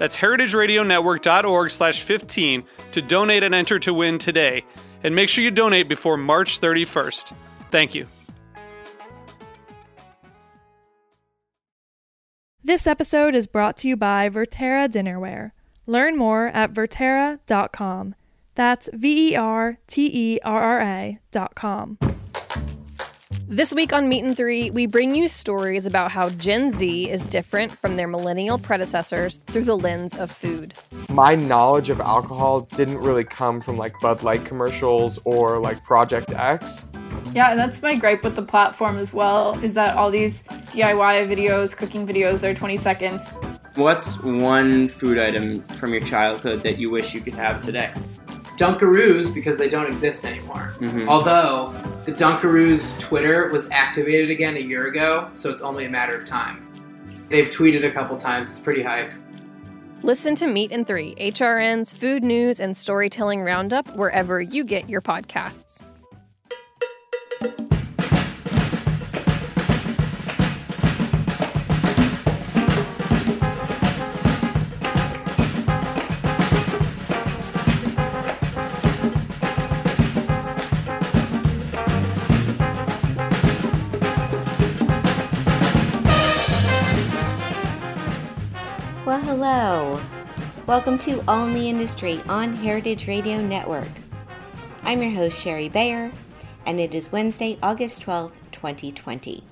That's heritageradionetwork.org slash 15 to donate and enter to win today. And make sure you donate before March 31st. Thank you. This episode is brought to you by Verterra Dinnerware. Learn more at verterra.com. That's V E R T E R R A.com. This week on Meat and Three, we bring you stories about how Gen Z is different from their millennial predecessors through the lens of food. My knowledge of alcohol didn't really come from like Bud Light commercials or like Project X. Yeah, and that's my gripe with the platform as well, is that all these DIY videos, cooking videos, they're 20 seconds. What's one food item from your childhood that you wish you could have today? Dunkaroos because they don't exist anymore. Mhm. Although the Dunkaroos Twitter was activated again a year ago, so it's only a matter of time. They've tweeted a couple times. It's pretty hype. Listen to Meat and Three, HRN's food news and storytelling roundup wherever you get your podcasts. Hello. Welcome to All in the Industry on Heritage Radio Network. I'm your host, Shari Bayer, and it is Wednesday, August 12th, 2020.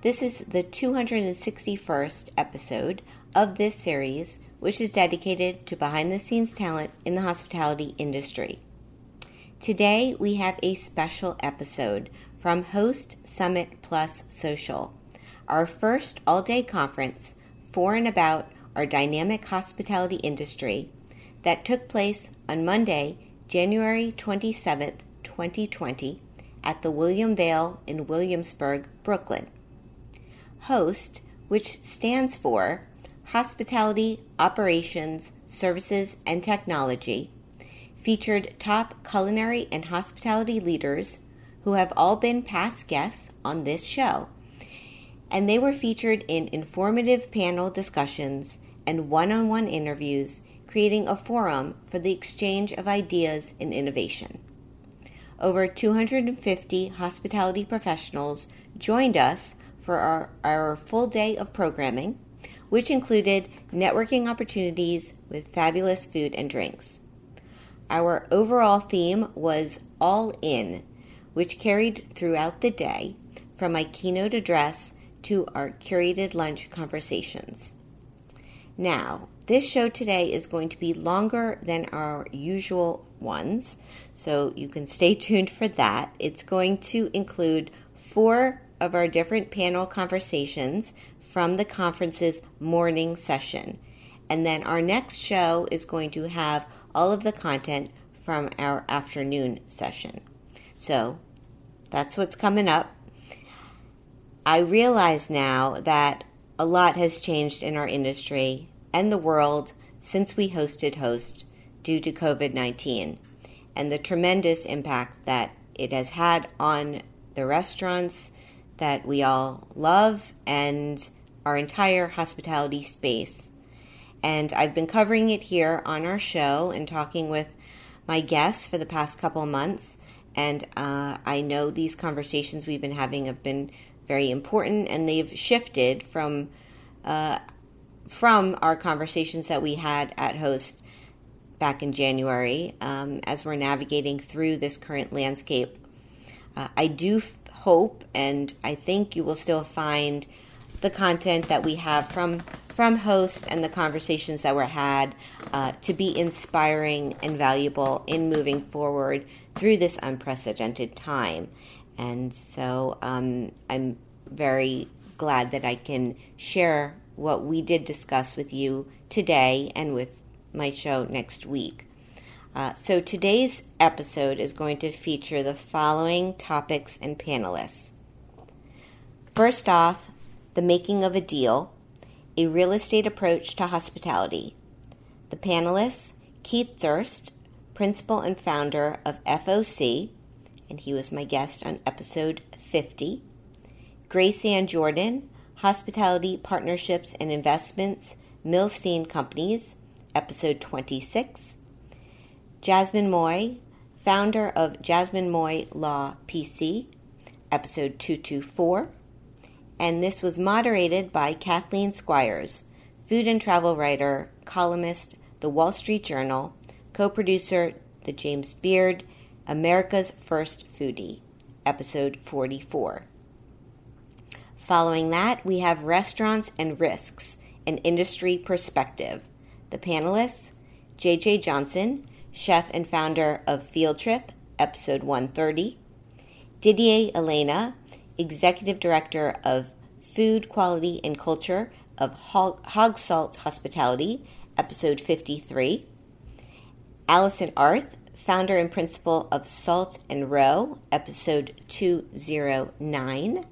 This is the 261st episode of this series, which is dedicated to behind the scenes talent in the hospitality industry. Today, we have a special episode from Host Summit Plus Social, our first all day conference for and about our dynamic hospitality industry that took place on Monday, January 27th, 2020, at the William Vale in Williamsburg, Brooklyn. HOST, which stands for Hospitality Operations, Services, and Technology, featured top culinary and hospitality leaders who have all been past guests on this show. And they were featured in informative panel discussions and one on one interviews, creating a forum for the exchange of ideas and innovation. Over 250 hospitality professionals joined us for our, our full day of programming, which included networking opportunities with fabulous food and drinks. Our overall theme was All In, which carried throughout the day from my keynote address to our curated lunch conversations. Now, this show today is going to be longer than our usual ones, so you can stay tuned for that. It's going to include four of our different panel conversations from the conference's morning session. And then our next show is going to have all of the content from our afternoon session. So that's what's coming up. I realize now that a lot has changed in our industry and the world since we hosted Host due to COVID 19 and the tremendous impact that it has had on the restaurants that we all love and our entire hospitality space. And I've been covering it here on our show and talking with my guests for the past couple months. And uh, I know these conversations we've been having have been very important, and they've shifted from uh, from our conversations that we had at Host back in January um, as we're navigating through this current landscape. Uh, I do f- hope and I think you will still find the content that we have from from hosts and the conversations that were had uh, to be inspiring and valuable in moving forward through this unprecedented time. And so um, I'm very glad that I can share what we did discuss with you today and with my show next week. Uh, so today's episode is going to feature the following topics and panelists. First off, the making of a deal, a real estate approach to hospitality. The panelists Keith Durst, principal and founder of FOC, and he was my guest on episode 50. Grace Ann Jordan, Hospitality Partnerships and Investments, Milstein Companies, episode 26. Jasmine Moy, founder of Jasmine Moy Law PC, episode 224. And this was moderated by Kathleen Squires, food and travel writer, columnist, The Wall Street Journal, co producer, The James Beard, America's First Foodie, episode 44. Following that, we have Restaurants and Risks, an industry perspective. The panelists JJ Johnson, chef and founder of Field Trip, episode 130. Didier Elena, executive director of Food Quality and Culture of Hog, Hogsalt Hospitality, episode 53. Allison Arth, founder and principal of Salt and Roe, episode 209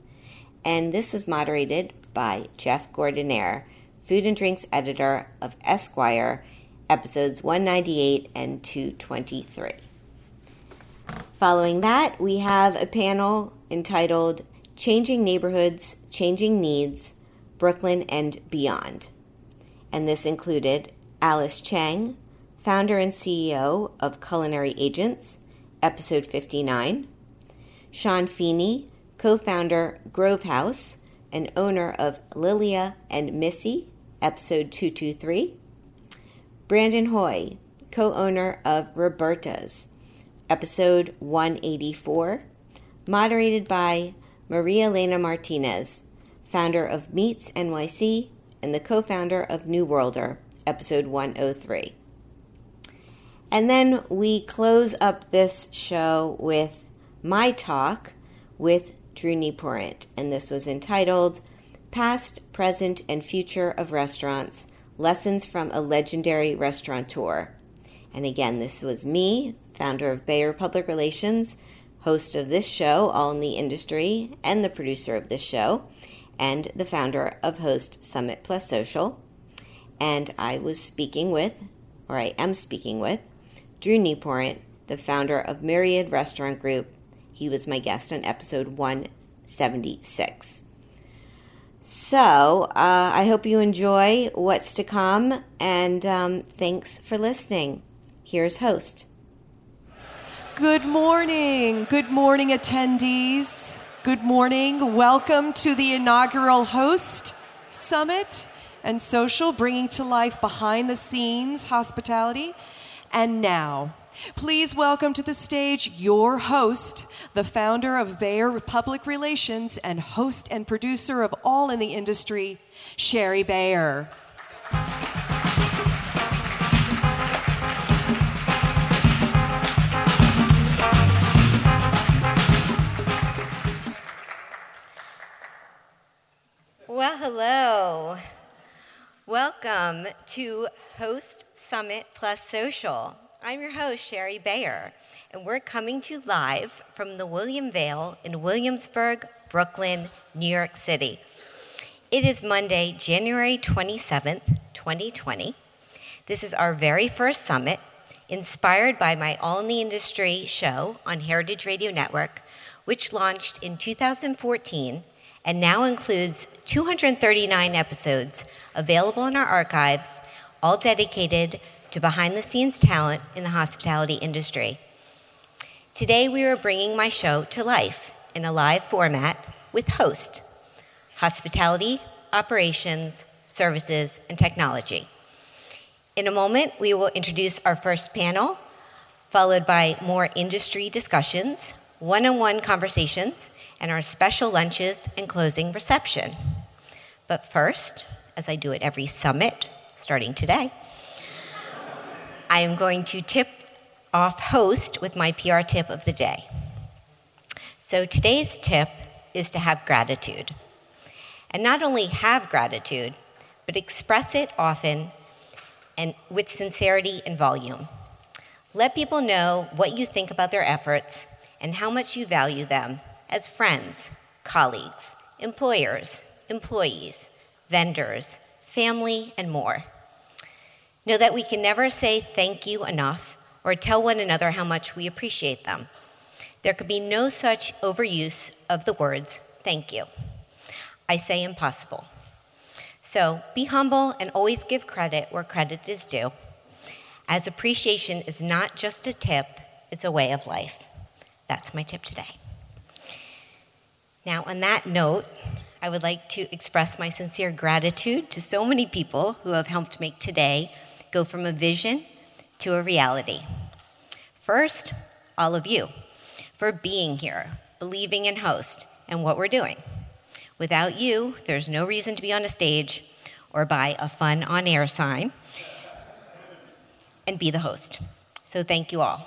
and this was moderated by Jeff Gordinier, food and drinks editor of Esquire, episodes 198 and 223. Following that, we have a panel entitled Changing Neighborhoods, Changing Needs, Brooklyn and Beyond. And this included Alice Cheng, founder and CEO of Culinary Agents, episode 59, Sean Feeney, co founder Grove House, and owner of Lilia and Misi, episode 223. Brandon Hoy, co owner of Roberta's, episode 184. Moderated by Maria Elena Martinez, founder of Meats NYC and the co founder of New Worlder, episode 103. And then we close up this show with my talk with Drew Nieporent, and this was entitled Past, Present, and Future of Restaurants Lessons from a Legendary Restaurateur. And again, this was me, founder of Bayer Public Relations, host of this show, All in the Industry, and the producer of this show, and the founder of Host Summit Plus Social. And I was speaking with, or I am speaking with, Drew Nieporent, the founder of Myriad Restaurant Group he was my guest on episode 176. So, uh, I hope you enjoy what's to come, and um, thanks for listening. Here's host. Good morning. Good morning, attendees. Good morning. Welcome to the inaugural Host Summit and Social, bringing to life behind the scenes hospitality. And now, Please welcome to the stage your host, the founder of Bayer Public Relations and host and producer of All in the Industry, Shari Bayer. Well, hello. Welcome to Host Summit Plus Social. I'm your host, Shari Bayer, and we're coming to you live from the William Vale in Williamsburg, Brooklyn, New York City. It is Monday, January 27th, 2020. This is our very first summit, inspired by my All in the Industry show on Heritage Radio Network, which launched in 2014 and now includes 239 episodes available in our archives, all dedicated to behind the scenes talent in the hospitality industry. Today, we are bringing my show to life in a live format with host hospitality, operations, services, and technology. In a moment, we will introduce our first panel, followed by more industry discussions, one on one conversations, and our special lunches and closing reception. But first, as I do at every summit, starting today, I am going to tip off host with my PR tip of the day. So today's tip is to have gratitude. And not only have gratitude, but express it often and with sincerity and volume. Let people know what you think about their efforts and how much you value them as friends, colleagues, employers, employees, vendors, family, and more. Know that we can never say thank you enough or tell one another how much we appreciate them. There could be no such overuse of the words thank you. I say impossible. So be humble and always give credit where credit is due, as appreciation is not just a tip, it's a way of life. That's my tip today. Now, on that note, I would like to express my sincere gratitude to so many people who have helped make today go from a vision to a reality. First, all of you for being here, believing in host and what we're doing. Without you, there's no reason to be on a stage or buy a fun on air sign and be the host. So, thank you all.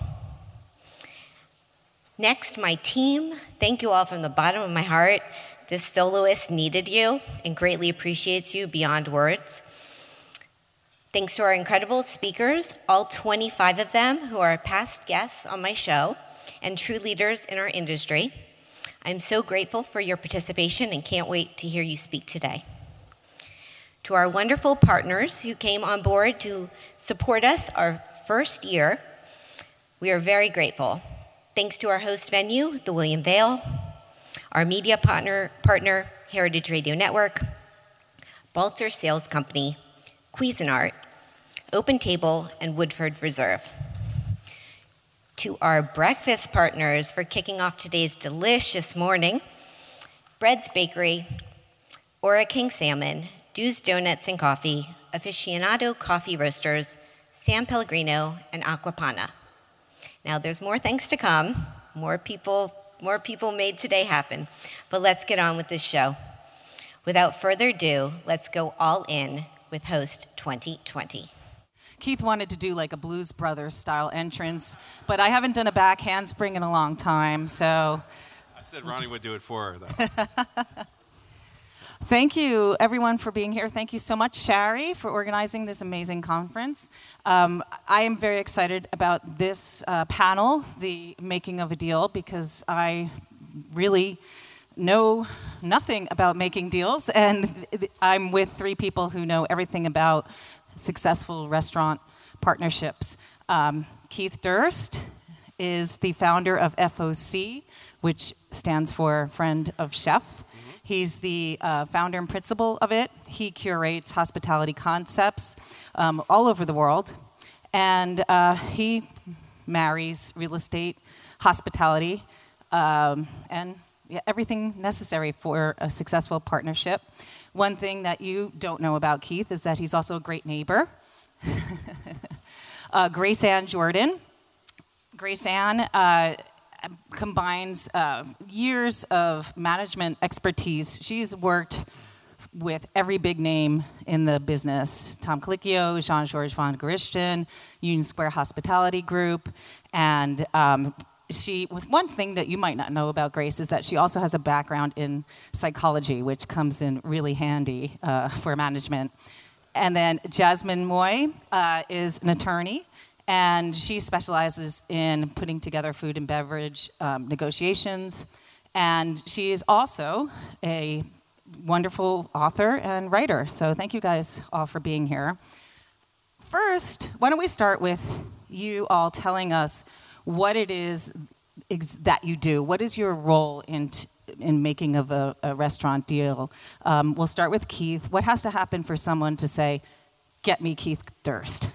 Next, my team, thank you all from the bottom of my heart. This soloist needed you and greatly appreciates you beyond words. Thanks to our incredible speakers, all 25 of them who are past guests on my show and true leaders in our industry. I'm so grateful for your participation and can't wait to hear you speak today. To our wonderful partners who came on board to support us our first year, we are very grateful. Thanks to our host venue, the William Vale, our media partner, partner Heritage Radio Network, Balter Sales Company, Cuisinart, Open Table, and Woodford Reserve. To our breakfast partners for kicking off today's delicious morning, Bread's Bakery, Ora King Salmon, Dew's Donuts and Coffee, Aficionado Coffee Roasters, San Pellegrino, and Acqua Panna. Now, there's more things to come. More people, more people made today happen. But let's get on with this show. Without further ado, let's go all in with Host 2020. Keith wanted to do like a Blues Brothers style entrance, but I haven't done a back handspring in a long time, so. I said Ronnie would do it for her, though. Thank you, everyone, for being here. Thank you so much, Shari, for organizing this amazing conference. Um, I am very excited about this uh, panel, the making of a deal, because I really know nothing about making deals, and I'm with three people who know everything about successful restaurant partnerships. Um, Keith Durst is the founder of FOC, which stands for Friend of Chef. He's the uh, founder and principal of it. He curates hospitality concepts um, all over the world. And uh, he marries real estate, hospitality, um, and everything necessary for a successful partnership. One thing that you don't know about Keith is that he's also a great neighbor. uh, Grace Ann Jordan. Grace Ann uh, combines uh, years of management expertise. She's worked with every big name in the business Tom Colicchio, Jean Georges Vongerichten, Union Square Hospitality Group, and um, she with one thing that you might not know about grace is that she also has a background in psychology which comes in really handy uh, for management and then jasmine moy uh, is an attorney and she specializes in putting together food and beverage um, negotiations. And she is also a wonderful author and writer. So thank you guys all for being here. First, why don't we start with you all telling us what it is that you do? What is your role in, in making of a, a restaurant deal? Um, we'll start with Keith. What has to happen for someone to say, get me Keith Durst?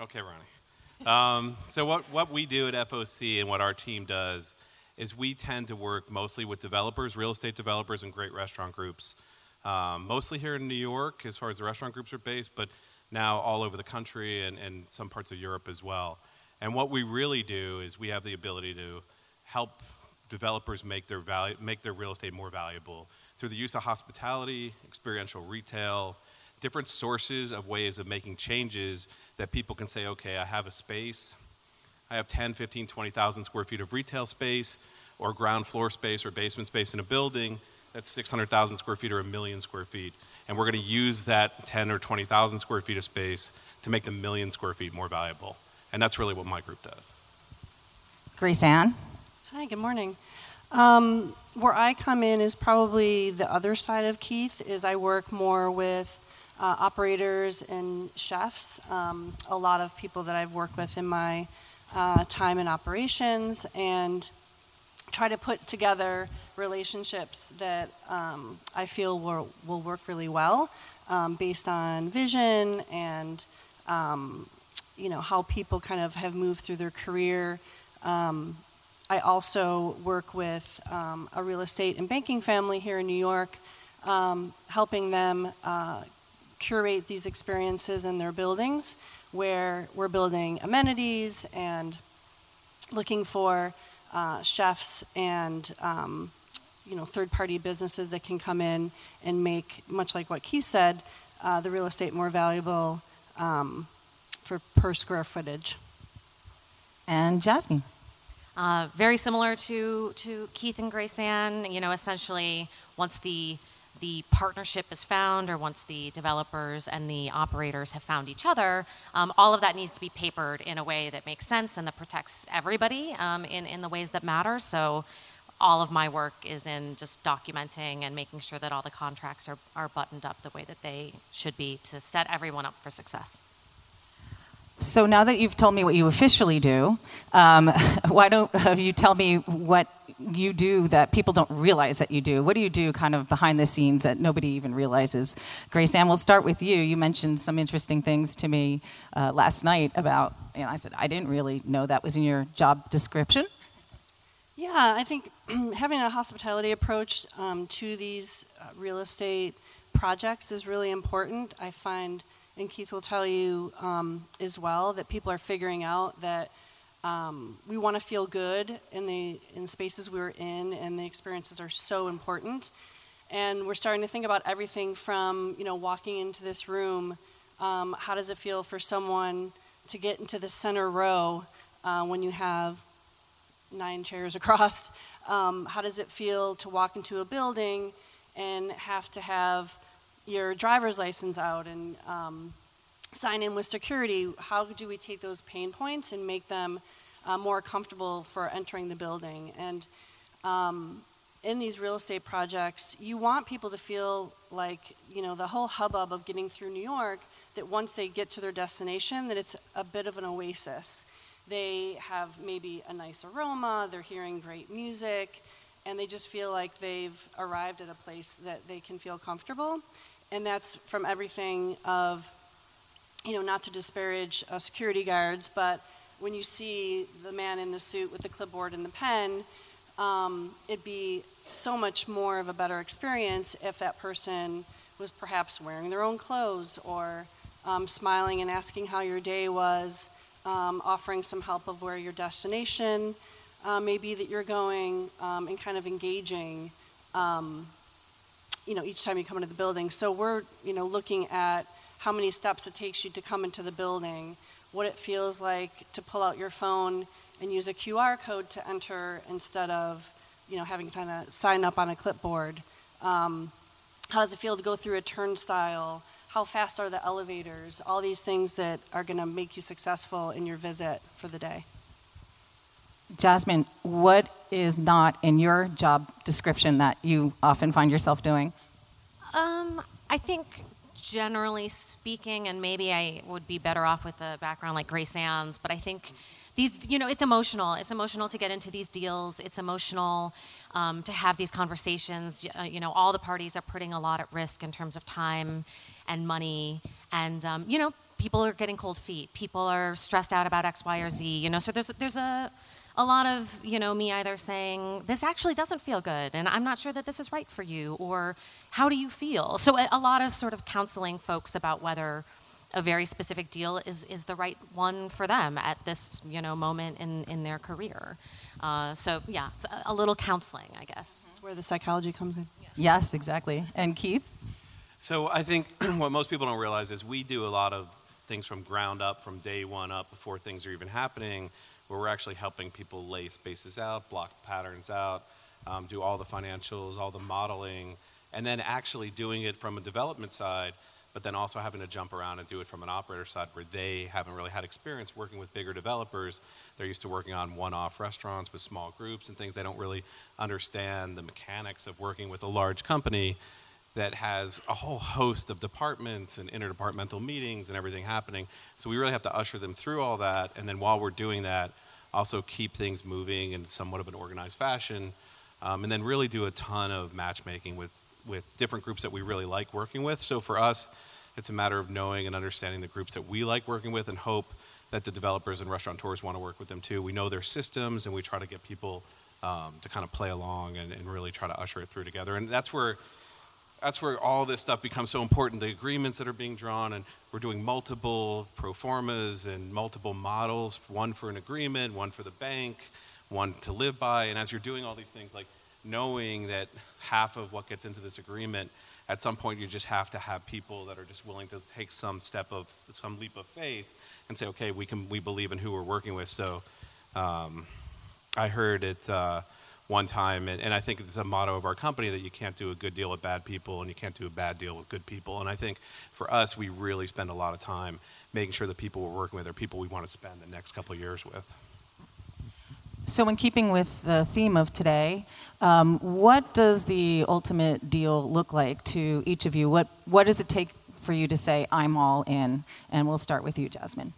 Okay, Ronnie. Um, so what, what we do at FOC and what our team does is we tend to work mostly with developers, real estate developers, and great restaurant groups. Um, mostly here in New York, as far as the restaurant groups are based, but now all over the country and, and some parts of Europe as well. And what we really do is we have the ability to help developers make their value, make their real estate more valuable through the use of hospitality, experiential retail, different sources of ways of making changes that people can say, okay, I have a space, I have 10, 15, 20,000 square feet of retail space or ground floor space or basement space in a building that's 600,000 square feet or a million square feet. And we're going to use that 10 or 20,000 square feet of space to make the million square feet more valuable. And that's really what my group does. Grace Ann? Hi, good morning. Um, where I come in is probably the other side of Keith, is I work more with uh, operators and chefs. Um, a lot of people that I've worked with in my uh, time in operations and try to put together relationships that um, I feel will, will work really well um, based on vision and um, you know how people kind of have moved through their career. Um, I also work with um, a real estate and banking family here in New York, um, helping them uh, curate these experiences in their buildings where we're building amenities and looking for uh, chefs and um, you know third-party businesses that can come in and make, much like what Keith said, uh, the real estate more valuable um, for per square footage. And Jasmine. Uh, very similar to, to Keith and Grace Ann, you know, essentially once the the partnership is found or once the developers and the operators have found each other, um, all of that needs to be papered in a way that makes sense and that protects everybody um, in, in the ways that matter. So all of my work is in just documenting and making sure that all the contracts are, are buttoned up the way that they should be to set everyone up for success. So now that you've told me what you officially do, um, why don't uh, you tell me what you do that people don't realize that you do? What do you do kind of behind the scenes that nobody even realizes? Grace Ann, we'll start with you. You mentioned some interesting things to me uh, last night about, and I said, I didn't really know that was in your job description. Yeah, I think having a hospitality approach um, to these uh, real estate projects is really important. I find and Keith will tell you um, as well that people are figuring out that um, we want to feel good in the in spaces we're in, and the experiences are so important. And we're starting to think about everything from you know walking into this room. Um, how does it feel for someone to get into the center row uh, when you have nine chairs across? Um, how does it feel to walk into a building and have to have your driver's license out and um, sign in with security, how do we take those pain points and make them uh, more comfortable for entering the building? And um, in these real estate projects, you want people to feel like, you know, the whole hubbub of getting through New York, that once they get to their destination, that it's a bit of an oasis. They have maybe a nice aroma, they're hearing great music, and they just feel like they've arrived at a place that they can feel comfortable and that's from everything of, you know, not to disparage uh, security guards, but when you see the man in the suit with the clipboard and the pen, um, it'd be so much more of a better experience if that person was perhaps wearing their own clothes or um, smiling and asking how your day was, um, offering some help of where your destination uh, may be that you're going, um, and kind of engaging um, you know, each time you come into the building. So we're, you know, looking at how many steps it takes you to come into the building, what it feels like to pull out your phone and use a QR code to enter instead of, you know, having to kind of sign up on a clipboard. Um, how does it feel to go through a turnstile? How fast are the elevators? All these things that are going to make you successful in your visit for the day. Jasmine, what is not in your job description that you often find yourself doing? Um, I think generally speaking, and maybe I would be better off with a background like Grace Ann's, but I think these, you know, it's emotional. It's emotional to get into these deals. It's emotional um, to have these conversations. Uh, you know, all the parties are putting a lot at risk in terms of time and money, and um, you know, people are getting cold feet. People are stressed out about X, Y, or Z. You know, so there's there's a a lot of you know me either saying this actually doesn't feel good and i'm not sure that this is right for you or how do you feel so a, a lot of sort of counseling folks about whether a very specific deal is, is the right one for them at this you know moment in, in their career. Uh, so yeah, a little counseling, I guess. That's where the psychology comes in. Yes, exactly. And Keith? So I think what most people don't realize is we do a lot of things from ground up, from day one up, before things are even happening, where we're actually helping people lay spaces out, block patterns out, um, do all the financials, all the modeling, and then actually doing it from a development side, but then also having to jump around and do it from an operator side where they haven't really had experience working with bigger developers. They're used to working on one off restaurants with small groups and things. They don't really understand the mechanics of working with a large company that has a whole host of departments and interdepartmental meetings and everything happening. So we really have to usher them through all that. And then while we're doing that, also keep things moving in somewhat of an organized fashion. Um, and then really do a ton of matchmaking with with different groups that we really like working with. So for us, it's a matter of knowing and understanding the groups that we like working with and hope that the developers and restaurateurs want to work with them too. We know their systems and we try to get people um, to kind of play along and, and, really try to usher it through together. And that's where that's where all this stuff becomes so important. The agreements that are being drawn, and we're doing multiple pro formas and multiple models, one for an agreement, one for the bank, one to live by. And as you're doing all these things, like knowing that half of what gets into this agreement, at some point you just have to have people that are just willing to take some step of some leap of faith and say, okay, we can we believe in who we're working with. So um, I heard it uh, one time, and, and I think it's a motto of our company that you can't do a good deal with bad people, and you can't do a bad deal with good people. And I think for us, we really spend a lot of time making sure the people we're working with are people we want to spend the next couple of years with. So, in keeping with the theme of today, um, what does the ultimate deal look like to each of you? What What does it take for you to say I'm all in? And we'll start with you, Jasmine.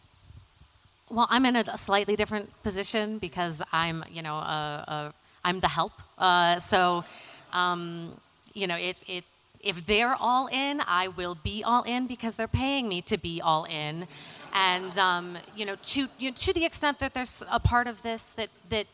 Well, I'm in a slightly different position because I'm, you know, a, a, I'm the help. Uh, so, um, you know, it, it, if they're all in, I will be all in because they're paying me to be all in. And um, you know, to you know, to the extent that there's a part of this that that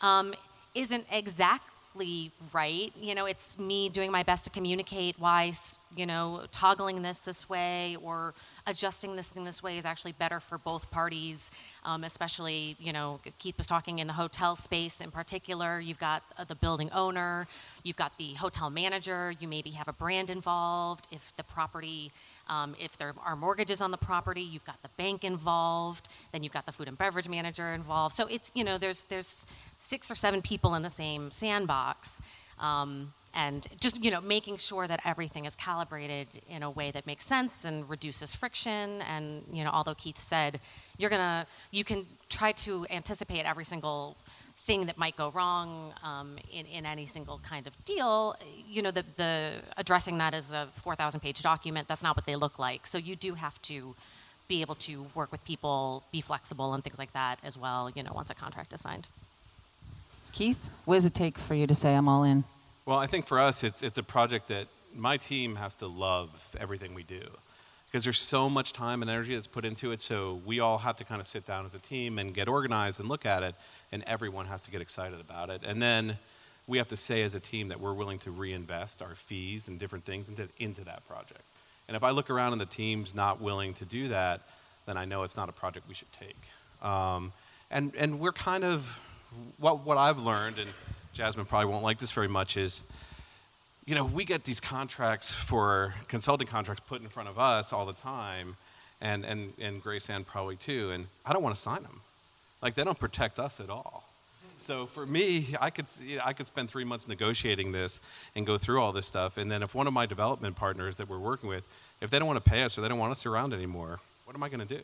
um, isn't exactly right, you know, it's me doing my best to communicate why you know toggling this this way or adjusting this thing this way is actually better for both parties, um, especially, you know, Keith was talking in the hotel space in particular. You've got uh, the building owner, you've got the hotel manager, you maybe have a brand involved. If the property um, if there are mortgages on the property, you've got the bank involved, then you've got the food and beverage manager involved. So it's, you know, there's, there's six or seven people in the same sandbox. Um, and just, you know, making sure that everything is calibrated in a way that makes sense and reduces friction. And, you know, although Keith said, you're to, you can try to anticipate every single thing that might go wrong um, in, in any single kind of deal, you know, the, the addressing that as a 4,000 page document, that's not what they look like. So you do have to be able to work with people, be flexible and things like that as well, you know, once a contract is signed. Keith, what does it take for you to say I'm all in? Well, I think for us, it's, it's a project that my team has to love everything we do because there's so much time and energy that's put into it. So we all have to kind of sit down as a team and get organized and look at it, and everyone has to get excited about it. And then we have to say as a team that we're willing to reinvest our fees and different things into, into that project. And if I look around and the team's not willing to do that, then I know it's not a project we should take. Um, and, and we're kind of, what, what I've learned, and Jasmine probably won't like this very much, is you know, we get these contracts for consulting contracts put in front of us all the time, and, and, and Grace Ann probably too, and I don't want to sign them. Like, they don't protect us at all. So for me, I could, you know, I could spend three months negotiating this and go through all this stuff, and then if one of my development partners that we're working with, if they don't want to pay us or they don't want us around anymore, what am I going to do?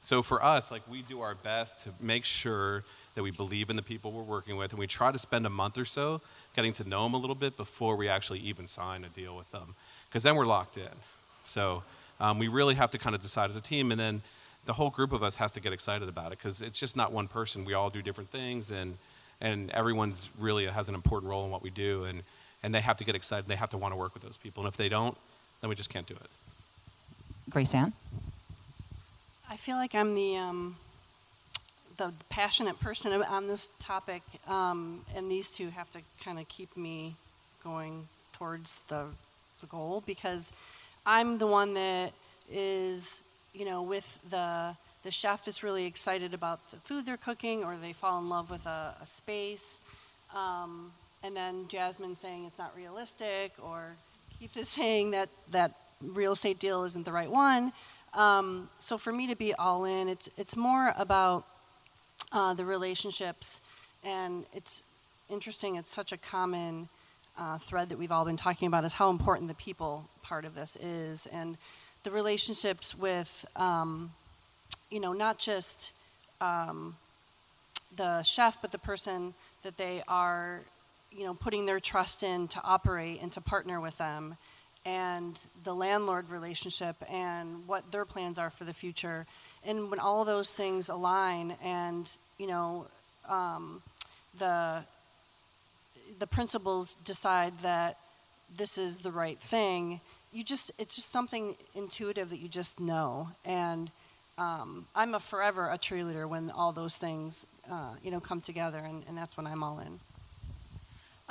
So for us, like we do our best to make sure that we believe in the people we're working with, and we try to spend a month or so getting to know them a little bit before we actually even sign a deal with them, because then we're locked in. So um, we really have to kind of decide as a team, and then the whole group of us has to get excited about it, because it's just not one person. We all do different things, and and everyone's really has an important role in what we do, and and they have to get excited. They have to want to work with those people, and if they don't, then we just can't do it. Grace Ann? I feel like I'm the um, the passionate person on this topic, um, and these two have to kind of keep me going towards the, the goal because I'm the one that is you know, with the the chef that's really excited about the food they're cooking, or they fall in love with a, a space, um, and then Jasmine saying it's not realistic, or Keith is saying that that real estate deal isn't the right one. Um, so for me to be all in, it's it's more about uh, the relationships, and it's interesting. It's such a common uh, thread that we've all been talking about is how important the people part of this is, and the relationships with, um, you know, not just um, the chef, but the person that they are, you know, putting their trust in to operate and to partner with them, and the landlord relationship and what their plans are for the future. And when all those things align, and you know, um, the the principals decide that this is the right thing, you just it's just something intuitive that you just know. And um, I'm a forever a cheerleader when all those things uh, you know come together, and, and that's when I'm all in.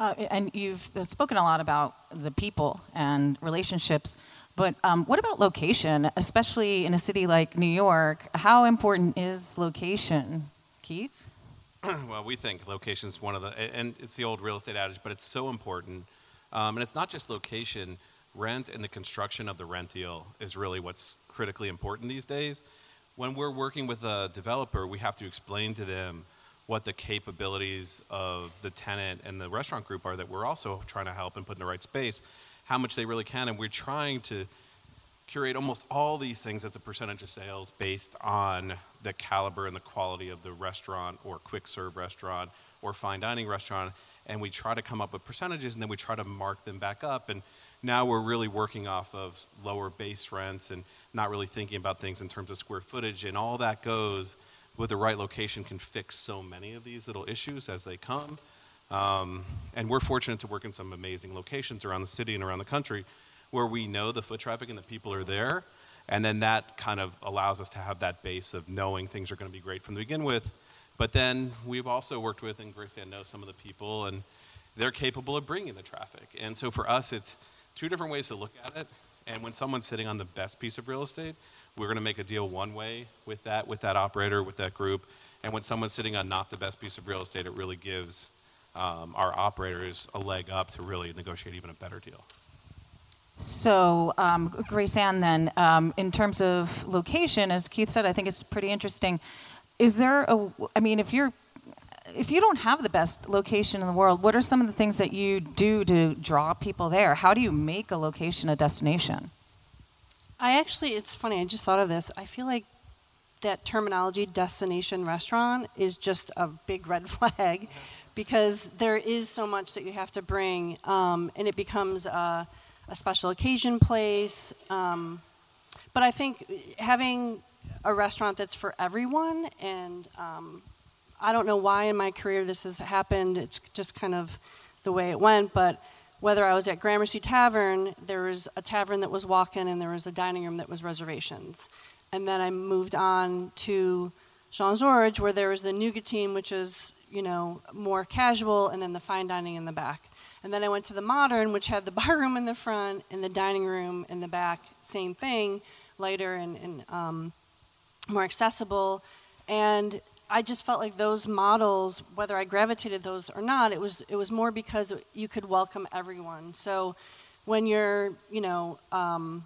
Uh, and you've spoken a lot about the people and relationships, but um, what about location, especially in a city like New York? How important is location, Keith? well, we think location is one of the, and it's the old real estate adage, but it's so important. Um, and it's not just location, rent and the construction of the rent deal is really what's critically important these days. When we're working with a developer, we have to explain to them what the capabilities of the tenant and the restaurant group are that we're also trying to help and put in the right space, how much they really can. And we're trying to curate almost all these things as a percentage of sales based on the caliber and the quality of the restaurant or quick serve restaurant or fine dining restaurant. And we try to come up with percentages and then we try to mark them back up. And now we're really working off of lower base rents and not really thinking about things in terms of square footage and all that goes with the right location can fix so many of these little issues as they come um, and we're fortunate to work in some amazing locations around the city and around the country where we know the foot traffic and the people are there. And then that kind of allows us to have that base of knowing things are going to be great from the begin with. But then we've also worked with, and Grace, I know some of the people, and they're capable of bringing the traffic. And so for us, it's two different ways to look at it. And when someone's sitting on the best piece of real estate, we're going to make a deal one way with that, with that operator, with that group. And when someone's sitting on not the best piece of real estate, it really gives um, our operators a leg up to really negotiate even a better deal. So, um, Grace Ann, then, um, in terms of location, as Keith said, I think it's pretty interesting. Is there a, I mean, if you're, if you don't have the best location in the world, what are some of the things that you do to draw people there? How do you make a location a destination? I actually, it's funny, I just thought of this. I feel like that terminology, destination restaurant, is just a big red flag because there is so much that you have to bring, um, and it becomes, uh, a special occasion place. Um, but I think having a restaurant that's for everyone, and um, I don't know why in my career this has happened. It's just kind of the way it went. But whether I was at Gramercy Tavern, there was a tavern that was walk-in, and there was a dining room that was reservations. And then I moved on to Jean Georges, where there was the Nougatine, which is you know more casual, and then the fine dining in the back. And then I went to the modern, which had the bar room in the front and the dining room in the back. Same thing, lighter and, and um, more accessible. And I just felt like those models, whether I gravitated those or not, it was it was more because you could welcome everyone. So when you're, you know, um,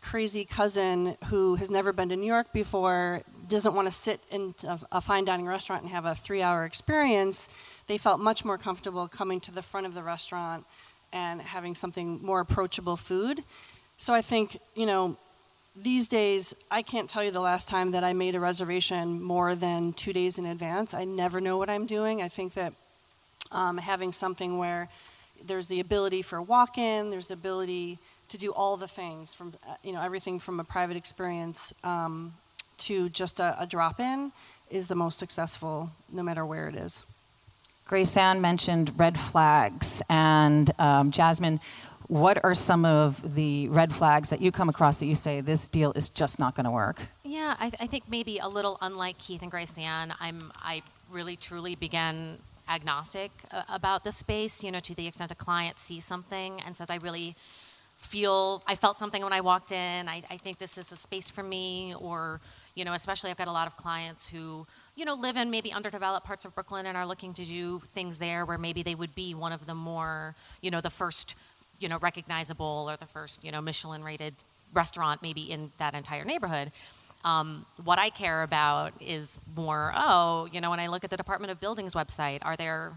crazy cousin who has never been to New York before, doesn't want to sit in a, a fine dining restaurant and have a three-hour experience, they felt much more comfortable coming to the front of the restaurant and having something more approachable food. So I think, you know, these days, I can't tell you the last time that I made a reservation more than two days in advance. I never know what I'm doing. I think that um, having something where there's the ability for walk in, there's the ability to do all the things from, uh, you know, everything from a private experience um, to just a, a drop in is the most successful no matter where it is. Grace Ann mentioned red flags, and um, Jasmine, what are some of the red flags that you come across that you say this deal is just not going to work? Yeah, I, th- I, think maybe a little unlike Keith and Grace Ann, I'm I really truly began agnostic uh, about the space. You know, to the extent a client sees something and says, "I really." feel I felt something when I walked in. I, I think this is a space for me, or you know, especially I've got a lot of clients who you know live in maybe underdeveloped parts of Brooklyn and are looking to do things there where maybe they would be one of the more you know the first you know recognizable or the first you know Michelin rated restaurant maybe in that entire neighborhood. Um, what I care about is more, oh, you know, when I look at the Department of Buildings website, are there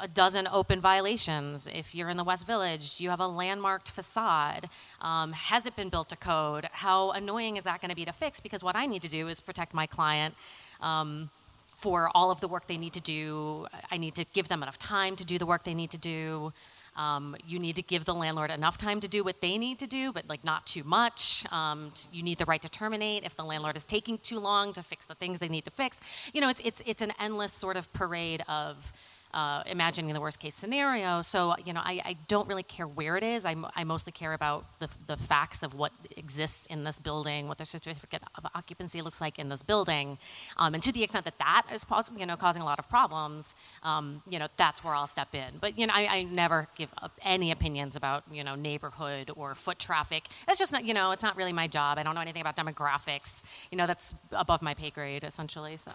a dozen open violations. If you're in the West Village, do you have a landmarked facade? Um, has it been built to code? How annoying is that going to be to fix? Because what I need to do is protect my client um, for all of the work they need to do. I need to give them enough time to do the work they need to do. Um, you need to give the landlord enough time to do what they need to do, but like not too much. Um, you need the right to terminate if the landlord is taking too long to fix the things they need to fix. You know, it's it's it's an endless sort of parade of uh, imagining the worst case scenario. So, you know, I, I don't really care where it is. I, I mostly care about the, the facts of what exists in this building, what the certificate of occupancy looks like in this building. Um, and to the extent that that is you know, causing a lot of problems, um, you know, that's where I'll step in. But, you know, I, I never give up any opinions about, you know, neighborhood or foot traffic. It's just not, you know, it's not really my job. I don't know anything about demographics. You know, that's above my pay grade, essentially, so.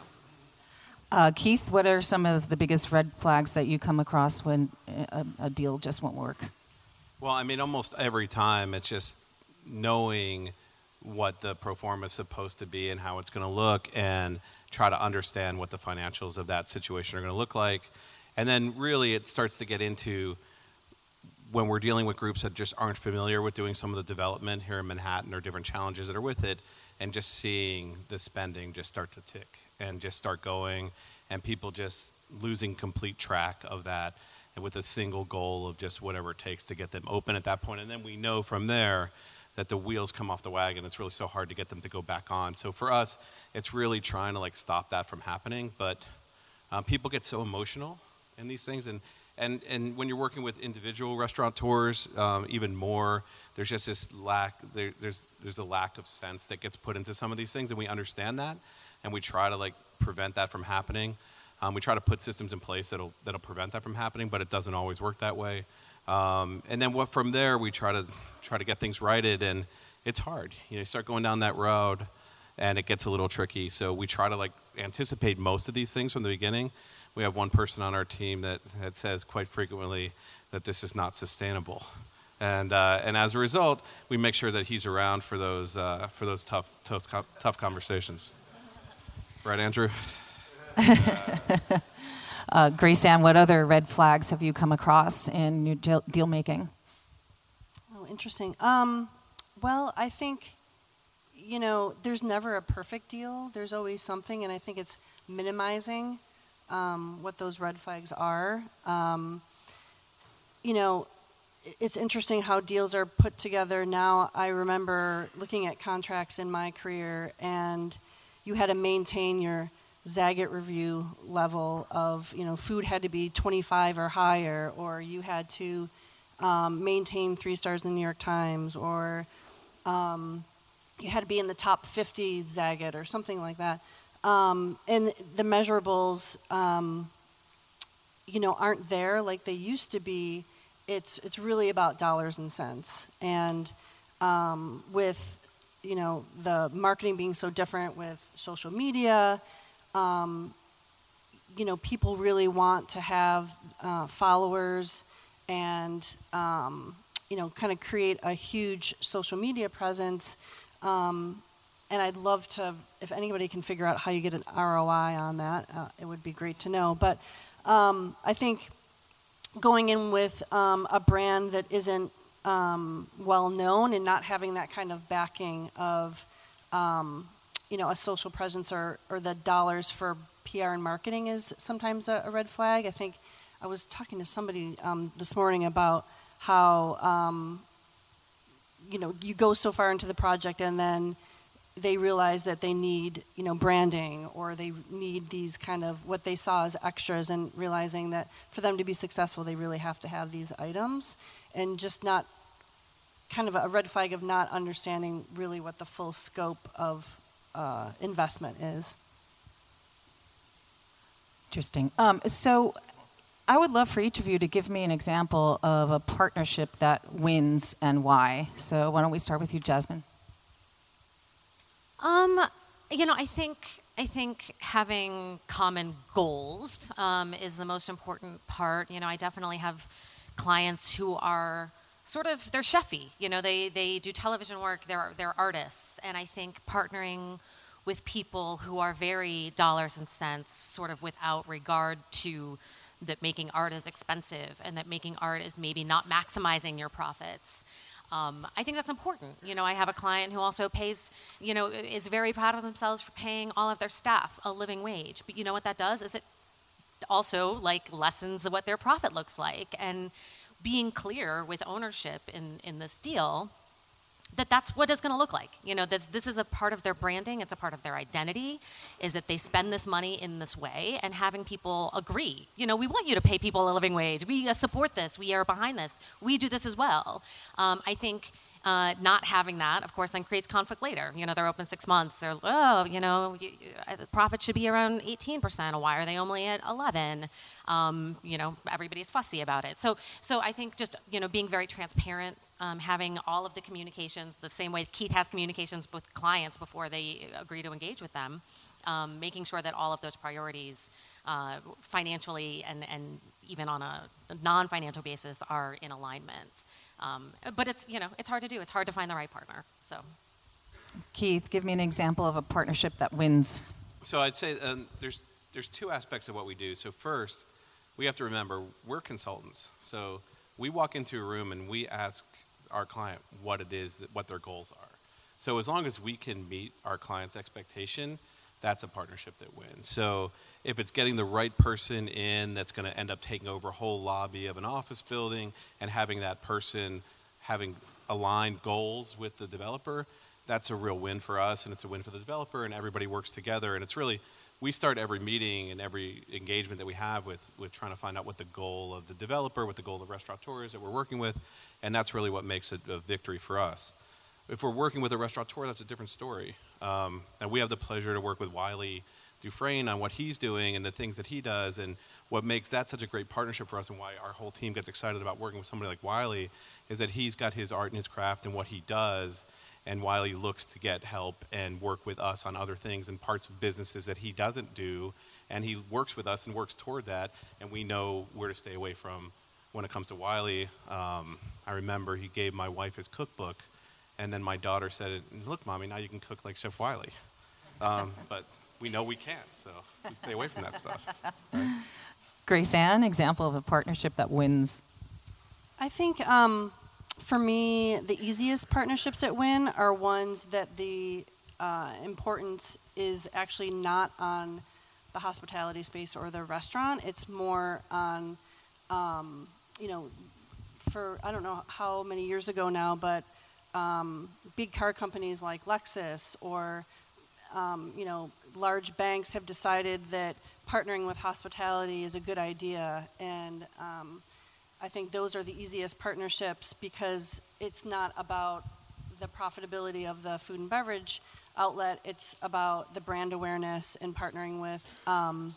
Uh, Keith, what are some of the biggest red flags that you come across when a, a deal just won't work? Well, I mean, almost every time it's just knowing what the pro forma is supposed to be and how it's going to look and try to understand what the financials of that situation are going to look like. And then really it starts to get into when we're dealing with groups that just aren't familiar with doing some of the development here in Manhattan or different challenges that are with it and just seeing the spending just start to tick and just start going, and people just losing complete track of that, and with a single goal of just whatever it takes to get them open at that point. And then we know from there that the wheels come off the wagon. It's really so hard to get them to go back on. So for us, it's really trying to like stop that from happening. But um, people get so emotional in these things, and and and when you're working with individual restaurateurs, um, even more. There's just this lack. There, there's there's a lack of sense that gets put into some of these things, and we understand that and we try to like prevent that from happening. Um, we try to put systems in place that'll that'll prevent that from happening, but it doesn't always work that way. Um, and then what from there we try to try to get things righted, and it's hard. You know, you start going down that road, and it gets a little tricky. So we try to like anticipate most of these things from the beginning. We have one person on our team that, that says quite frequently that this is not sustainable. And, uh, and as a result, we make sure that he's around for those, uh, for those tough, tough, tough conversations. Right, Andrew? uh, Graceanne, what other red flags have you come across in your deal, deal making? Oh, interesting. Um, well, I think, you know, there's never a perfect deal. There's always something, and I think it's minimizing um, what those red flags are. Um, you know, it's interesting how deals are put together now. I remember looking at contracts in my career and you had to maintain your Zagat review level of, you know, food had to be 25 or higher, or you had to um, maintain three stars in the New York Times, or um, you had to be in the top 50 Zagat or something like that. Um, and the measurables, um, you know, aren't there like they used to be. It's it's really about dollars and cents, and um, with you know, the marketing being so different with social media, um, you know, people really want to have uh, followers and, um, you know, kind of create a huge social media presence. Um, and I'd love to, if anybody can figure out how you get an ROI on that, uh, it would be great to know. But um, I think going in with um, a brand that isn't um, well known and not having that kind of backing of um, you know a social presence or, or the dollars for PR and marketing is sometimes a, a red flag. I think I was talking to somebody um, this morning about how um, you know you go so far into the project and then they realize that they need you know branding or they need these kind of what they saw as extras and realizing that for them to be successful they really have to have these items and just not kind of a red flag of not understanding really what the full scope of uh, investment is. Interesting. Um, so, I would love for each of you to give me an example of a partnership that wins and why. So why don't we start with you, Jasmine? Um, you know, I think I think having common goals um, is the most important part. You know, I definitely have clients who are sort of they're chefy. You know, they they do television work. They're they're artists, and I think partnering with people who are very dollars and cents, sort of without regard to that making art is expensive and that making art is maybe not maximizing your profits. Um, I think that's important. You know, I have a client who also pays, you know, is very proud of themselves for paying all of their staff a living wage. But you know what that does is it also like lessens what their profit looks like and being clear with ownership in, in this deal that that's what it's going to look like. You know, that this is a part of their branding, it's a part of their identity, is that they spend this money in this way and having people agree. You know, we want you to pay people a living wage. We support this. We are behind this. We do this as well. Um, I think uh, not having that, of course, then creates conflict later. You know, they're open six months. They're, oh, you know, you, you, uh, the profit should be around 18%. Why are they only at 11? Um, you know, everybody's fussy about it. So, so I think just, you know, being very transparent um, having all of the communications the same way Keith has communications with clients before they agree to engage with them, um, making sure that all of those priorities, uh, financially and, and even on a non financial basis, are in alignment. Um, but it's you know it's hard to do. It's hard to find the right partner. So, Keith, give me an example of a partnership that wins. So I'd say um, there's there's two aspects of what we do. So first, we have to remember we're consultants. So we walk into a room and we ask our client what it is that what their goals are. So as long as we can meet our client's expectation, that's a partnership that wins. So if it's getting the right person in that's going to end up taking over a whole lobby of an office building and having that person having aligned goals with the developer, that's a real win for us and it's a win for the developer and everybody works together and it's really we start every meeting and every engagement that we have with, with trying to find out what the goal of the developer, what the goal of the restaurateur is that we're working with, and that's really what makes it a victory for us. If we're working with a restaurateur, that's a different story. Um, and we have the pleasure to work with Wylie Dufresne on what he's doing and the things that he does, and what makes that such a great partnership for us, and why our whole team gets excited about working with somebody like Wylie, is that he's got his art and his craft and what he does, and Wylie looks to get help and work with us on other things and parts of businesses that he doesn't do, and he works with us and works toward that, and we know where to stay away from when it comes to Wylie. Um, I remember he gave my wife his cookbook, and then my daughter said, "Look, mommy, now you can cook like Chef Wylie." Um, but we know we can't, so we stay away from that stuff. Right? Graceanne, example of a partnership that wins. I think um, for me, the easiest partnerships that win are ones that the uh, importance is actually not on the hospitality space or the restaurant. It's more on, um, you know, for I don't know how many years ago now, but um, big car companies like Lexus or, um, you know, large banks have decided that partnering with hospitality is a good idea and um, I think those are the easiest partnerships because it's not about the profitability of the food and beverage outlet, it's about the brand awareness and partnering with um,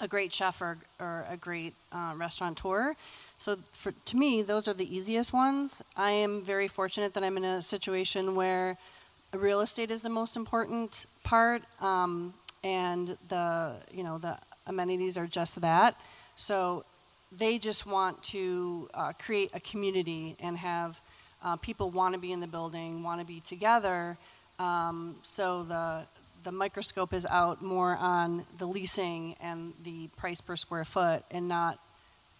a great chef or, or a great uh, restaurateur. So, for, to me, those are the easiest ones. I am very fortunate that I'm in a situation where real estate is the most important part, um, and the you know the amenities are just that. So they just want to uh, create a community and have uh, people want to be in the building, want to be together. Um, so the the microscope is out more on the leasing and the price per square foot, and not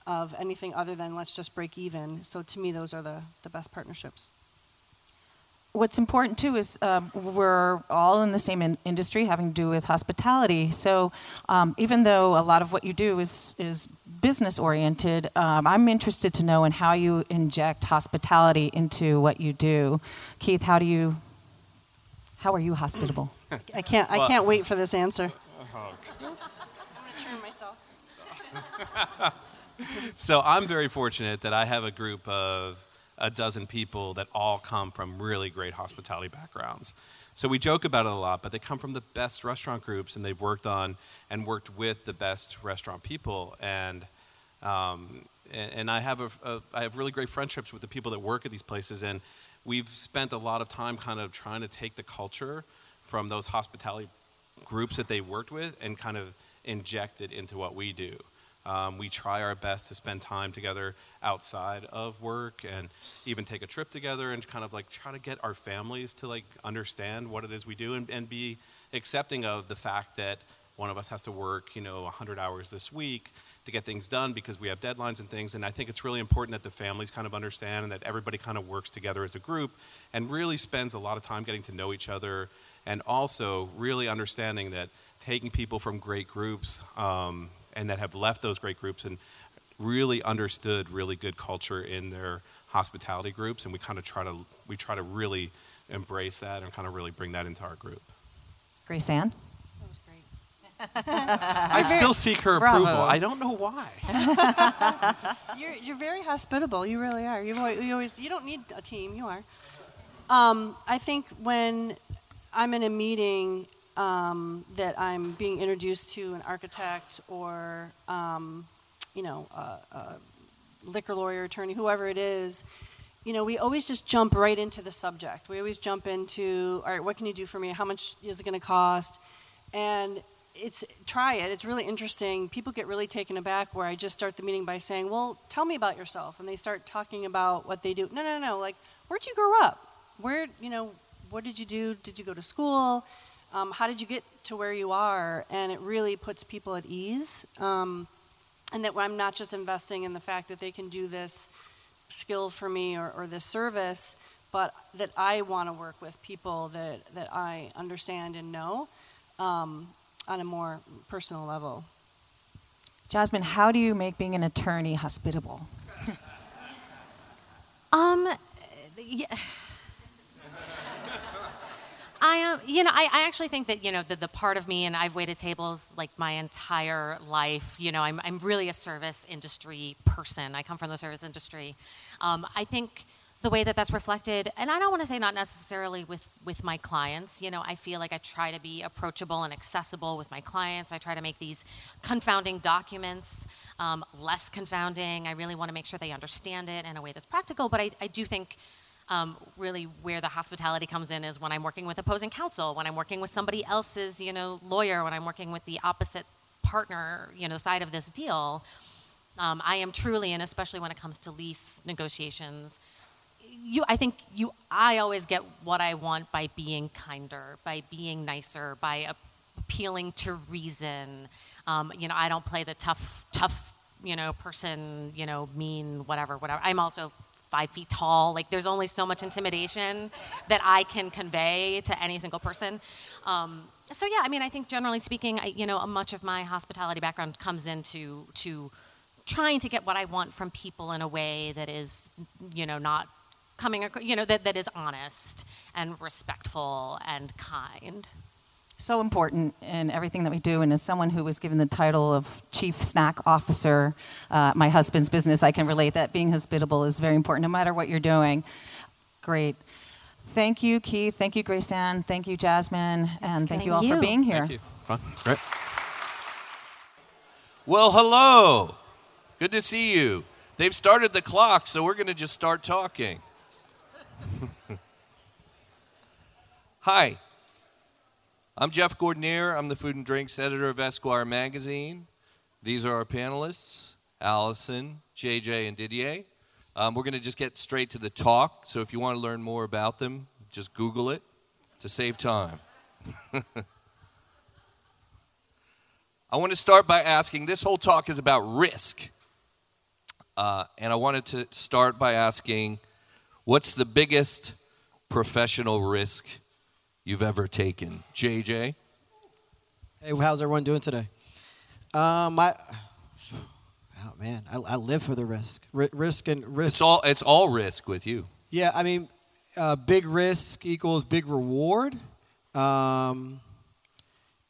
of anything other than let's just break even. So to me, those are the the best partnerships what's important too is um, we're all in the same in- industry having to do with hospitality. So um, even though a lot of what you do is is business oriented, um, I'm interested to know in how you inject hospitality into what you do. Keith, how do you? How are you hospitable? I can't. I can't wait for this answer. Oh, I'm gonna turn myself. so I'm very fortunate that I have a group of a dozen people that all come from really great hospitality backgrounds. So we joke about it a lot, but they come from the best restaurant groups and they've worked on and worked with the best restaurant people. And Um, and, and I have a, a, I have really great friendships with the people that work at these places, and we've spent a lot of time kind of trying to take the culture from those hospitality groups that they worked with and kind of inject it into what we do. Um, we try our best to spend time together outside of work and even take a trip together and kind of like try to get our families to like understand what it is we do and, and be accepting of the fact that one of us has to work, you know, 100 hours this week to get things done because we have deadlines and things. And I think it's really important that the families kind of understand and that everybody kind of works together as a group and really spends a lot of time getting to know each other and also really understanding that taking people from great groups um, and that have left those great groups and really understood really good culture in their hospitality groups and we kind of try to we try to really embrace that and kind of really bring that into our group Graceanne? I still seek her Bravo. approval. I don't know why. you're, you're very hospitable. You really are. You've always, you always you don't need a team. You are. Um, I think when I'm in a meeting um, that I'm being introduced to an architect or um, you know a, a liquor lawyer, attorney, whoever it is, you know, we always just jump right into the subject. We always jump into, all right, what can you do for me? How much is it going to cost? And it's try it. It's really interesting. People get really taken aback where I just start the meeting by saying, "Well, tell me about yourself," and they start talking about what they do. No, no, no. Like, where'd you grow up? Where, you know, what did you do? Did you go to school? Um, how did you get to where you are? And it really puts people at ease. Um, and that I'm not just investing in the fact that they can do this skill for me or, or this service, but that I want to work with people that, that I understand and know um, on a more personal level. Jasmine, how do you make being an attorney hospitable? Um, yeah. I um, you know, I, I actually think that you know the, the part of me, and I've waited tables like my entire life. You know, I'm I'm really a service industry person. I come from the service industry. Um, I think the way that that's reflected, and I don't want to say not necessarily with with my clients. You know, I feel like I try to be approachable and accessible with my clients. I try to make these confounding documents um, less confounding. I really want to make sure they understand it in a way that's practical. But I, I do think um, really where the hospitality comes in is when I'm working with opposing counsel, when I'm working with somebody else's, you know, lawyer, when I'm working with the opposite partner, you know, side of this deal. Um, I am truly, and especially when it comes to lease negotiations, you, I think you, I always get what I want by being kinder, by being nicer, by appealing to reason. Um, you know, I don't play the tough, tough, you know, person, you know, mean, whatever, whatever. I'm also five feet tall. Like there's only so much intimidation that I can convey to any single person. Um, so yeah, I mean, I think generally speaking, I, you know, much of my hospitality background comes into to trying to get what I want from people in a way that is, you know, not coming, you know, that, that is honest and respectful and kind. So important in everything that we do. And as someone who was given the title of chief snack officer, uh, my husband's business, I can relate that being hospitable is very important, no matter what you're doing. Great. Thank you, Keith. Thank you, Graceanne. Thank you, Jasmine. and thank you all for being here. Thank you. Fun. Great. Well, hello. Good to see you. They've started the clock, so we're going to just start talking. Hi. I'm Jeff Gordinier. I'm the food and drinks editor of Esquire magazine. These are our panelists Allison, JJ, and Didier. Um, we're going to just get straight to the talk, so if you want to learn more about them, just Google it to save time. I want to start by asking this whole talk is about risk. Uh, and I wanted to start by asking what's the biggest professional risk you've ever taken? JJ? Hey, how's everyone doing today? Um, I, oh man, I, I live for the risk. R- risk and risk. It's all, it's all risk with you. Yeah, I mean, uh, big risk equals big reward. Um,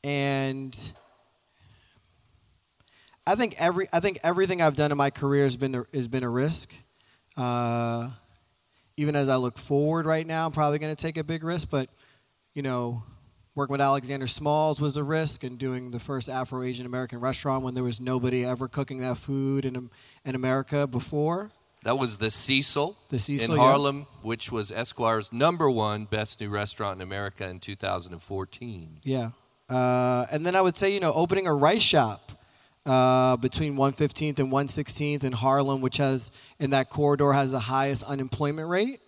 and I think every I think everything I've done in my career has been a, has been a risk. Uh, even as I look forward right now, I'm probably going to take a big risk, but you know, Working with Alexander Smalls was a risk, and doing the first Afro Asian American restaurant when there was nobody ever cooking that food in, in America before. That was the Cecil, The Cecil, in yeah. Harlem, which was Esquire's number one best new restaurant in America in 2014. Yeah. Uh, and then I would say, you know, opening a rice shop uh, between 115th and 116th in Harlem, which has, in that corridor, has the highest unemployment rate,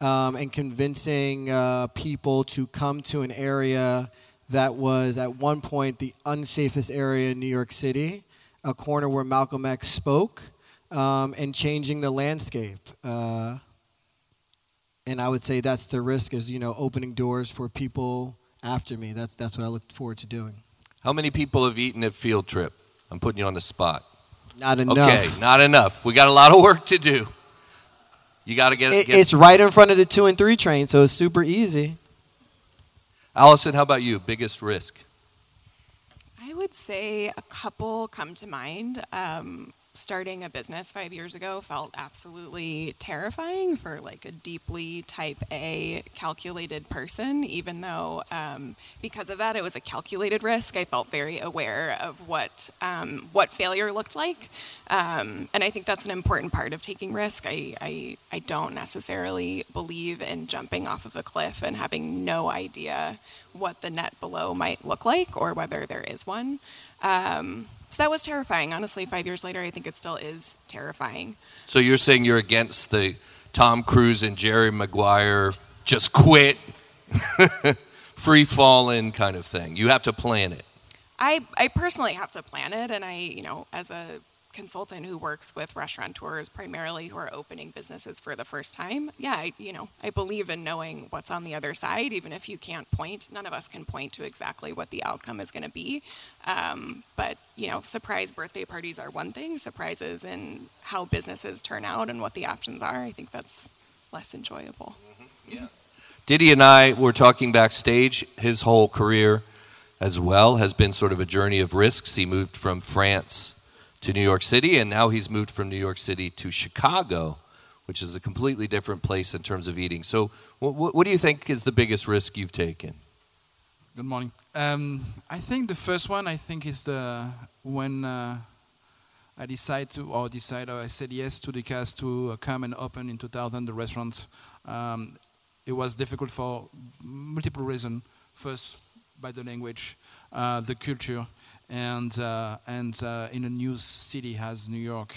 um, and convincing uh, people to come to an area that was at one point the unsafest area in New York City, a corner where Malcolm X spoke, um, and changing the landscape. Uh, and I would say that's the risk is, you know, opening doors for people after me. That's, that's what I look forward to doing. How many people have eaten at Field Trip? I'm putting you on the spot. Not enough. Okay, not enough. We got a lot of work to do. You got to get, It, get it's right in front of the two and three train, so it's super easy. Allison, how about you? Biggest risk? I would say a couple come to mind. Um, starting a business five years ago felt absolutely terrifying for like a deeply type A calculated person, even though um, because of that it was a calculated risk. I felt very aware of what um, what failure looked like. Um, and I think that's an important part of taking risk. I, I, I don't necessarily believe in jumping off of a cliff and having no idea what the net below might look like or whether there is one. Um, so that was terrifying. Honestly, five years later, I think it still is terrifying. So you're saying you're against the Tom Cruise and Jerry Maguire just quit, free falling kind of thing. You have to plan it. I, I personally have to plan it, and I, you know, as a consultant who works with restaurateurs primarily who are opening businesses for the first time, yeah, I, you know, I believe in knowing what's on the other side, even if you can't point. None of us can point to exactly what the outcome is going to be. Um, but you know, surprise birthday parties are one thing. Surprises and how businesses turn out and what the options are, I think that's less enjoyable. Yeah. Didier and I were talking backstage. His whole career, as well, has been sort of a journey of risks. He moved from France to New York City, and now he's moved from New York City to Chicago, which is a completely different place in terms of eating. So, what do you think is the biggest risk you've taken? Good morning. Um, I think the first one, I think, is the when uh, I decided to, or decided, or I said yes to Ducasse to uh, come and open in 2000 the restaurant. Um, it was difficult for multiple reasons. First, by the language, uh, the culture, and uh, and uh, in a new city as New York.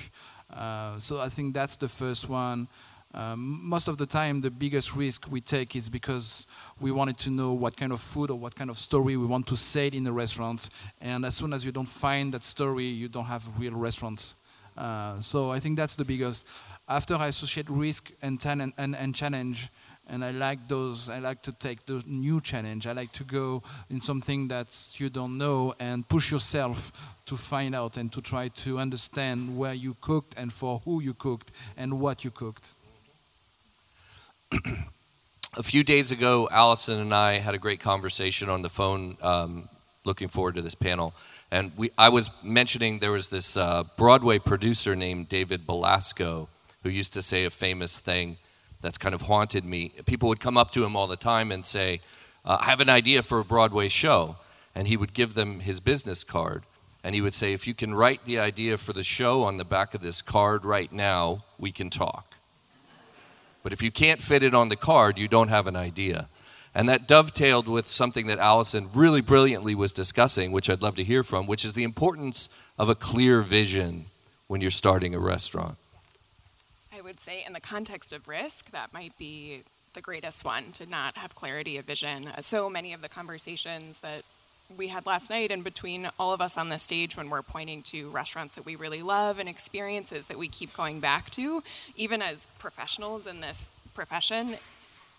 Uh, so I think that's the first one. Um, most of the time, the biggest risk we take is because we wanted to know what kind of food or what kind of story we want to say in the restaurant. And as soon as you don't find that story, you don't have a real restaurant. Uh, so I think that's the biggest. After I associate risk and, talent and, and challenge, and I like those. I like to take the new challenge. I like to go in something that you don't know and push yourself to find out and to try to understand where you cooked and for who you cooked and what you cooked. A few days ago, Allison and I had a great conversation on the phone. Um, looking forward to this panel, and we I was mentioning there was this uh, Broadway producer named David Belasco who used to say a famous thing that's kind of haunted me. People would come up to him all the time and say, uh, "I have an idea for a Broadway show," and he would give them his business card. And he would say, If you can write the idea for the show on the back of this card right now, we can talk. But if you can't fit it on the card, you don't have an idea. And that dovetailed with something that Allison really brilliantly was discussing, which I'd love to hear from, which is the importance of a clear vision when you're starting a restaurant. I would say, in the context of risk, that might be the greatest one to not have clarity of vision. So many of the conversations that we had last night and between all of us on the stage when we're pointing to restaurants that we really love and experiences that we keep going back to, even as professionals in this profession,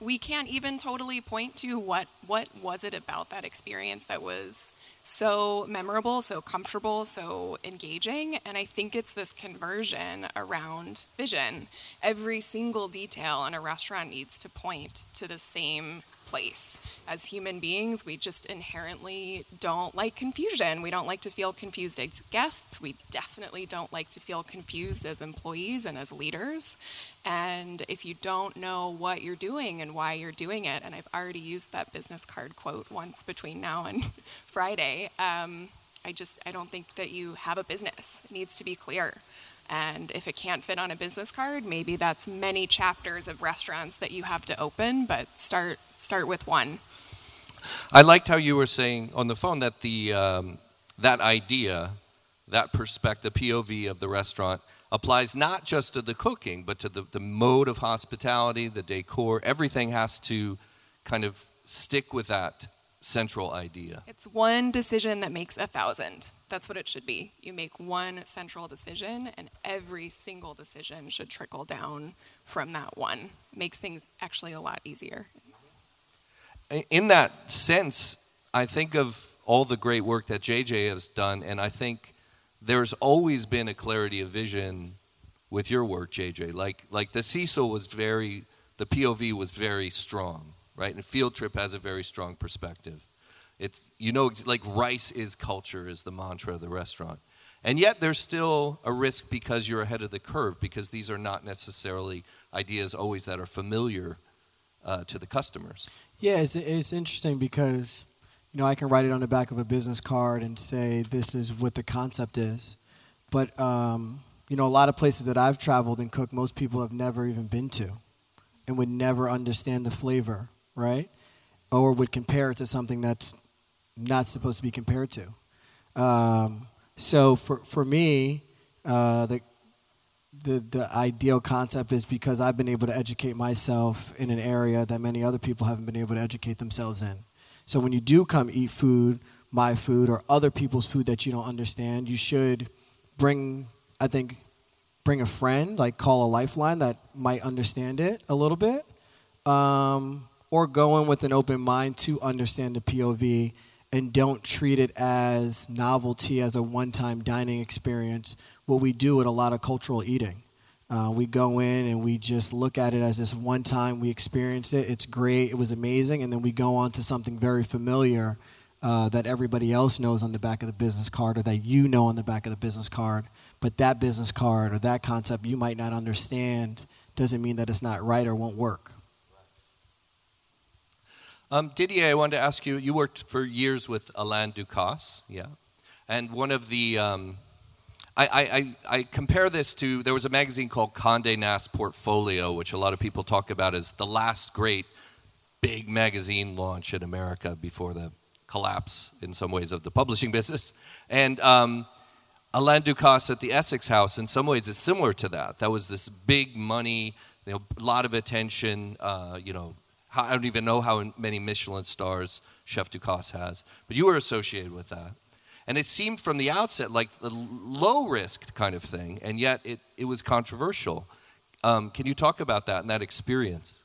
we can't even totally point to what what was it about that experience that was so memorable, so comfortable, so engaging. And I think it's this conversion around vision. Every single detail in a restaurant needs to point to the same place. As human beings, we just inherently don't like confusion. We don't like to feel confused as guests. We definitely don't like to feel confused as employees and as leaders. And if you don't know what you're doing and why you're doing it, and I've already used that business card quote once between now and Friday, um, I just I don't think that you have a business. It needs to be clear. And if it can't fit on a business card, maybe that's many chapters of restaurants that you have to open, but start start with one. I liked how you were saying on the phone that the um, that idea, that perspective, POV of the restaurant applies not just to the cooking, but to the, the mode of hospitality, the decor. Everything has to kind of stick with that central idea. It's one decision that makes a thousand. That's what it should be. You make one central decision, and every single decision should trickle down from that one. Makes things actually a lot easier. In that sense, I think of all the great work that JJ has done, and I think there's always been a clarity of vision with your work, JJ. Like, like the Cecil was very, the POV was very strong right? And Field Trip has a very strong perspective. It's you know like rice is culture is the mantra of the restaurant. And yet there's still a risk because you're ahead of the curve because these are not necessarily ideas always that are familiar uh, to the customers. Yeah, it's, it's interesting because you know I can write it on the back of a business card and say this is what the concept is, but um, you know a lot of places that I've traveled and cooked, most people have never even been to, and would never understand the flavor right? Or would compare it to something that's not supposed to be compared to. Um, so for, for me, uh, the, the, the ideal concept is because I've been able to educate myself in an area that many other people haven't been able to educate themselves in. So when you do come eat food, my food, or other people's food that you don't understand, you should bring, I think, bring a friend, like call a lifeline that might understand it a little bit. Um, or go in with an open mind to understand the POV and don't treat it as novelty, as a one time dining experience, what we do with a lot of cultural eating. Uh, we go in and we just look at it as this one time we experience it. It's great. It was amazing. And then we go on to something very familiar uh, that everybody else knows on the back of the business card or that you know on the back of the business card. But that business card or that concept you might not understand doesn't mean that it's not right or won't work. Um, Didier, I wanted to ask you. You worked for years with Alain Ducasse, yeah, and one of the um, I, I, I, compare this to there was a magazine called Condé Nast Portfolio, which a lot of people talk about as the last great big magazine launch in America before the collapse, in some ways, of the publishing business. And um, Alain Ducasse at the Essex House, in some ways, is similar to that. That was this big money, you know, a lot of attention, uh, you know, I don't even know how many Michelin stars Chef Ducasse has, but you were associated with that. And it seemed from the outset like a low risk kind of thing, and yet it, it was controversial. Um, can you talk about that and that experience?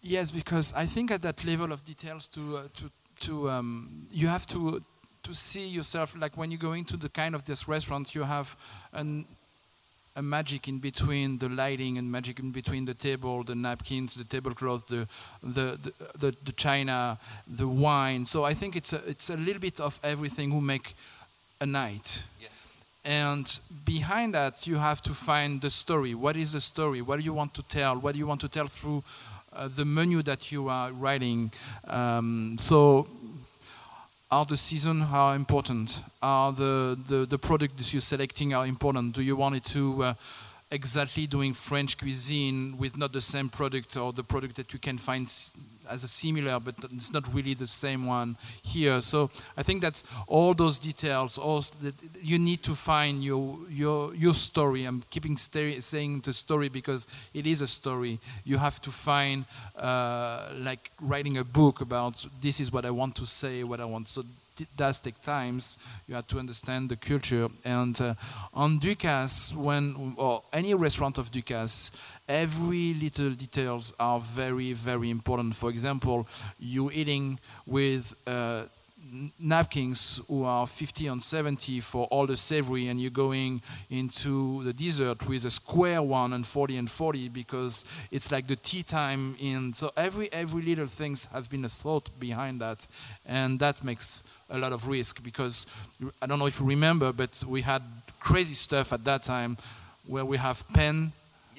Yes, because I think at that level of details, to, uh, to, to um, you have to, to see yourself like when you go into the kind of this restaurant, you have an a magic in between the lighting and magic in between the table, the napkins, the tablecloth, the, the, the, the, the china, the wine. So I think it's a, it's a little bit of everything who make a night. Yes. And behind that, you have to find the story. What is the story? What do you want to tell? What do you want to tell through uh, the menu that you are writing? Um, so are the season are important? Are the, the, the product that you're selecting are important? Do you want it to uh, exactly doing French cuisine with not the same product or the product that you can find as a similar, but it's not really the same one here. So I think that's all those details. All that you need to find your your your story. I'm keeping saying the story because it is a story. You have to find uh, like writing a book about this is what I want to say, what I want. So it does take times. You have to understand the culture. And uh, on Ducasse, when or any restaurant of Ducasse, every little details are very, very important. For example, you eating with uh, napkins who are 50 and 70 for all the savory and you're going into the dessert with a square one and 40 and 40 because it's like the tea time in so every every little things have been a thought behind that and that makes a lot of risk because i don't know if you remember but we had crazy stuff at that time where we have pen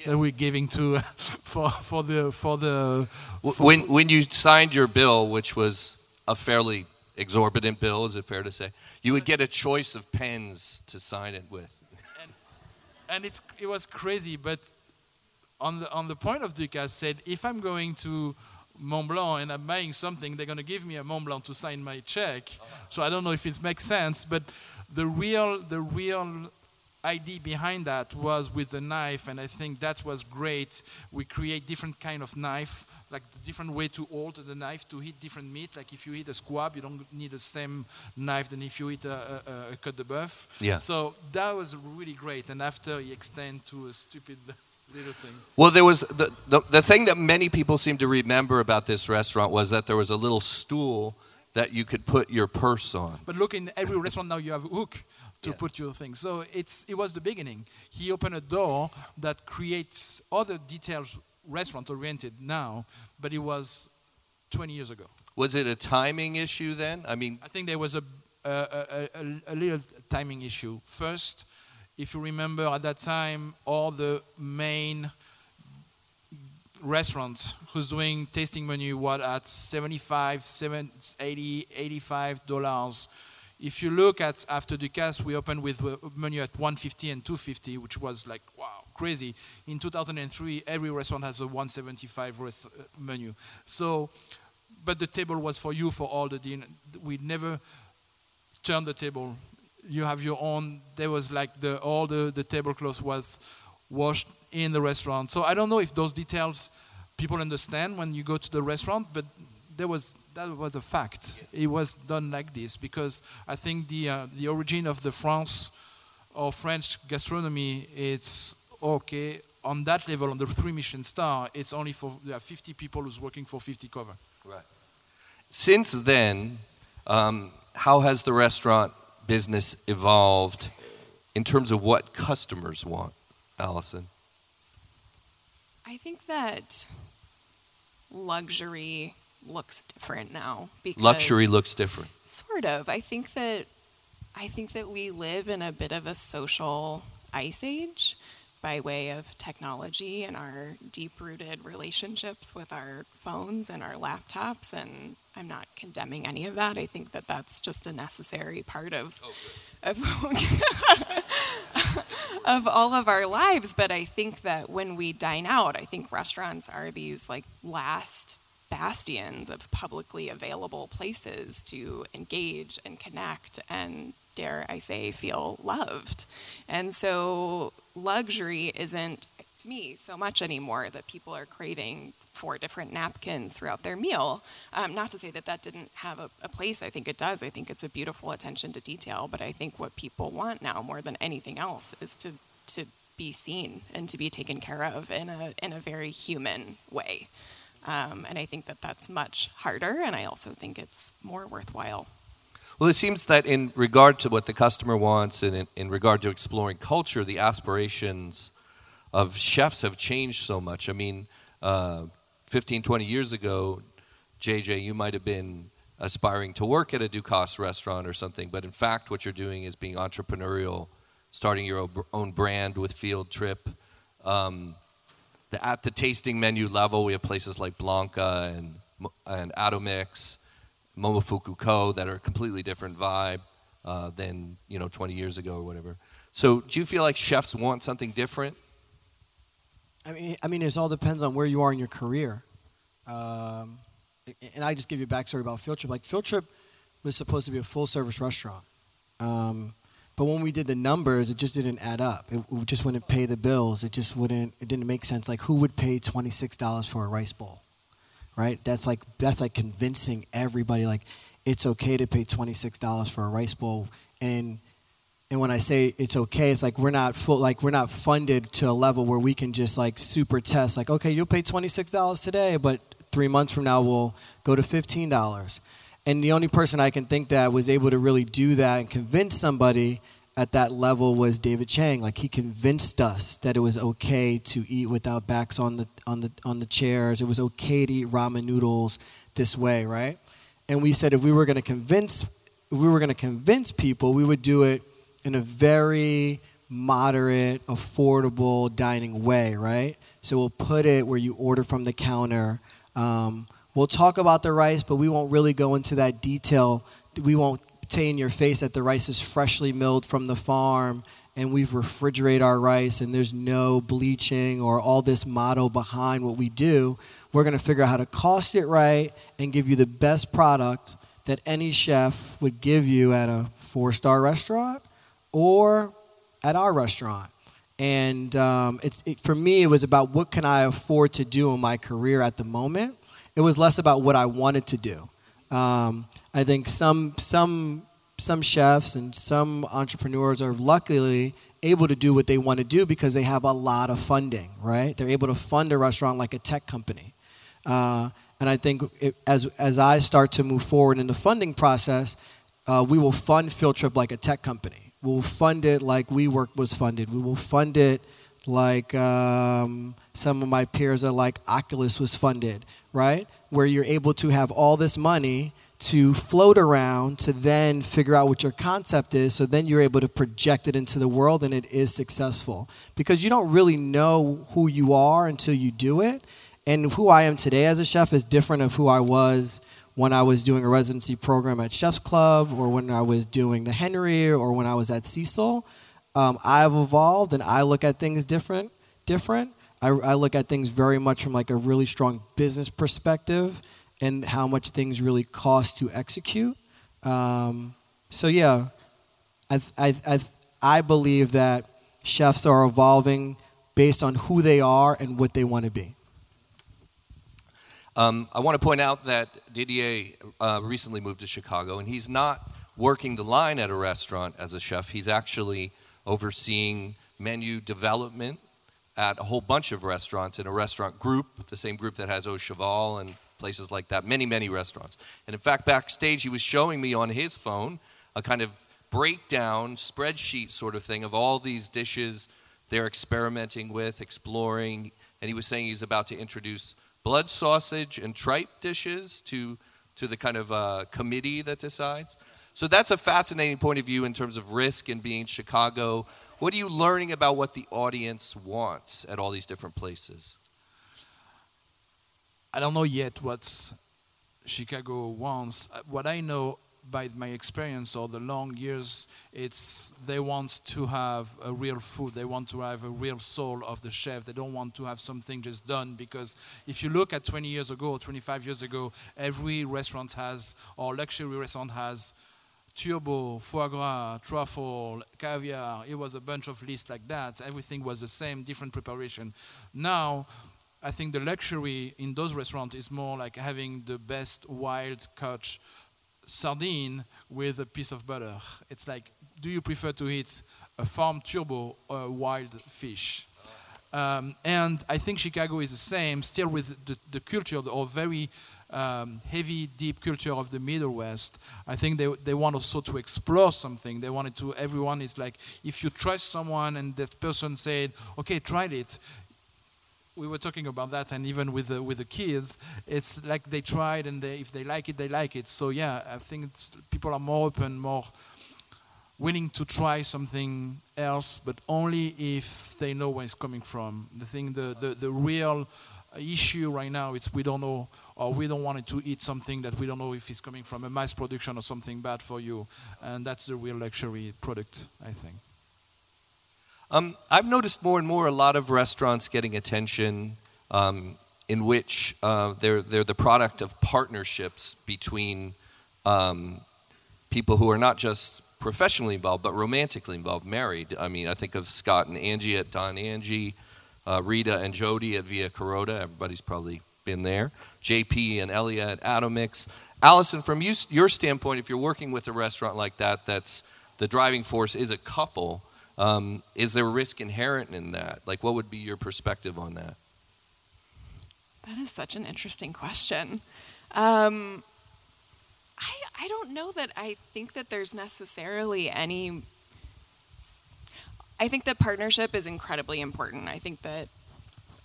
that we're giving to for for the for the for- When, when you signed your bill, which was a fairly exorbitant bill, is it fair to say? You would get a choice of pens to sign it with. and it's it was crazy. But on the on the point of Ducasse said, if I'm going to Mont Blanc and I'm buying something, they're going to give me a Mont Blanc to sign my check. So I don't know if it makes sense, but the real the real idea behind that was with the knife, and I think that was great. We create different kind of knife, like the different way to hold the knife to hit different meat. Like if you hit a squab, you don't need the same knife than if you hit a, a, a côte de boeuf. Yeah. So that was really great. And after he extend to a stupid little thing. Well, there was the, the, the thing that many people seem to remember about this restaurant was that there was a little stool that you could put your purse on. But look, in every restaurant now you have a hook to put your things. So it's it was the beginning. He opened a door that creates other details restaurant oriented now, but it was 20 years ago. Was it a timing issue then? I mean, I think there was a a, a, a, a little timing issue. First, if you remember at that time, all the main restaurants who's doing tasting menu what at 75 7 80 85 dollars if you look at after Ducasse, we opened with menu at 150 and 250, which was like wow, crazy. In 2003, every restaurant has a 175 res- uh, menu. So, but the table was for you for all the dinner. We never turned the table. You have your own. There was like the all the the tablecloth was washed in the restaurant. So I don't know if those details people understand when you go to the restaurant, but there was that was a fact. It was done like this because I think the uh, the origin of the France or French gastronomy it's okay on that level on the three Michelin star. It's only for there are 50 people who's working for 50 cover. Right. Since then, um, how has the restaurant business evolved in terms of what customers want, Allison? I think that luxury looks different now. Because Luxury looks different. Sort of. I think that I think that we live in a bit of a social ice age by way of technology and our deep-rooted relationships with our phones and our laptops and I'm not condemning any of that. I think that that's just a necessary part of oh, of of all of our lives, but I think that when we dine out, I think restaurants are these like last bastions of publicly available places to engage and connect and dare I say feel loved. And so luxury isn't to me so much anymore that people are craving four different napkins throughout their meal. Um, not to say that that didn't have a, a place. I think it does. I think it's a beautiful attention to detail. But I think what people want now more than anything else is to to be seen and to be taken care of in a in a very human way. Um, and I think that that's much harder, and I also think it's more worthwhile. Well, it seems that in regard to what the customer wants and in, in regard to exploring culture, the aspirations of chefs have changed so much. I mean, uh, 15, 20 years ago, JJ, you might have been aspiring to work at a Ducasse restaurant or something, but in fact, what you're doing is being entrepreneurial, starting your own- brand with Field Trip. Um, the, at the tasting menu level, we have places like Blanca and, and Atomix, Momofuku Ko. that are completely different vibe uh, than you know 20 years ago or whatever. So, do you feel like chefs want something different? I mean, I mean, it all depends on where you are in your career. Um, and I just give you a backstory about Field Trip. Like Field Trip was supposed to be a full service restaurant, um, but when we did the numbers, it just didn't add up. It, we just wouldn't pay the bills. It just wouldn't. It didn't make sense. Like who would pay twenty six dollars for a rice bowl, right? That's like that's like convincing everybody like it's okay to pay twenty six dollars for a rice bowl and and when I say it's okay, it's like we're not full, like we're not funded to a level where we can just like super test, like okay, you'll pay twenty six dollars today, but three months from now we'll go to fifteen dollars. and the only person I can think that was able to really do that and convince somebody at that level was David Chang. Like he convinced us that it was okay to eat without backs on the on the on the chairs. It was okay to eat ramen noodles this way, right? And we said if we were going to convince we were going to convince people, we would do it in a very moderate, affordable dining way, right? So we'll put it where you order from the counter. Um, we'll talk about the rice, but we won't really go into that detail. We won't your face that the rice is freshly milled from the farm and we've refrigerated our rice and there's no bleaching or all this motto behind what we do. We're going to figure out how to cost it right and give you the best product that any chef would give you at a four star restaurant or at our restaurant. And um, it, it, for me, it was about what can I afford to do in my career at the moment. It was less about what I wanted to do. Um, I think some some some chefs and some entrepreneurs are luckily able to do what they want to do because they have a lot of funding, right? They're able to fund a restaurant like a tech company. Uh, and I think it, as as I start to move forward in the funding process, uh, we will fund Field Trip like a tech company. We'll fund it like WeWork was funded. We will fund it like um, some of my peers are like Oculus was funded, right? Where you're able to have all this money to float around to then figure out what your concept is so then you're able to project it into the world and it is successful. Because you don't really know who you are until you do it. And who i am today as a chef is different of who i was when i was doing a residency program at chef's club or when i was doing the henry or when i was at cecil. Um, i've evolved and i look at things different different. I, I look at things very much from like a really strong business perspective and how much things really cost to execute. Um, so yeah, I, I, I, I believe that chefs are evolving based on who they are and what they want to be. Um, I want to point out that Didier uh, recently moved to Chicago, and he's not working the line at a restaurant as a chef. He's actually overseeing menu development at a whole bunch of restaurants in a restaurant group, the same group that has Au Cheval and places like that, many, many restaurants. And in fact, backstage, he was showing me on his phone a kind of breakdown spreadsheet sort of thing of all these dishes they're experimenting with, exploring. And he was saying he's about to introduce blood sausage and tripe dishes to, to the kind of uh, committee that decides. So that's a fascinating point of view in terms of risk and being Chicago. What are you learning about what the audience wants at all these different places? I don't know yet what Chicago wants. Uh, what I know by my experience or the long years, it's they want to have a real food. They want to have a real soul of the chef. They don't want to have something just done because if you look at 20 years ago or 25 years ago, every restaurant has or luxury restaurant has turbot, foie gras, truffle, caviar. It was a bunch of lists like that. Everything was the same, different preparation. Now I think the luxury in those restaurants is more like having the best wild caught sardine with a piece of butter. It's like, do you prefer to eat a farm turbot or wild fish? Um, and I think Chicago is the same, still with the, the culture or very um, heavy, deep culture of the Middle West. I think they, they want also to explore something. They wanted to, everyone is like, if you trust someone and that person said, okay, try it, we were talking about that, and even with the, with the kids, it's like they tried, and they, if they like it, they like it. So yeah, I think people are more open, more willing to try something else, but only if they know where it's coming from. The thing, the the, the real issue right now is we don't know, or we don't want to eat something that we don't know if it's coming from a mass production or something bad for you, and that's the real luxury product, I think. Um, I've noticed more and more a lot of restaurants getting attention um, in which uh, they're, they're the product of partnerships between um, people who are not just professionally involved, but romantically involved, married. I mean, I think of Scott and Angie at Don Angie, uh, Rita and Jody at Via Carota. Everybody's probably been there. JP and Ellia at Atomix. Allison, from you, your standpoint, if you're working with a restaurant like that, that's the driving force is a couple. Um, is there risk inherent in that? Like, what would be your perspective on that? That is such an interesting question. Um, I, I don't know that I think that there's necessarily any. I think that partnership is incredibly important. I think that,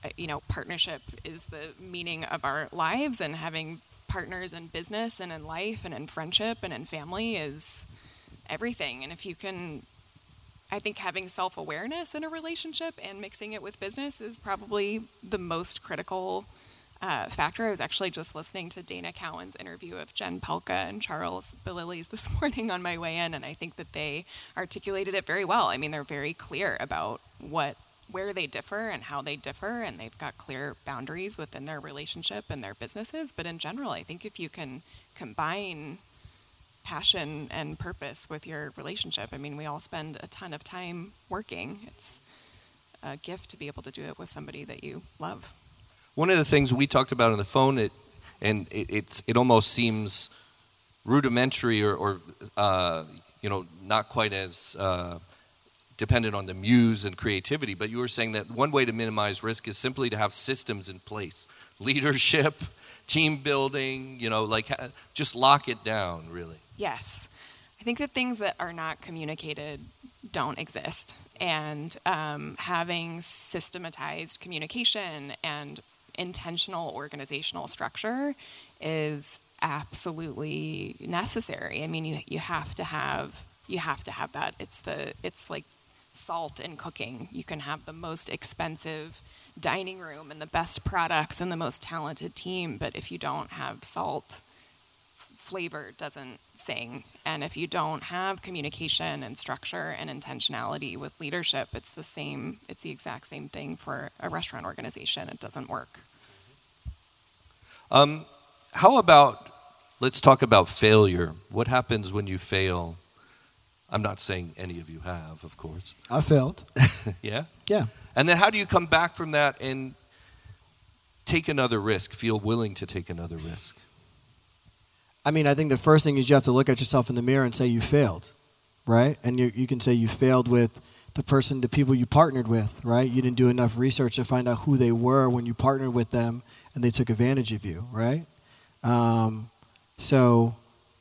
uh, you know, partnership is the meaning of our lives, and having partners in business and in life and in friendship and in family is everything. And if you can, I think having self awareness in a relationship and mixing it with business is probably the most critical uh, factor. I was actually just listening to Dana Cowin's interview of Jen Pelka and Charles Bililies this morning on my way in, and I think that they articulated it very well. I mean, they're very clear about what where they differ and how they differ, and they've got clear boundaries within their relationship and their businesses. But in general, I think if you can combine passion and purpose with your relationship, I mean, we all spend a ton of time working. It's a gift to be able to do it with somebody that you love. One of the things we talked about on the phone, it, and it, it's, it almost seems rudimentary or, or uh, you know, not quite as uh, dependent on the muse and creativity, but you were saying that one way to minimize risk is simply to have systems in place leadership, team building, you know, like just lock it down, really. Yes. I think the things that are not communicated don't exist. And um, having systematized communication and intentional organizational structure is absolutely necessary. I mean, you, you have to have you have to have that. It's the it's like salt in cooking. You can have the most expensive dining room and the best products and the most talented team, but if you don't have salt, flavor doesn't sing. And if you don't have communication and structure and intentionality with leadership, it's the same, it's the exact same thing for a restaurant organization. It doesn't work. Um, how about, let's talk about failure. What happens when you fail? I'm not saying any of you have, of course. I failed. yeah? Yeah. And then how do you come back from that and take another risk, feel willing to take another risk? I mean, I think the first thing is you have to look at yourself in the mirror and say you failed, right? And you, you can say you failed with the person, the people you partnered with, right? You didn't do enough research to find out who they were when you partnered with them and they took advantage of you, right? Um, so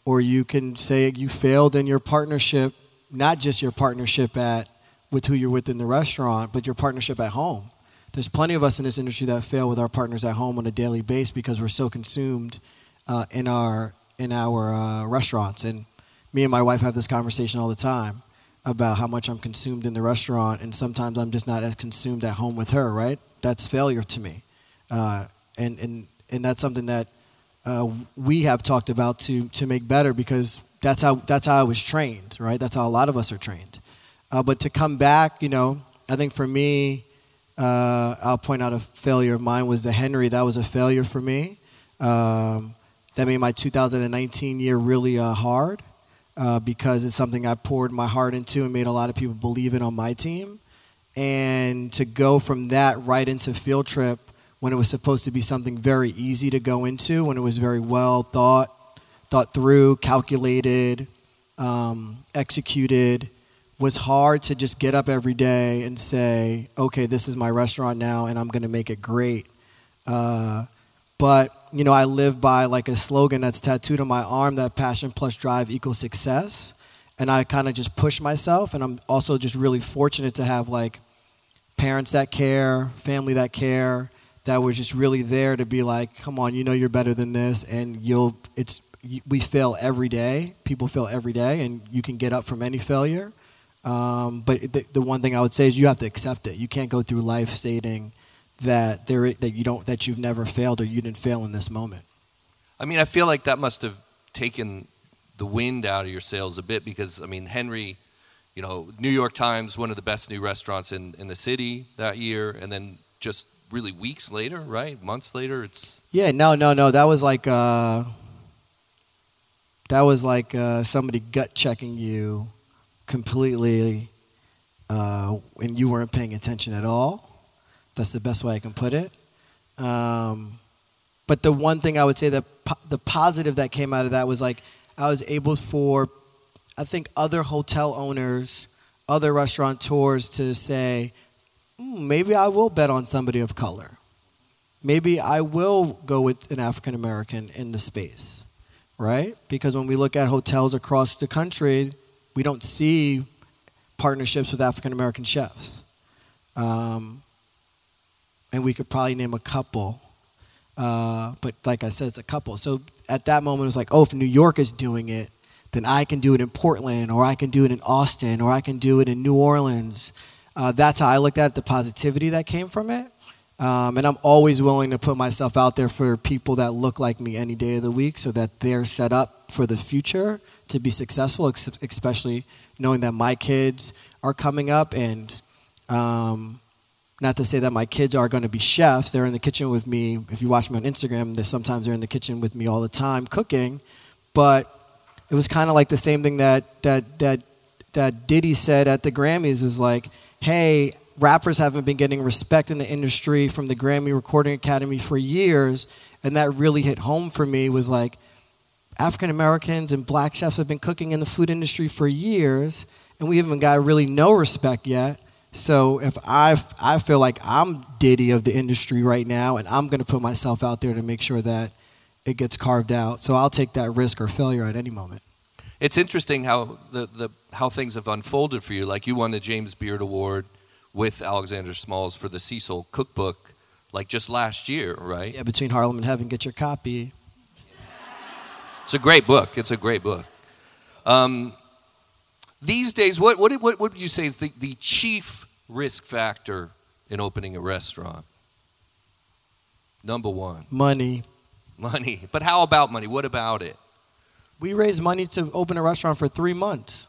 or you can say you failed in your partnership, not just your partnership at with who you're with in the restaurant, but your partnership at home. There's plenty of us in this industry that fail with our partners at home on a daily basis because we're so consumed uh, in our in our uh, restaurants. And me and my wife have this conversation all the time about how much I'm consumed in the restaurant, and sometimes I'm just not as consumed at home with her. Right? That's failure to me, uh, and and and that's something that uh, we have talked about to to make better because that's how that's how I was trained, right? That's how a lot of us are trained. Uh, but to come back, you know, I think for me, uh, I'll point out a failure of mine was the Henry. That was a failure for me. Um, that made my 2019 year really uh, hard uh, because it's something I poured my heart into and made a lot of people believe in on my team. And to go from that right into field trip when it was supposed to be something very easy to go into, when it was very well thought, thought through, calculated, um, executed, was hard to just get up every day and say, okay, this is my restaurant now and I'm going to make it great. Uh, but, you know, I live by like a slogan that's tattooed on my arm that passion plus drive equals success. And I kind of just push myself. And I'm also just really fortunate to have like parents that care, family that care, that were just really there to be like, come on, you know you're better than this, and you'll. It's we fail every day. People fail every day, and you can get up from any failure. Um, but the, the one thing I would say is you have to accept it. You can't go through life stating that there that you don't that you've never failed or you didn't fail in this moment. I mean, I feel like that must have taken the wind out of your sails a bit because I mean, Henry, you know, New York Times, one of the best new restaurants in, in the city that year, and then just really weeks later, right? Months later, it's yeah. No, no, no. That was like uh, that was like uh, somebody gut checking you completely, uh, and you weren't paying attention at all. That's the best way I can put it. Um, but the one thing I would say that po- the positive that came out of that was like I was able for, I think other hotel owners, other restaurateurs to say, mm, maybe I will bet on somebody of color. Maybe I will go with an African American in the space. right? Because when we look at hotels across the country, we don't see partnerships with African American chefs. Um, and we could probably name a couple. Uh, but like I said, it's a couple. So at that moment, it was like, oh, if New York is doing it, then I can do it in Portland, or I can do it in Austin, or I can do it in New Orleans. Uh, that's how I looked at it, the positivity that came from it. Um, and I'm always willing to put myself out there for people that look like me any day of the week so that they're set up for the future to be successful, especially knowing that my kids are coming up and um, not to say that my kids are going to be chefs. They're in the kitchen with me. If you watch me on Instagram, they're, sometimes they're in the kitchen with me all the time cooking. But it was kind of like the same thing that, that, that, that Diddy said at the Grammys was like, hey, rappers haven't been getting respect in the industry from the Grammy Recording Academy for years. And that really hit home for me was like, African Americans and black chefs have been cooking in the food industry for years, and we haven't got really no respect yet. So if I, I feel like I'm Diddy of the industry right now, and I'm going to put myself out there to make sure that it gets carved out. So I'll take that risk or failure at any moment. It's interesting how the, the how things have unfolded for you. Like you won the James Beard Award with Alexander Smalls for the Cecil Cookbook, like just last year, right? Yeah, between Harlem and Heaven, get your copy. It's a great book. It's a great book. Um, these days, what, what, what, what would you say is the, the chief risk factor in opening a restaurant? Number one. Money. Money. But how about money? What about it? We raised money to open a restaurant for three months,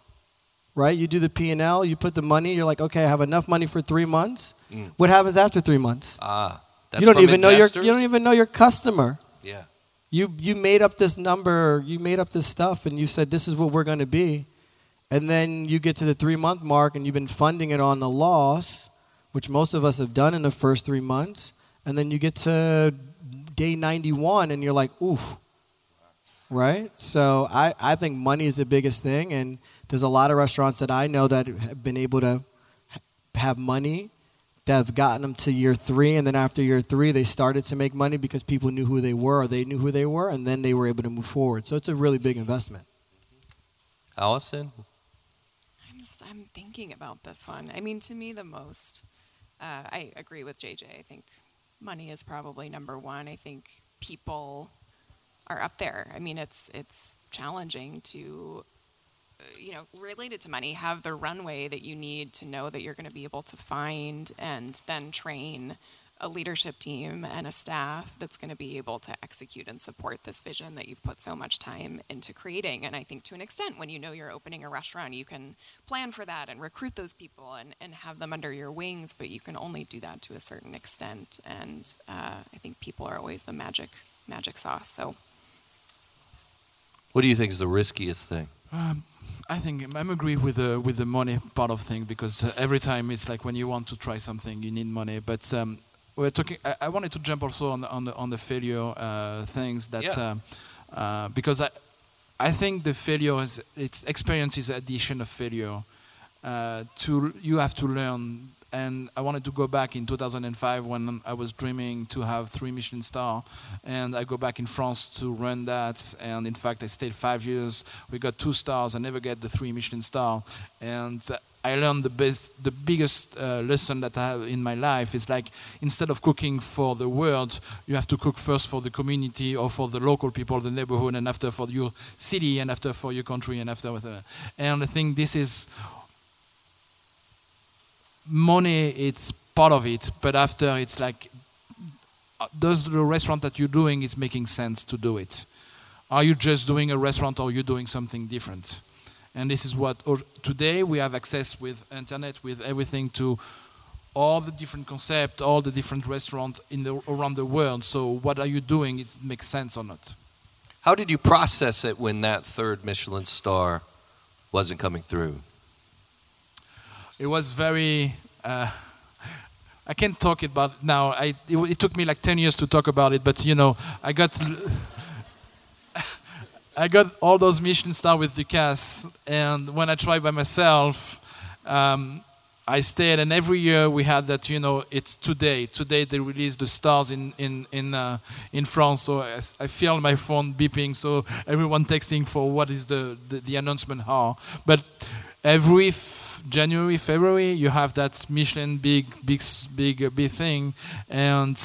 right? You do the P and L, you put the money. You're like, okay, I have enough money for three months. Mm. What happens after three months? Ah, that's you don't even know your you don't even know your customer. Yeah. You you made up this number, you made up this stuff, and you said this is what we're going to be, and then you get to the three month mark, and you've been funding it on the loss, which most of us have done in the first three months, and then you get to day ninety one, and you're like, ooh, right? So I I think money is the biggest thing, and there's a lot of restaurants that I know that have been able to have money that have gotten them to year three, and then after year three, they started to make money because people knew who they were, or they knew who they were, and then they were able to move forward. So it's a really big investment. Allison? I'm, thinking about this one. I mean, to me, the most, uh, I agree with JJ. I think money is probably number one. I think people are up there. I mean, it's it's challenging to, uh, you know, related to money, have the runway that you need to know that you're going to be able to find and then train a leadership team and a staff that's going to be able to execute and support this vision that you've put so much time into creating. And I think to an extent, when you know you're opening a restaurant, you can plan for that and recruit those people and, and have them under your wings, but you can only do that to a certain extent. And uh, I think people are always the magic magic sauce. So What do you think is the riskiest thing? Um, I think I'm agree with the with the money part of thing because uh, every time it's like when you want to try something, you need money. But um, we're talking. I, I wanted to jump also on the on the on the failure uh, things that Yeah. um, uh, because I I think the failure is its experience is addition of failure. Uh, to you have to learn. And I wanted to go back in 2005 when I was dreaming to have three Michelin star, and I go back in France to run that. And in fact, I stayed five years. We got two stars. I never get the three Michelin star, and uh, I learned the best, the biggest uh, lesson that I have in my life is like instead of cooking for the world, you have to cook first for the community or for the local people, the neighborhood, and after for your city, and after for your country, and after whatever. And I think this is money. It's part of it, but after it's like, uh, does the restaurant that you're doing is making sense to do it? Are you just doing a restaurant, or are you doing something different? And this is what or today we have access with internet with everything to all the different concepts all the different restaurants in the around the world so what are you doing it makes sense or not How did you process it when that third Michelin star wasn't coming through? it was very uh, I can't talk about it now. I, it, it took me like 10 years to talk about it, but you know, I got I got all those Michelin star with Ducasse, and when I tried by myself, um, I stayed, and every year we had that. You know, it's today. Today they release the stars in in in uh, in France. So I, I, feel my phone beeping. So everyone texting for what is the the, the announcement are. But every f- January, February, you have that Michelin big, big, big, big thing, and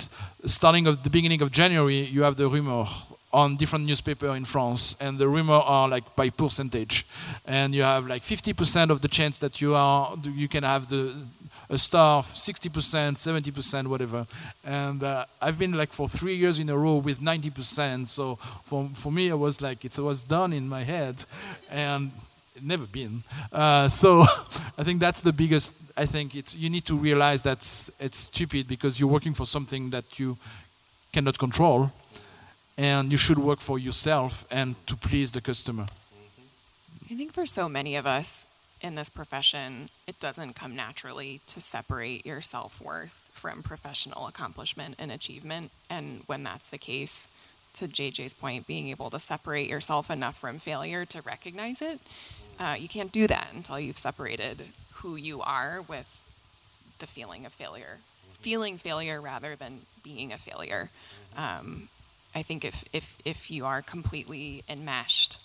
starting of the beginning of January, you have the rumor on different newspaper in France, and the rumor are like by percentage, and you have like 50% of the chance that you are you can have the a star, 60%, 70%, whatever. And uh, I've been like for three years in a row with 90%. So for for me, it was like it was done in my head, and never been. Uh, so I think that's the biggest. I think it's you need to realize that it's stupid because you're working for something that you cannot control and you should work for yourself and to please the customer. I think for so many of us in this profession, it doesn't come naturally to separate your self worth from professional accomplishment and achievement. And when that's the case, to JJ's point, being able to separate yourself enough from failure to recognize it, uh, you can't do that until you've separated who you are with the feeling of failure. Feeling failure rather than being a failure. Um, I think if, if, if you are completely enmeshed,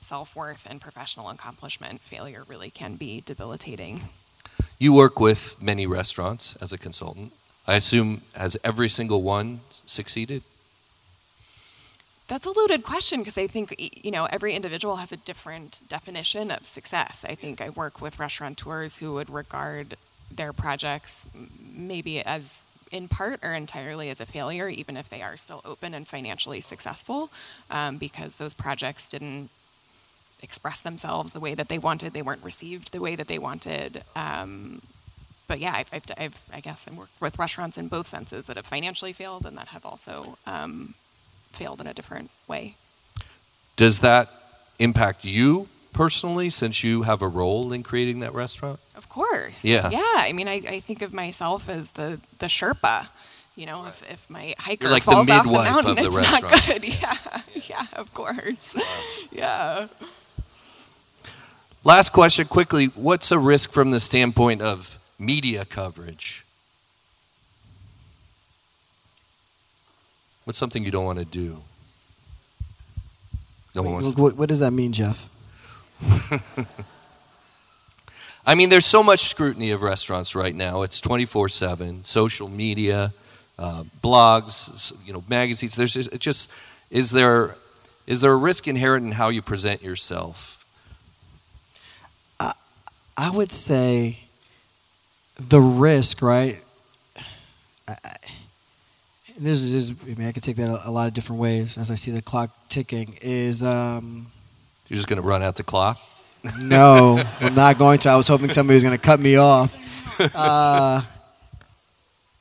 self worth and professional accomplishment, failure really can be debilitating. You work with many restaurants as a consultant. I assume, has every single one succeeded? That's a loaded question because I think you know every individual has a different definition of success. I think I work with restaurateurs who would regard their projects maybe as in part or entirely as a failure, even if they are still open and financially successful, um, because those projects didn't express themselves the way that they wanted. They weren't received the way that they wanted. Um, but yeah, I've, I've, I've, i guess I've worked with restaurants in both senses that have financially failed and that have also um, failed in a different way. Does that impact you personally since you have a role in creating that restaurant? Of course. Yeah. Yeah. I mean, I, I think of myself as the, the Sherpa. You know, right. if, if my hiker You're like falls the off the mountain, of the it's restaurant. not good. Yeah. Yeah, of course. Yeah. Last question quickly. What's a risk from the standpoint of media coverage? What's something you don't want to do? No one wants Wait, to what, what does that mean, Jeff? I mean, there's so much scrutiny of restaurants right now. It's 24 7, social media, uh, blogs, you know, magazines. There's just, just, is there, is there a risk inherent in how you present yourself? I would say the risk, right? I, I, this is, I mean, I could take that a, a, lot of different ways as I see the clock ticking. Is um, you're just going to run out the clock? No, I'm not going to. I was hoping somebody was going to cut me off. Uh,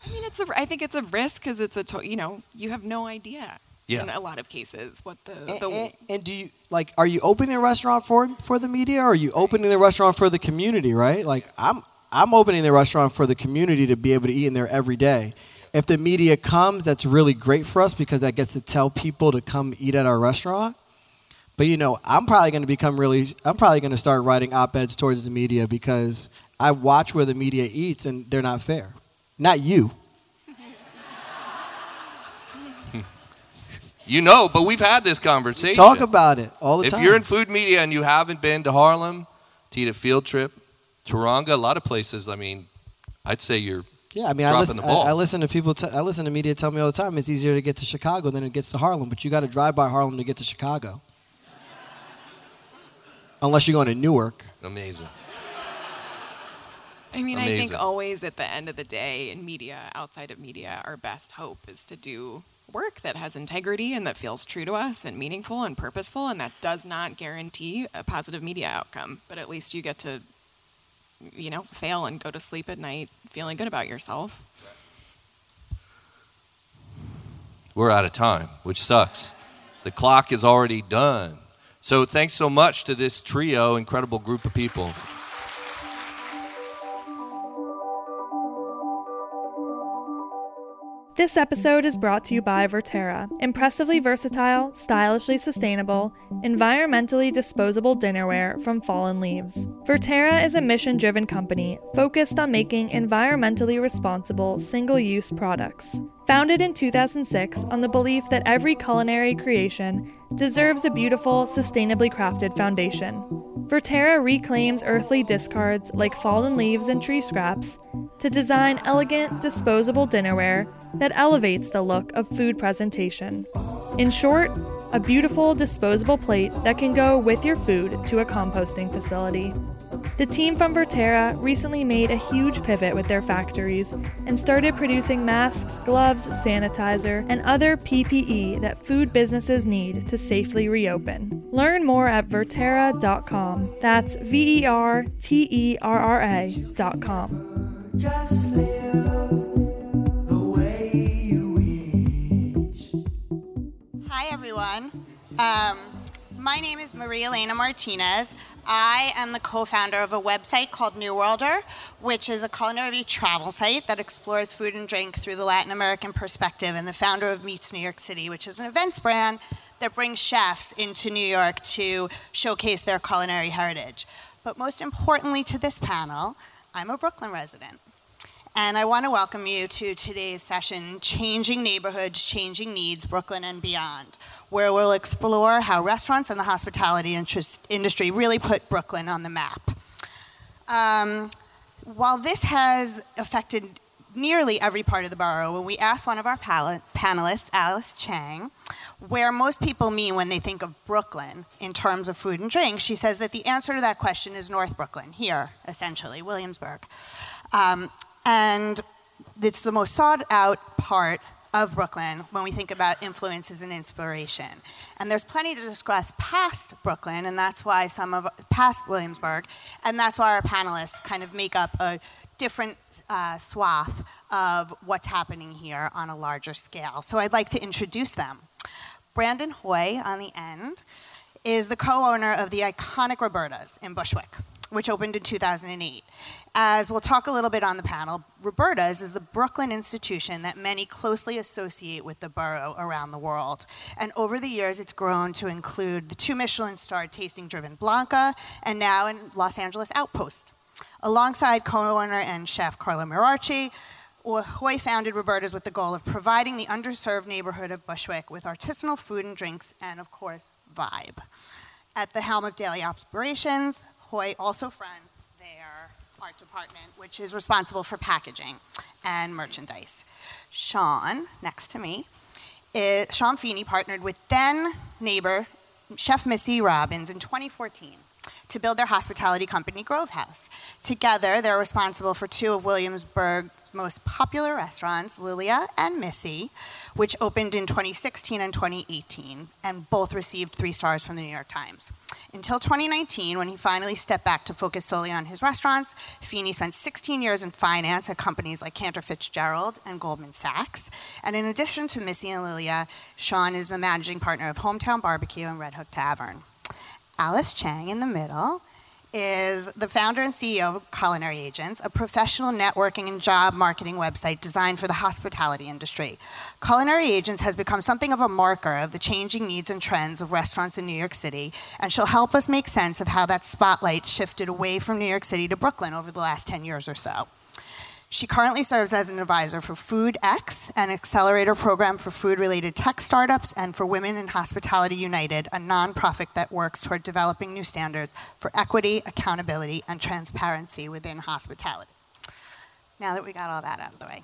I mean, it's a. I think it's a risk because it's a. To, you know, you have no idea. Yeah. In a lot of cases, what the and, the and, and, do you like? Are you opening a restaurant for for the media, or are you opening the restaurant for the community? Right? Like I'm I'm opening the restaurant for the community to be able to eat in there every day. If the media comes, that's really great for us because that gets to tell people to come eat at our restaurant. But you know, I'm probably going to become really. I'm probably going to start writing op-eds towards the media because I watch where the media eats and they're not fair. Not you. You know, but we've had this conversation. Talk about it all the if time. If you're in food media and you haven't been to Harlem to eat a field trip, Teranga, a lot of places, I mean, I'd say you're yeah, I mean, I listen, I, I listen, to people. T- I listen to media tell me all the time it's easier to get to Chicago than it gets to Harlem, but you got to drive by Harlem to get to Chicago, unless you're going to Newark. Amazing. I mean, Amazing. I think always at the end of the day, in media, outside of media, our best hope is to do work that has integrity and that feels true to us and meaningful and purposeful, and that does not guarantee a positive media outcome. But at least you get to, you know, fail and go to sleep at night feeling good about yourself. We're out of time, which sucks. The clock is already done. So thanks so much to this trio, incredible group of people. This episode is brought to you by Verterra, impressively versatile, stylishly sustainable, environmentally disposable dinnerware from fallen leaves. Verterra is a mission driven company focused on making environmentally responsible single use products. Founded in 2006 on the belief that every culinary creation deserves a beautiful, sustainably crafted foundation. Verterra reclaims earthly discards like fallen leaves and tree scraps to design elegant, disposable dinnerware that elevates the look of food presentation. In short, a beautiful disposable plate that can go with your food to a composting facility. The team from Verterra recently made a huge pivot with their factories and started producing masks, gloves, sanitizer, and other PPE that food businesses need to safely reopen. Learn more at Verterra.com. That's V E R T E R R A.com. Just live everyone. Um, my name is Maria Elena Martinez. I am the co founder of a website called New Worlder, which is a culinary travel site that explores food and drink through the Latin American perspective, and the founder of Meets New York City, which is an events brand that brings chefs into New York to showcase their culinary heritage. But most importantly to this panel, I'm a Brooklyn resident. And I want to welcome you to today's session, Changing Neighborhoods, Changing Needs, Brooklyn and Beyond, where we'll explore how restaurants and the hospitality industry really put Brooklyn on the map. Um, while this has affected nearly every part of the borough, when we asked one of our panelists, Alice Cheng, where most people mean when they think of Brooklyn in terms of food and drink, she says that the answer to that question is North Brooklyn, here, essentially, Williamsburg. Um, and it's the most sought out part of Brooklyn when we think about influences and inspiration. And there's plenty to discuss past Brooklyn, and that's why some of past Williamsburg, and that's why our panelists kind of make up a different uh, swath of what's happening here on a larger scale. So I'd like to introduce them. Brandon Hoy on the end is the co-owner of the iconic Roberta's in Bushwick which opened in 2008. As we'll talk a little bit on the panel, Roberta's is the Brooklyn institution that many closely associate with the borough around the world. And over the years, it's grown to include the two Michelin starred tasting driven Blanca and now in Los Angeles Outpost. Alongside co owner and chef Carlo Mirarchi, Hoy founded Roberta's with the goal of providing the underserved neighborhood of Bushwick with artisanal food and drinks and, of course, vibe. At the helm of daily operations, Hoy also fronts their art department, which is responsible for packaging and merchandise. Sean, next to me, is, Sean Feeney partnered with then neighbor Chef Missy Robbins in 2014 to build their hospitality company, Grove House. Together, they're responsible for two of Williamsburg's most popular restaurants, Lilia and Misi, which opened in 2016 and 2018, and both received three stars from the New York Times. Until 2019, when he finally stepped back to focus solely on his restaurants, Feeney spent 16 years in finance at companies like Cantor Fitzgerald and Goldman Sachs. And in addition to Misi and Lilia, Sean is the managing partner of Hometown Barbecue and Red Hook Tavern. Alice Cheng in the middle is the founder and CEO of Culinary Agents, a professional networking and job marketing website designed for the hospitality industry. Culinary Agents has become something of a marker of the changing needs and trends of restaurants in New York City, and she'll help us make sense of how that spotlight shifted away from New York City to Brooklyn over the last 10 years or so. She currently serves as an advisor for Food X, an accelerator program for food related tech startups, and for Women in Hospitality United, a nonprofit that works toward developing new standards for equity, accountability, and transparency within hospitality. Now that we got all that out of the way,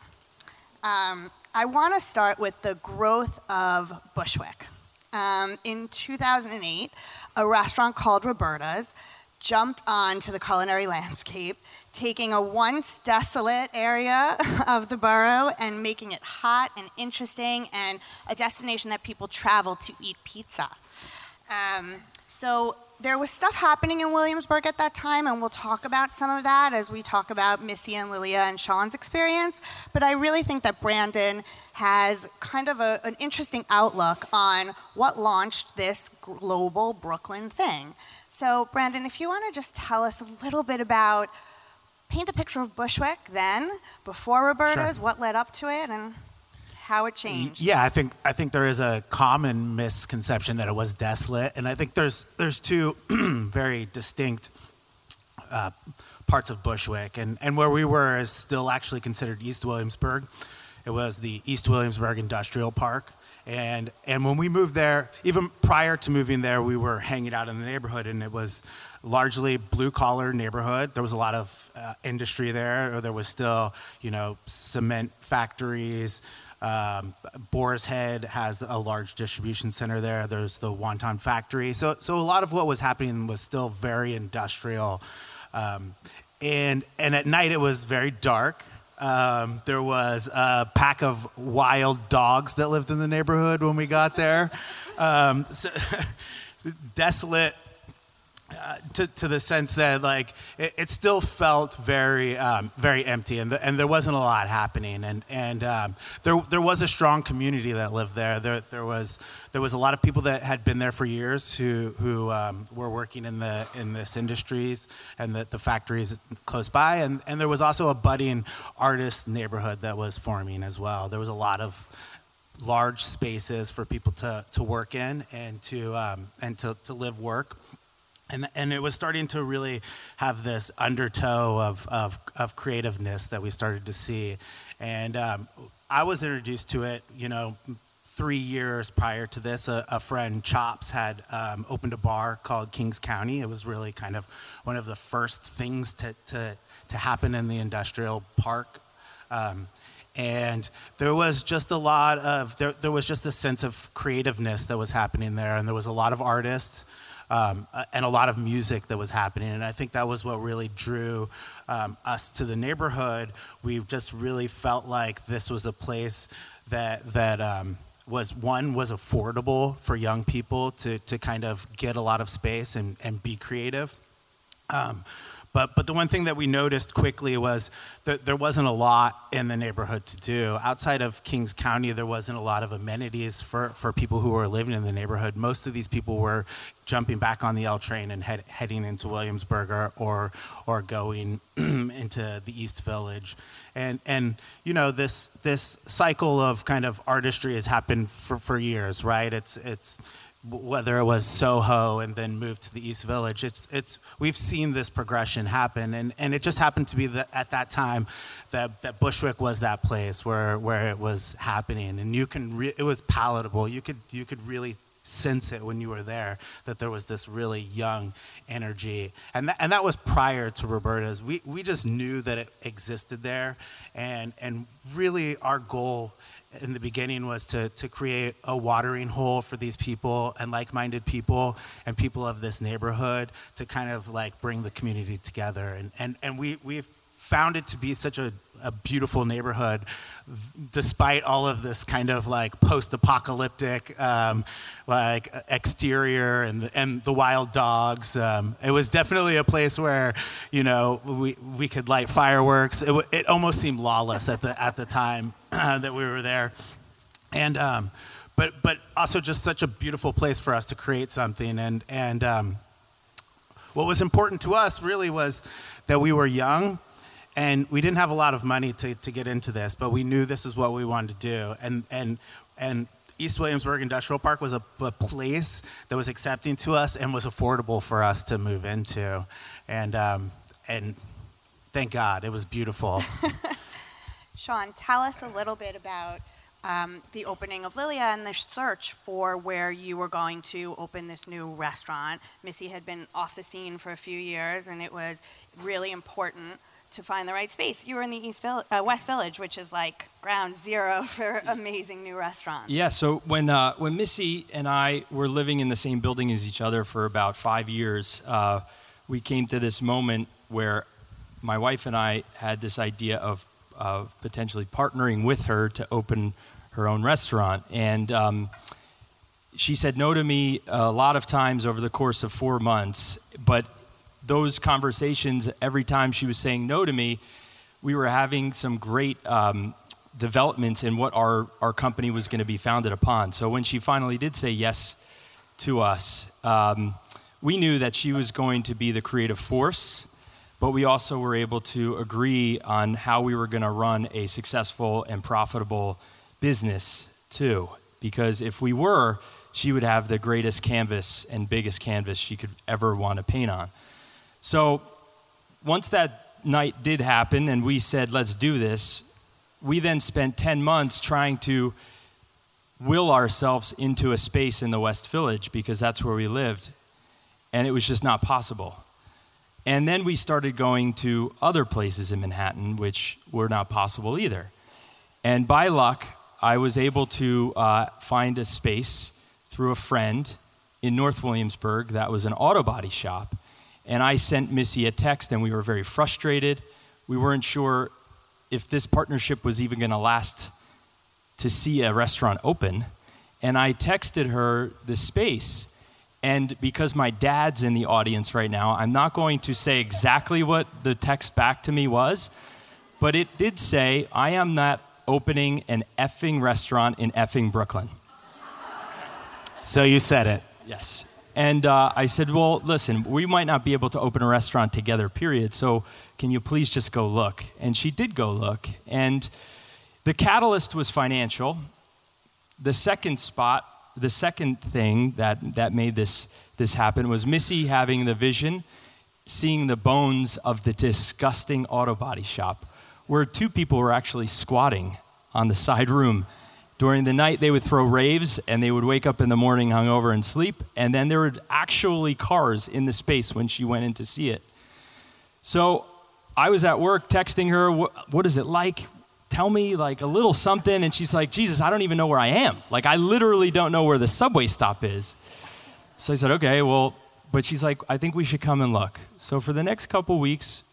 um, I want to start with the growth of Bushwick. Um, in 2008, a restaurant called Roberta's jumped onto the culinary landscape, taking a once desolate area of the borough and making it hot and interesting and a destination that people travel to eat pizza. Um, so there was stuff happening in Williamsburg at that time, and we'll talk about some of that as we talk about Misi and Lilia and Sean's experience. But I really think that Brandon has kind of a, an interesting outlook on what launched this global Brooklyn thing. So, Brandon, if you want to just tell us a little bit about, paint the picture of Bushwick then, before Roberta's, sure. what led up to it, and how it changed. Yeah, I think I think there is a common misconception that it was desolate, and I think there's there's two very distinct uh, parts of Bushwick, and and where we were is still actually considered East Williamsburg. It was the East Williamsburg Industrial Park, and and when we moved there, even prior to moving there, we were hanging out in the neighborhood, and it was largely blue collar neighborhood. There was a lot of uh, industry there. Or there was still, you know, cement factories. Um, Boar's Head has a large distribution center there. There's the wonton factory. So, so a lot of what was happening was still very industrial. Um, and, and at night it was very dark. Um, there was a pack of wild dogs that lived in the neighborhood when we got there. Um, so desolate to, to the sense that like it, it still felt very um, very empty and, the, and there wasn't a lot happening and and um, there there was a strong community that lived there. There there was there was a lot of people that had been there for years who who um, were working in the in this industries and the, the factories close by and and there was also a budding artist neighborhood that was forming as well. There was a lot of large spaces for people to, to work in and to um, and to, to live work and, and it was starting to really have this undertow of, of, of creativeness that we started to see. And um, I was introduced to it, you know, three years prior to this. A, a friend, Chops, had um, opened a bar called Kings County. It was really kind of one of the first things to, to, to happen in the industrial park. Um, and there was just a lot of there, there was just a sense of creativeness that was happening there and there was a lot of artists um, and a lot of music that was happening. And I think that was what really drew um, us to the neighborhood. We just really felt like this was a place that that um, was one was affordable for young people to to kind of get a lot of space and and be creative. Um, but, but the one thing that we noticed quickly was that there wasn't a lot in the neighborhood to do. Outside of Kings County, there wasn't a lot of amenities for, for people who were living in the neighborhood. Most of these people were jumping back on the L train and head, heading into Williamsburg or, or, or going into the East Village. And, and you know, this, this cycle of kind of artistry has happened for, for years, right? It's, it's, whether it was Soho and then moved to the East Village. It's, it's, we've seen this progression happen, and, and it just happened to be that at that time that, that Bushwick was that place where, where it was happening, and you can re- it was palatable. You could, you could really sense it when you were there that there was this really young energy, and that, and that was prior to Roberta's. We, we just knew that it existed there, and, and really our goal in the beginning was to, to create a watering hole for these people and like-minded people and people of this neighborhood to kind of like bring the community together. And, and, and we, we've found it to be such a, a beautiful neighborhood despite all of this kind of like post-apocalyptic um, like exterior and the, and the wild dogs um, it was definitely a place where you know we, we could light fireworks. It, w- it almost seemed lawless at the at the time that we were there. And um, but but also just such a beautiful place for us to create something. And and um, what was important to us really was that we were young and we didn't have a lot of money to, to get into this, but we knew this is what we wanted to do. And, and, and East Williamsburg Industrial Park was a, a place that was accepting to us and was affordable for us to move into. And, um, and thank God, it was beautiful. Sean, tell us a little bit about um, the opening of Lilia and the search for where you were going to open this new restaurant. Missy had been off the scene for a few years, and it was really important to find the right space. You were in the East Vill- uh, West Village, which is like ground zero for amazing new restaurants. Yeah, so when, uh, when Missy and I were living in the same building as each other for about five years, uh, we came to this moment where my wife and I had this idea of, of potentially partnering with her to open her own restaurant. And um, she said no to me a lot of times over the course of four months, but those conversations, every time she was saying no to me, we were having some great um, developments in what our, our company was going to be founded upon. So when she finally did say yes to us, um, we knew that she was going to be the creative force, but we also were able to agree on how we were going to run a successful and profitable business too, because if we were, she would have the greatest canvas and biggest canvas she could ever want to paint on. So once that night did happen and we said, let's do this, we then spent 10 months trying to will ourselves into a space in the West Village because that's where we lived. And it was just not possible. And then we started going to other places in Manhattan, which were not possible either. And by luck, I was able to uh, find a space through a friend in North Williamsburg that was an auto body shop. And I sent Missy a text, and we were very frustrated. We weren't sure if this partnership was even going to last to see a restaurant open. And I texted her the space. And because my dad's in the audience right now, I'm not going to say exactly what the text back to me was, but it did say, I am not opening an effing restaurant in effing Brooklyn. So you said it. Yes. And uh, I said, Well, listen, we might not be able to open a restaurant together, period. So can you please just go look? And she did go look. And the catalyst was financial. The second spot, the second thing that, that made this, this happen was Missy having the vision, seeing the bones of the disgusting auto body shop, where two people were actually squatting on the side room. During the night, they would throw raves and they would wake up in the morning hungover and sleep. And then there were actually cars in the space when she went in to see it. So I was at work texting her, what, is it like? Tell me like a little something. And she's like, Jesus, I don't even know where I am. Like, I literally don't know where the subway stop is. So I said, okay, well, but she's like, I think we should come and look. So for the next couple weeks,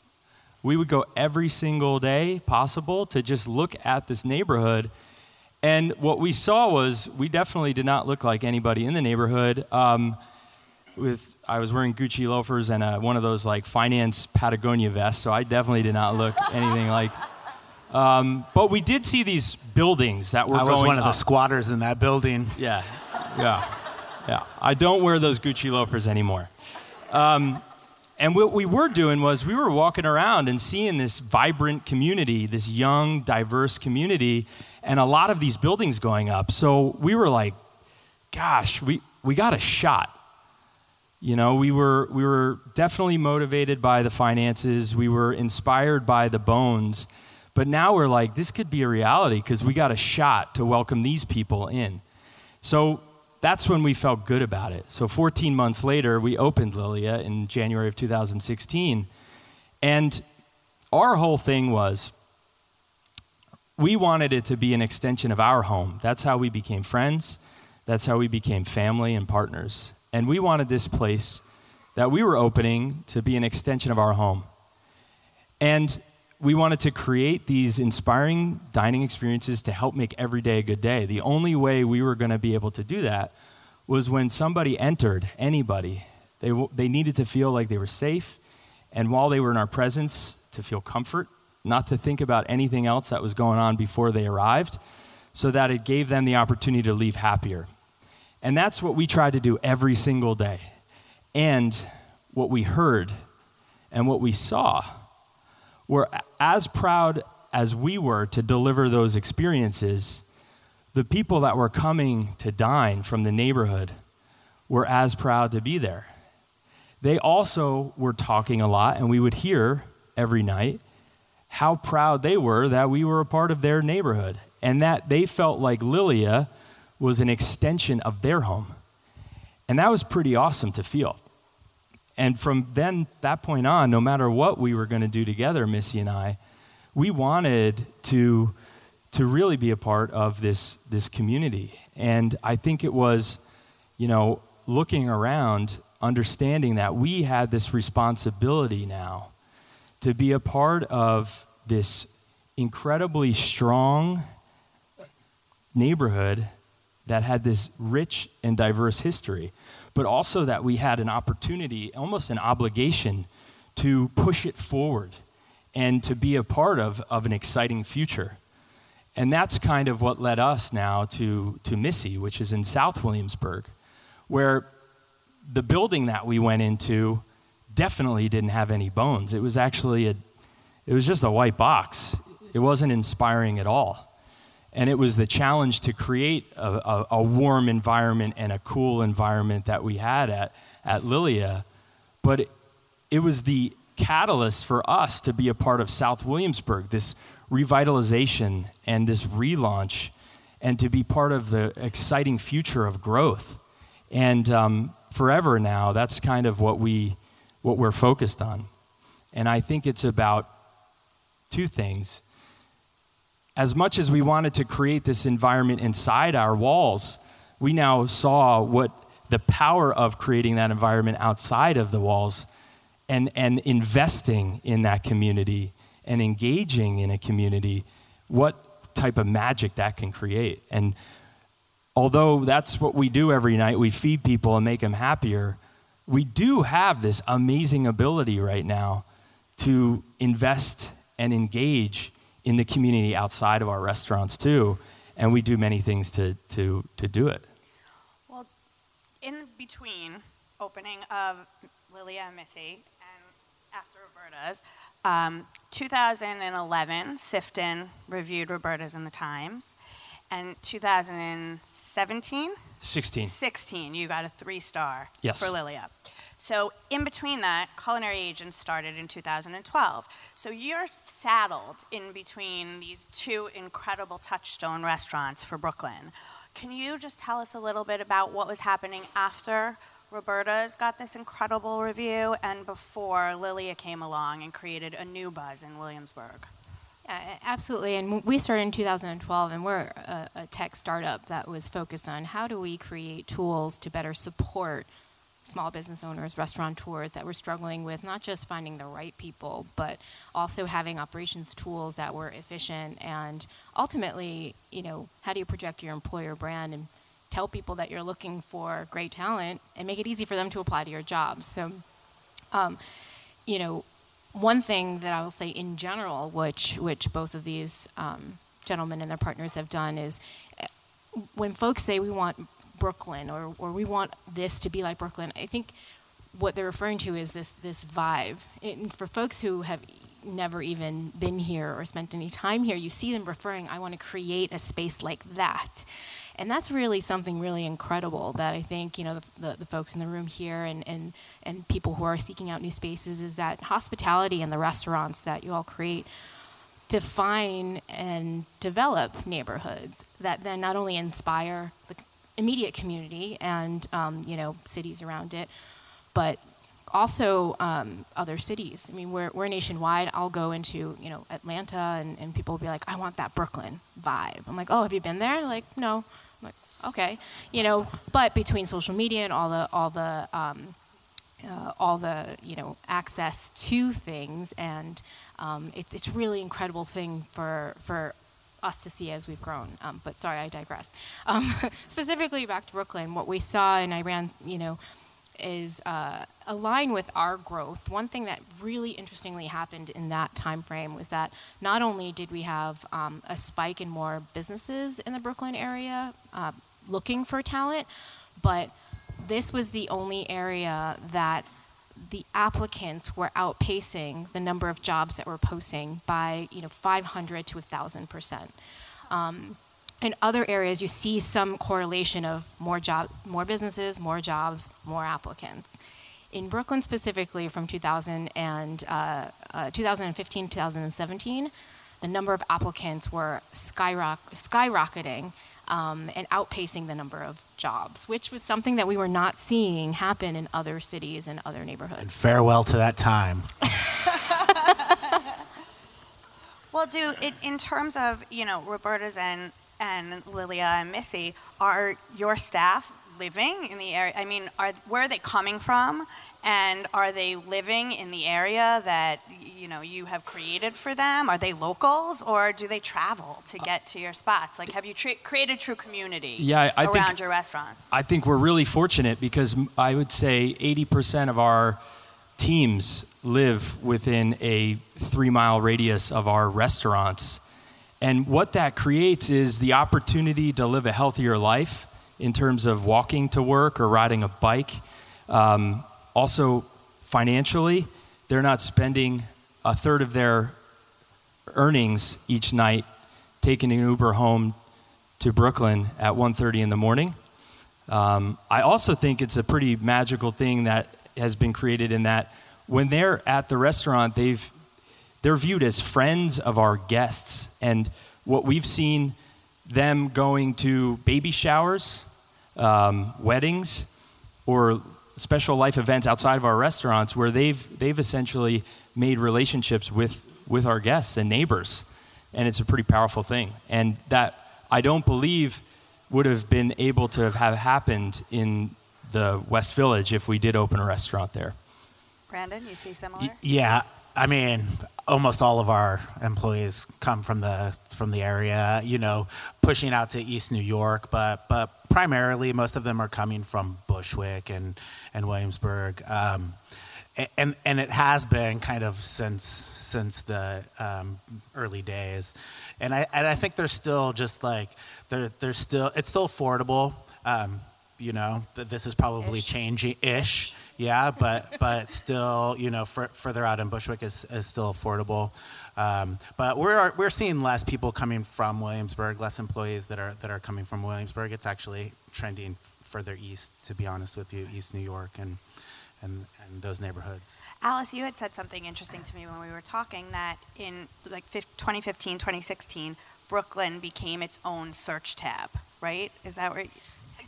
we would go every single day possible to just look at this neighborhood. And what we saw was we definitely did not look like anybody in the neighborhood. Um, with I was wearing Gucci loafers and uh one of those like finance Patagonia vests, so I definitely did not look anything like. Um, but we did see these buildings that were I was going one of the squatters in that building. Yeah, yeah, yeah. I don't wear those Gucci loafers anymore. Um, and what we were doing was we were walking around and seeing this vibrant community, this young, diverse community, and a lot of these buildings going up. So we were like, gosh, we, we got a shot. You know, we were, we were definitely motivated by the finances, we were inspired by the bones. But now we're like, this could be a reality because we got a shot to welcome these people in. So that's when we felt good about it. So 14 months later, we opened Lilia in January of 2016. And our whole thing was we wanted it to be an extension of our home. That's how we became friends. That's how we became family and partners. And we wanted this place that we were opening to be an extension of our home. And we wanted to create these inspiring dining experiences to help make every day a good day. The only way we were going to be able to do that was when somebody entered, anybody, they, they needed to feel like they were safe. And while they were in our presence, to feel comfort, not to think about anything else that was going on before they arrived, so that it gave them the opportunity to leave happier. And that's what we tried to do every single day. And what we heard and what we saw were as proud as we were to deliver those experiences, the people that were coming to dine from the neighborhood were as proud to be there. They also were talking a lot, and we would hear every night how proud they were that we were a part of their neighborhood and that they felt like Lilia was an extension of their home. And that was pretty awesome to feel. And from then, that point on, no matter what we were going to do together, Missy and I, we wanted to, to really be a part of this, this community. And I think it was, you know, looking around, understanding that we had this responsibility now to be a part of this incredibly strong neighborhood that had this rich and diverse history, but also that we had an opportunity, almost an obligation, to push it forward and to be a part of, of an exciting future. And that's kind of what led us now to, to Misi, which is in South Williamsburg, where the building that we went into definitely didn't have any bones. It was actually a, it was just a white box. It wasn't inspiring at all. And it was the challenge to create a, a, a warm environment and a cool environment that we had at, at Lilia. But it, it was the catalyst for us to be a part of South Williamsburg, this revitalization and this relaunch, and to be part of the exciting future of growth. And um, forever now, that's kind of what we what we're focused on. And I think it's about two things. As much as we wanted to create this environment inside our walls, we now saw what the power of creating that environment outside of the walls and, and investing in that community and engaging in a community, what type of magic that can create. And although that's what we do every night, we feed people and make them happier, we do have this amazing ability right now to invest and engage in the community outside of our restaurants too. And we do many things to, to, to do it. Well, in between opening of Lilia and Misi and after Roberta's, um, 2011, Sifton reviewed Roberta's in the Times. And 2017? 16. 16, you got a three star Yes. for Lilia. So, in between that, Culinary Agents started in 2012. So, you're saddled in between these two incredible touchstone restaurants for Brooklyn. Can you just tell us a little bit about what was happening after Roberta's got this incredible review and before Lilia came along and created a new buzz in Williamsburg? Yeah, absolutely. And we started in 2012, and we're a, a tech startup that was focused on how do we create tools to better support small business owners, restaurateurs that were struggling with not just finding the right people, but also having operations tools that were efficient and ultimately, you know, how do you project your employer brand and tell people that you're looking for great talent and make it easy for them to apply to your job. So, um, you know, one thing that I will say in general, which which both of these um, gentlemen and their partners have done, is uh, when folks say we want Brooklyn or or we want this to be like Brooklyn, I think what they're referring to is this this vibe. And for folks who have never even been here or spent any time here, you see them referring, I want to create a space like that. And that's really something really incredible that I think, you know, the, the, the folks in the room here and, and, and people who are seeking out new spaces is that hospitality and the restaurants that you all create define and develop neighborhoods that then not only inspire the immediate community and, um, you know, cities around it, but also um, other cities. I mean, we're, we're nationwide. I'll go into, you know, Atlanta and, and people will be like, I want that Brooklyn vibe. I'm like, oh, have you been there? Like, no. I'm like, okay. You know, but between social media and all the, all the, um, uh, all the, you know, access to things and um, it's, it's really incredible thing for, for us to see as we've grown. Um, but sorry, I digress. Um, specifically back to Brooklyn, what we saw, in Iran, you know, is uh, align with our growth. One thing that really interestingly happened in that time frame was that not only did we have um, a spike in more businesses in the Brooklyn area uh, looking for talent, but this was the only area that the applicants were outpacing the number of jobs that were posting by you know 500 to 1000 percent. Um, in other areas you see some correlation of more job more businesses more jobs more applicants. In brooklyn specifically from 2000 and uh, uh, 2015 2017 the number of applicants were skyrock- skyrocketing um, and outpacing the number of jobs, which was something that we were not seeing happen in other cities and other neighborhoods. Farewell to that time. Well, do in, in terms of you know Roberta's and and Lilia and Misi, are your staff living in the area? I mean, are where are they coming from, and are they living in the area that you know you have created for them? Are they locals, or do they travel to get to your spots? Like, have you tre- created true community Yeah, I- I think- around your restaurants? I think we're really fortunate because I would say 80% of our teams live within a three mile radius of our restaurants. And what that creates is the opportunity to live a healthier life in terms of walking to work or riding a bike. Um, also, financially, they're not spending a third of their earnings each night taking an Uber home to Brooklyn at 1:30 in the morning. Um, I also think it's a pretty magical thing that has been created in that when they're at the restaurant, they've they're viewed as friends of our guests, and what we've seen them going to baby showers, um, weddings, or special life events outside of our restaurants where they've they've essentially made relationships with with our guests and neighbors. And it's a pretty powerful thing. And that i don't believe would have been able to have, have happened in the west village if we did open a restaurant there. Brandon, you see similar? Yeah, I mean, almost all of our employees come from the from the area. You know, pushing out to East New York, but but primarily most of them are coming from Bushwick and and Williamsburg, um, and and it has been kind of since since the um, early days, and I and I think there's still just like there there's still it's still affordable. Um, you know, th- this is probably changing ish. Yeah, but but still, you know, fur further out in Bushwick is, is still affordable. Um, but we're we're seeing less people coming from Williamsburg, less employees that are that are coming from Williamsburg. It's actually trending further east, to be honest with you, East New York and and, and those neighborhoods. Alice, you had said something interesting to me when we were talking that in like 2015, 2016, Brooklyn became its own search tab, right? Is that right?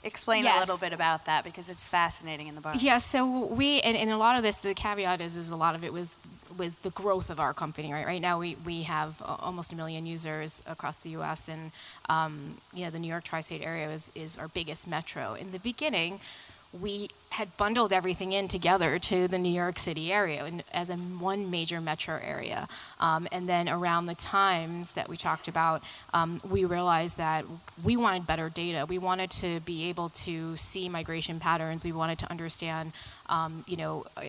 Explain a little bit about that because it's fascinating in the book. Yeah, so we and, and a lot of this, the caveat is, is a lot of it was was the growth of our company. Right, right now we we have almost a million users across the U.S. and um, you know the New York tri-state area is is our biggest metro. In the beginning, we had bundled everything in together to the New York City area and as a one major metro area. Um, and then around the times that we talked about, um, we realized that we wanted better data. We wanted to be able to see migration patterns. We wanted to understand, um, you know, uh,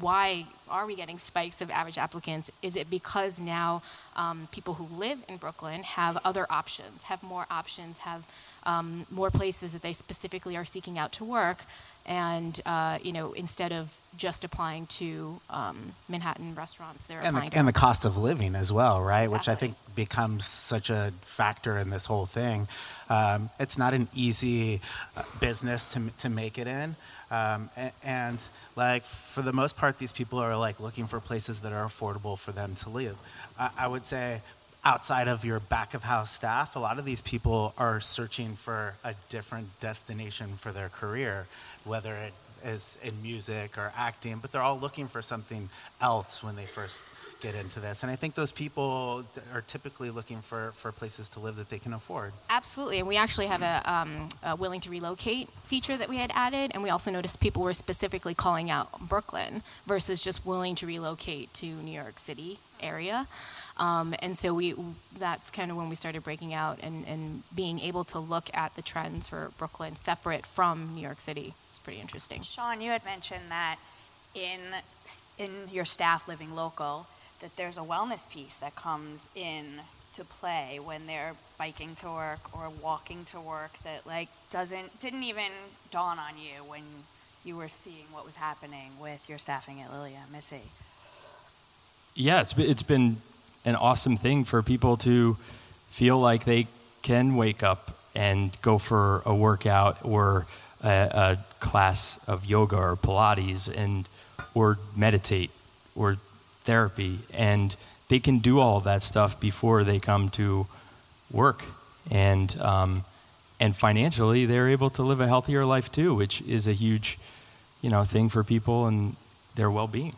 why are we getting spikes of average applicants? Is it because now um, people who live in Brooklyn have other options, have more options, have um, more places that they specifically are seeking out to work, and uh, you know, instead of just applying to um, Manhattan restaurants, they're and applying the, and the cost of living as well, right? Which I think becomes such a factor in this whole thing. Um, it's not an easy uh, business to, to make it in. Um, and, and like for the most part, these people are like looking for places that are affordable for them to live. I, I would say outside of your back of house staff, a lot of these people are searching for a different destination for their career, whether it is in music or acting, but they're all looking for something else when they first get into this. And I think those people are typically looking for, for places to live that they can afford. Absolutely, and we actually have a, um, a willing to relocate feature that we had added, and we also noticed people were specifically calling out Brooklyn versus just willing to relocate to New York City area. Um, and so we that's kind of when we started breaking out and, and being able to look at the trends for Brooklyn separate from New York City. It's pretty interesting. Sean, you had mentioned that in in your staff living local, that there's a wellness piece that comes in to play when they're biking to work or walking to work that like doesn't didn't even dawn on you when you were seeing what was happening with your staffing at Lilia, Misi. yeah, it's been, it's been an awesome thing for people to feel like they can wake up and go for a workout or a, a class of yoga or Pilates and or meditate or therapy, and they can do all that stuff before they come to work, and um, and financially they're able to live a healthier life too, which is a huge, you know, thing for people and their well-being.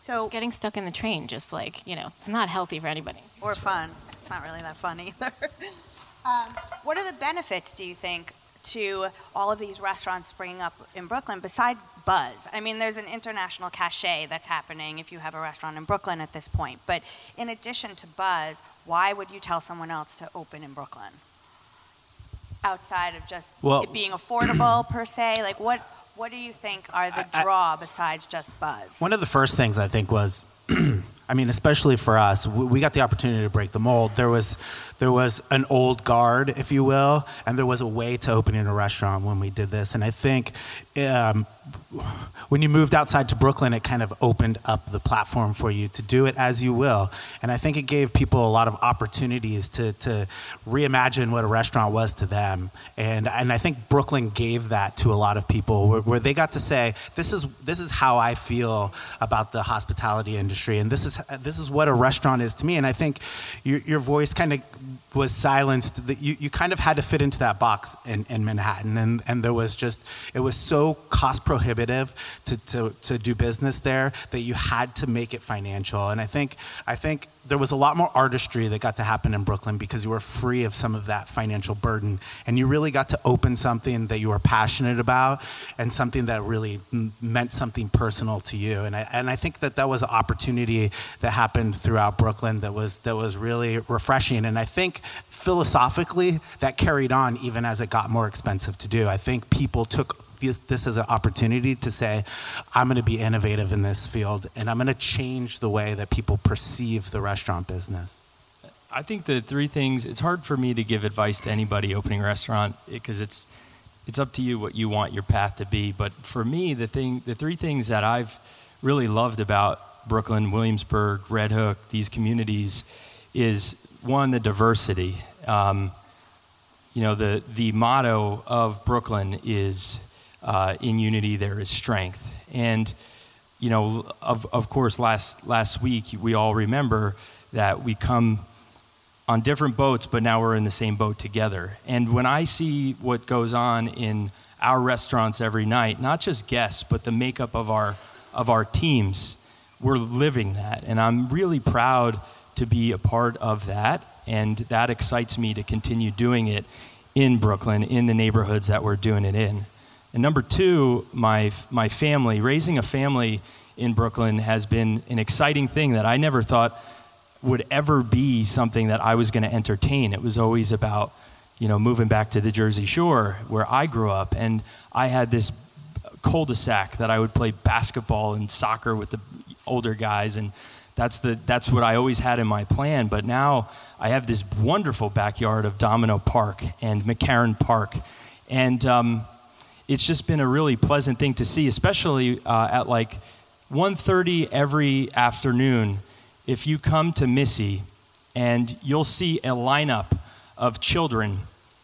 So It's getting stuck in the train, just like you know, it's not healthy for anybody. or fun. It's not really that fun either. um, what are the benefits, do you think, to all of these restaurants springing up in Brooklyn besides buzz? I mean, there's an international cachet that's happening if you have a restaurant in Brooklyn at this point. But in addition to buzz, why would you tell someone else to open in Brooklyn? Outside of just Well- it being affordable per se, like what what do you think are the I- draw besides just buzz? One of the first things I think was, I mean, especially for us, we, got the opportunity to break the mold. There was, there was an old guard, if you will, and there was a way to opening a restaurant when we did this. And I think um, when you moved outside to Brooklyn, it kind of opened up the platform for you to do it as you will. And I think it gave people a lot of opportunities to, to reimagine what a restaurant was to them. And, and I think Brooklyn gave that to a lot of people where, where they got to say, this is, this is how I feel about the hospitality industry. And this is, this is what a restaurant is to me. And I think your, your voice kind of was silenced. That you, you kind of had to fit into that box in, in Manhattan. And, and there was just, it was so cost prohibitive to, to, to do business there that you had to make it financial. And I think, I think there was a lot more artistry that got to happen in Brooklyn because you were free of some of that financial burden. And you really got to open something that you were passionate about and something that really meant something personal to you. And I, and I think that that was an opportunity that happened throughout Brooklyn that was, that was really refreshing. And I think philosophically that carried on even as it got more expensive to do. I think people took this, this as an opportunity to say, I'm going to be innovative in this field and I'm going to change the way that people perceive the restaurant business. I think the three things. It's hard for me to give advice to anybody opening a restaurant because it's it's up to you what you want your path to be. But for me, the thing, the three things that I've really loved about Brooklyn, Williamsburg, Red Hook, these communities, is one the diversity. Um, you know, the the motto of Brooklyn is uh, "In unity there is strength," and you know, of of course, last last week we all remember that we come on different boats, but now we're in the same boat together. And when I see what goes on in our restaurants every night, not just guests, but the makeup of our of our teams, we're living that. And I'm really proud to be a part of that. And that excites me to continue doing it in Brooklyn, in the neighborhoods that we're doing it in. And number two, my, my family, raising a family in Brooklyn has been an exciting thing that I never thought would ever be something that I was going to entertain. It was always about, you know, moving back to the Jersey Shore where I grew up. And I had this cul-de-sac that I would play basketball and soccer with the older guys. And that's, the, that's what I always had in my plan. But now I have this wonderful backyard of Domino Park and McCarren Park. And um, it's just been a really pleasant thing to see, especially uh, at like 1.30 every afternoon. If you come to Misi, and you'll see a lineup of children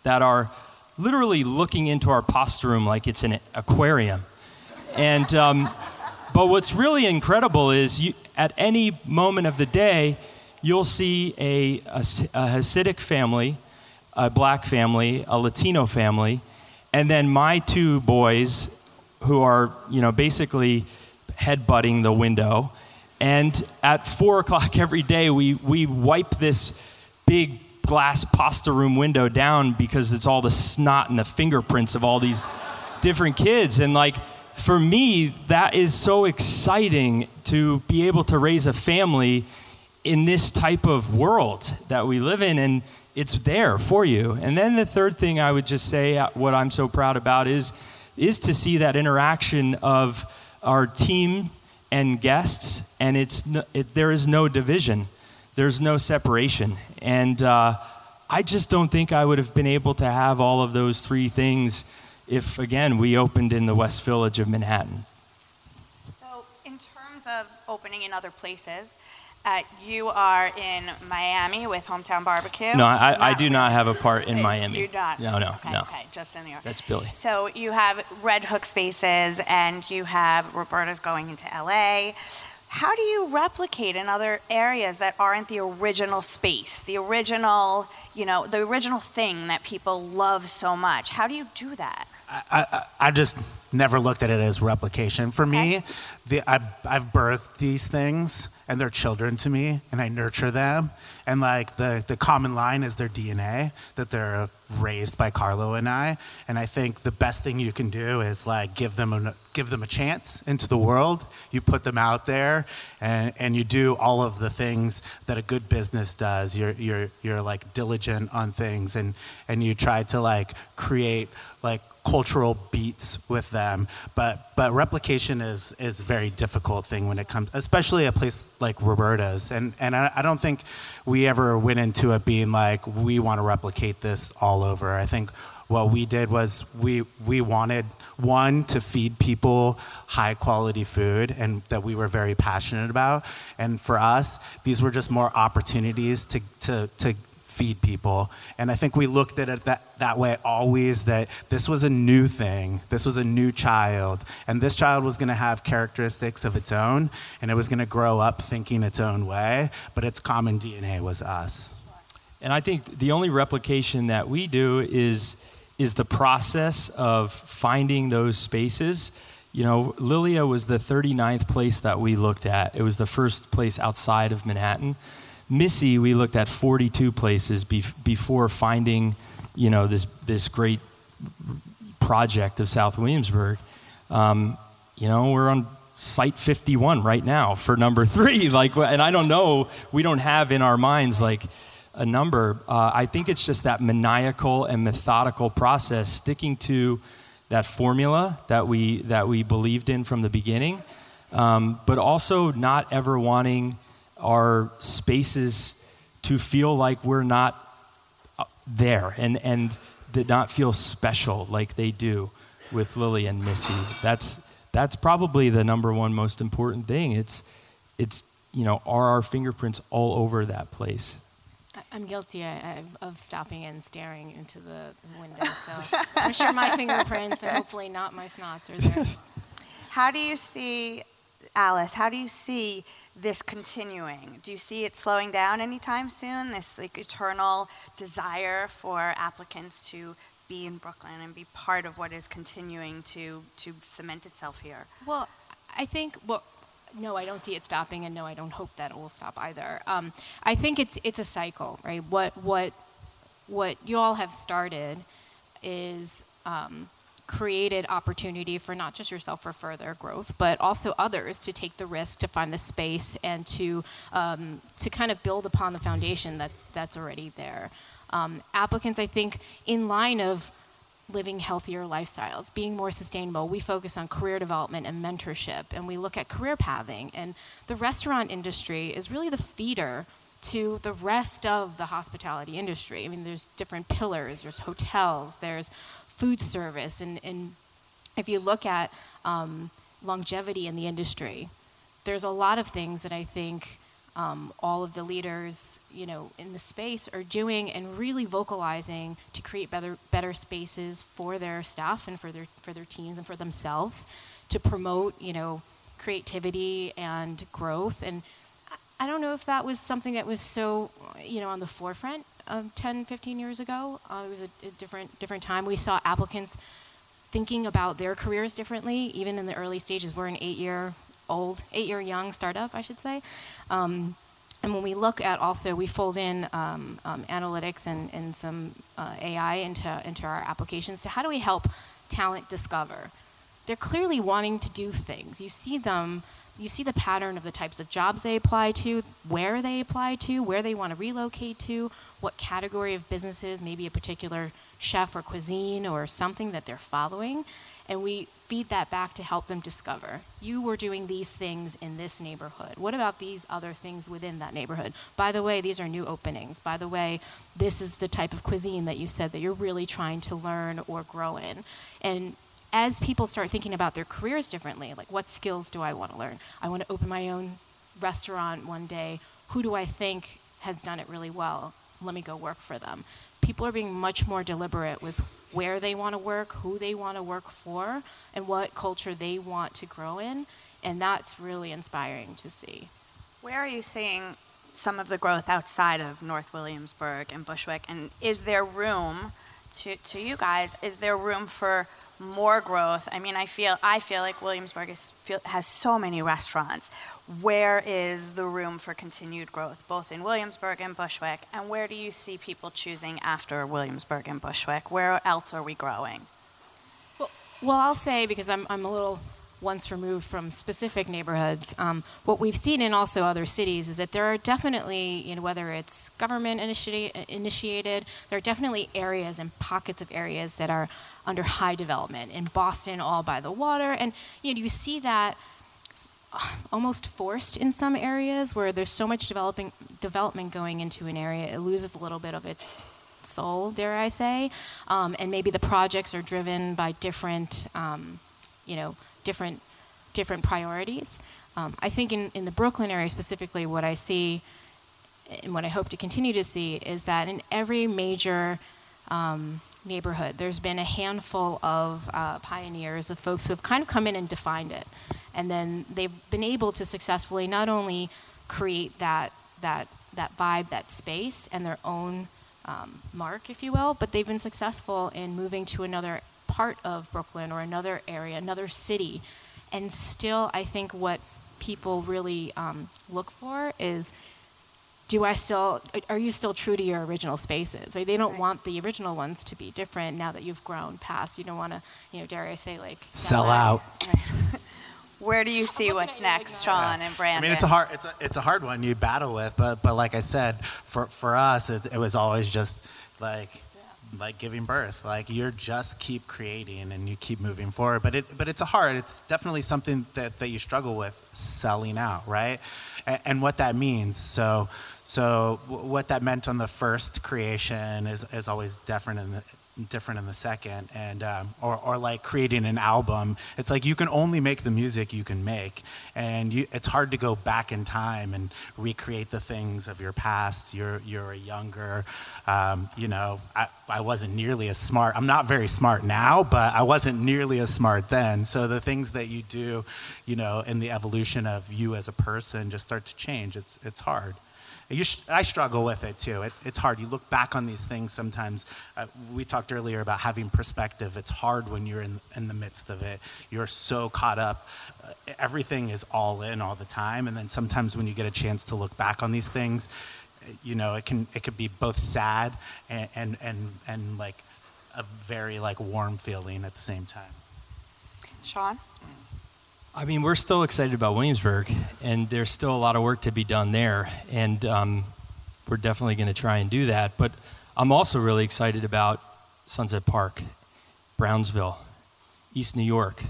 that are literally looking into our pasta room like it's an aquarium. And um, but what's really incredible is you, at any moment of the day, you'll see a, a, a Hasidic family, a black family, a Latino family, and then my two boys who are, you know, basically headbutting the window. And at four o'clock every day, we, we wipe this big glass pasta room window down because it's all the snot and the fingerprints of all these different kids. And like, for me, that is so exciting to be able to raise a family in this type of world that we live in. And it's there for you. And then the third thing I would just say, uh, what I'm so proud about is, is to see that interaction of our team and guests, and it's it, there is no division, there's no separation, and uh, I just don't think I would have been able to have all of those three things if, again, we opened in the West Village of Manhattan. So, in terms of opening in other places, uh, you are in Miami with Hometown Barbecue. No, I, I do not have a part in Miami. You not? No, no, okay, no. Okay, just in New York. That's Billy. So you have Red Hook spaces, and you have Roberta's going into LA. How do you replicate in other areas that aren't the original space, the original, you know, the original thing that people love so much? How do you do that? I, I, I just never looked at it as replication. For me, the, I've, I've birthed these things and they're children to me and I nurture them. and like the the common line is their DNA that they're raised by Carlo and I. And I think the best thing you can do is like give them a give them a chance into the world. You put them out there, and and you do all of the things that a good business does. You're you're you're like diligent on things, and and you try to like create like cultural beats with them. But but replication is is a very difficult thing when it comes, especially a place like Roberta's. And and I, I don't think we ever went into it being like we want to replicate this all over. I think what we did was we we wanted one to feed people high quality food and that we were very passionate about. And for us these were just more opportunities to to to feed people. And i think we looked at it that, that way always that this was a new thing. This was a new child. And this child was going to have characteristics of its own and it was going to grow up thinking its own way but its common dna was us And I think the only replication that we do is is the process of finding those spaces. You know, Lilia was the 39th place that we looked at. It was the first place outside of Manhattan. Misi, we looked at 42 places be- before finding, you know, this this great project of South Williamsburg. Um, you know, we're on site 51 right now for number three. Like, and I don't know, we don't have in our minds like a number. Uh, I think it's just that maniacal and methodical process, sticking to that formula that we that we believed in from the beginning, um, but also not ever wanting our spaces to feel like we're not uh, there and and did not feel special like they do with Lilia and Misi. That's that's probably the number one most important thing. It's it's you know are our fingerprints all over that place. I'm guilty I, of stopping and staring into the, the window. So I'm sure my fingerprints and hopefully not my snots are there. How do you see, Alice, how do you see this continuing? Do you see it slowing down anytime soon? This like eternal desire for applicants to be in Brooklyn and be part of what is continuing to, to cement itself here? Well, I think well, no, I don't see it stopping, and no, I don't hope that it will stop either. Um, I think it's it's a cycle, right? What what what you all have started is um, created opportunity for not just yourself for further growth, but also others to take the risk to find the space and to um, to kind of build upon the foundation that's that's already there. Um, applicants, I think, in line of living healthier lifestyles, being more sustainable. We focus on career development and mentorship, and we look at career pathing. And the restaurant industry is really the feeder to the rest of the hospitality industry. I mean, there's different pillars. There's hotels. There's food service, and, and if you look at um, longevity in the industry, there's a lot of things that I think um, all of the leaders, you know, in the space are doing and really vocalizing to create better better spaces for their staff and for their for their teams and for themselves to promote, you know, creativity and growth. And I- don't know if that was something that was so, you know, on the forefront um, 10, 15 years ago. Uh, it was a, a different different time. We saw applicants thinking about their careers differently, even in the early stages. We're an eight-year old, eight-year young startup, I should say. Um, and when we look at also, we fold in um, um, analytics and, and some uh, AI into, into our applications to how do we help talent discover? They're clearly wanting to do things. You see them, you see the pattern of the types of jobs they apply to, where they apply to, where they want to relocate to, what category of businesses, maybe a particular chef or cuisine or something that they're following. And we feed that back to help them discover. You were doing these things in this neighborhood. What about these other things within that neighborhood? By the way, these are new openings. By the way, this is the type of cuisine that you said that you're really trying to learn or grow in. And as people start thinking about their careers differently, like what skills do I want to learn? I want to open my own restaurant one day. Who do I think has done it really well? Let me go work for them. People are being much more deliberate with where they want to work, who they want to work for, and what culture they want to grow in. And that's really inspiring to see. Where are you seeing some of the growth outside of North Williamsburg and Bushwick? And is there room to, to you guys, is there room for more growth? I mean, I feel I feel like Williamsburg is, feel, has so many restaurants. Where is the room for continued growth, both in Williamsburg and Bushwick? And where do you see people choosing after Williamsburg and Bushwick? Where else are we growing? Well, I'll say because I'm, I'm a little once removed from specific neighborhoods. Um, what we've seen in also other cities is that there are definitely, you know, whether it's government initiati- initiated, there are definitely areas and pockets of areas that are under high development. In Boston, all by the water, and you know, you see that almost forced in some areas where there's so much developing development going into an area, it loses a little bit of its soul, dare I say, um, and maybe the projects are driven by different, um, you know, different different priorities. Um, I think in, in the Brooklyn area specifically, what I see and what I hope to continue to see is that in every major um, neighborhood, there's been a handful of uh, pioneers, of folks who have kind of come in and defined it, and then they've been able to successfully not only create that that that vibe, that space, and their own um, mark, if you will, but they've been successful in moving to another part of Brooklyn or another area, another city, and still, I think what people really um, look for is do I still are you still true to your original spaces? Right? They don't want the original ones to be different now that you've grown past. You don't want to, you know, dare I say, like Sell out. Where do you see what's next, Sean and Brandon? I mean, it's a hard, it's a, it's a hard one you battle with, but, but like I said, for, for us, it, it was always just like, like giving birth. Like you're just keep creating and you keep moving forward. But it, but it's a hard. It's definitely something that, that you struggle with selling out, right? And, and what that means. So, so what that meant on the first creation is, is always different in the different in the second and um, or, or like creating an album. It's like you can only make the music you can make and you, it's hard to go back in time and recreate the things of your past. You're you're a younger um, you know I, I wasn't nearly as smart. I'm not very smart now but i wasn't nearly as smart then. So the things that you do you know in the evolution of you as a person just start to change. It's it's hard I struggle with it too. It, it's hard. You look back on these things sometimes. Uh, we talked earlier about having perspective. It's hard when you're in, in the midst of it. You're so caught up. Uh, everything is all in all the time. And then sometimes when you get a chance to look back on these things, you know, it can it could be both sad and and and, and like a very like warm feeling at the same time. Sean? I mean, we're still excited about Williamsburg, and there's still a lot of work to be done there, and um, we're definitely going to try and do that. But I'm also really excited about Sunset Park, Brownsville, East New York.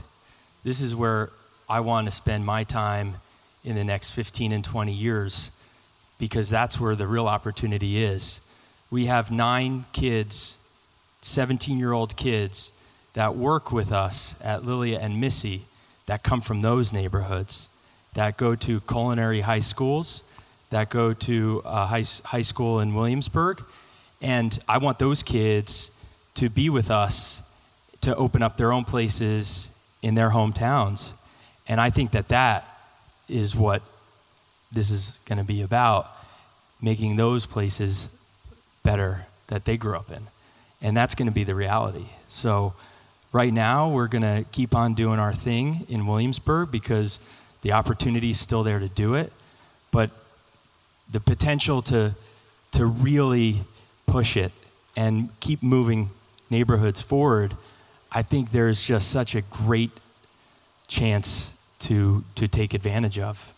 This is where I want to spend my time in the next 15 and 20 years because that's where the real opportunity is. We have nine kids, 17 year old kids, that work with us at Lilia and Misi that come from those neighborhoods, that go to culinary high schools, that go to a high, high school in Williamsburg. And I want those kids to be with us to open up their own places in their hometowns. And I think that that is what this is going to be about making those places better that they grew up in. And that's going to be the reality. So, right now, we're going to keep on doing our thing in Williamsburg because the opportunity is still there to do it. But the potential to, to really push it and keep moving neighborhoods forward, I think there's just such a great chance to, to take advantage of.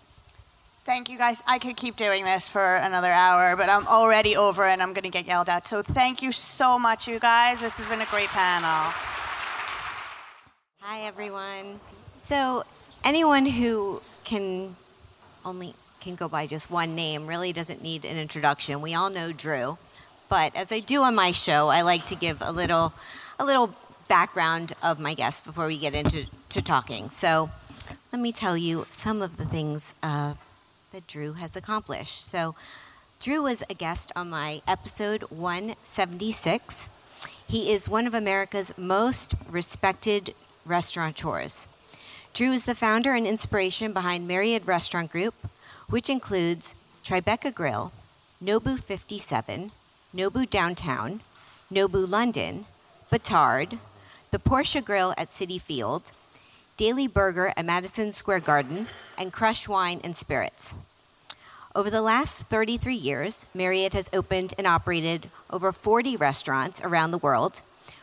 Thank you guys. I could keep doing this for another hour, but I'm already over and I'm going to get yelled at. So thank you so much, you guys. This has been a great panel. Hi, everyone. So, anyone who can only can go by just one name really doesn't need an introduction. We all know Drew, but as I do on my show, I like to give a little a little background of my guest before we get into to talking. So, let me tell you some of the things uh, that Drew has accomplished. So, Drew was a guest on my episode 176. He is one of America's most respected restaurateurs. Drew is the founder and inspiration behind Myriad Restaurant Group, which includes Tribeca Grill, Nobu 57, Nobu Downtown, Nobu London, Batard, the Porsche Grill at Citi Field, Daily Burger at Madison Square Garden, and Crush Wine and Spirits. Over the last 33 years, Myriad has opened and operated over 40 restaurants around the world,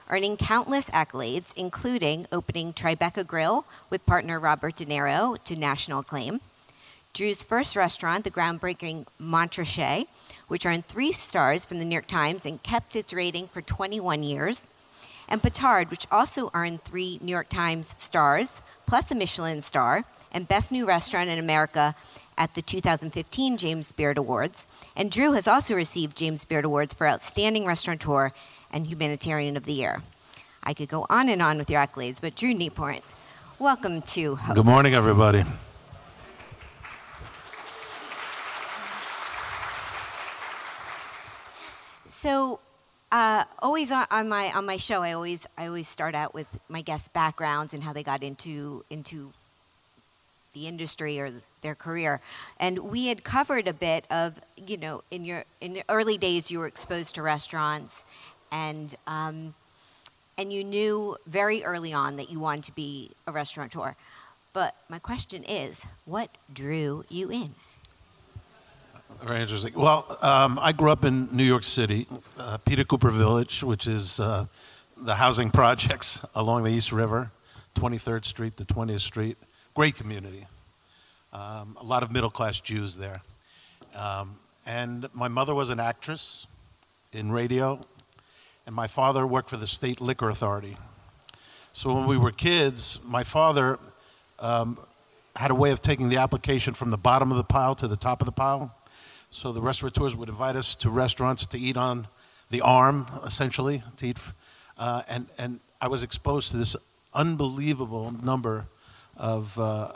earning countless accolades, including opening Tribeca Grill with partner Robert De Niro to national acclaim, Drew's first restaurant, the groundbreaking Montrachet, which earned three stars from the New York Times and kept its rating for 21 years, and Batard, which also earned three New York Times stars, plus a Michelin star, and Best New Restaurant in America at the 2015 James Beard Awards. And Drew has also received James Beard Awards for Outstanding Restaurateur and Humanitarian of the Year. I could go on and on with your accolades, but Drew Nieporent, welcome to Host. Good morning, everybody. So, uh, always on, on my on my show, I always I always start out with my guests' backgrounds and how they got into into the industry or th- their career. And we had covered a bit of you know in your in the early days you were exposed to restaurants, and um, and you knew very early on that you wanted to be a restaurateur. But my question is, what drew you in? Very interesting. Well, um, I grew up in New York City, uh, Peter Cooper Village, which is uh, the housing projects along the East River, 23rd Street to 20th Street. Great community. Um, a lot of middle class Jews there. Um, and my mother was an actress in radio, and my father worked for the State Liquor Authority. So when we were kids, my father um, had a way of taking the application from the bottom of the pile to the top of the pile. So the restaurateurs would invite us to restaurants to eat on the arm, essentially, to eat. Uh, and, and I was exposed to this unbelievable number of uh,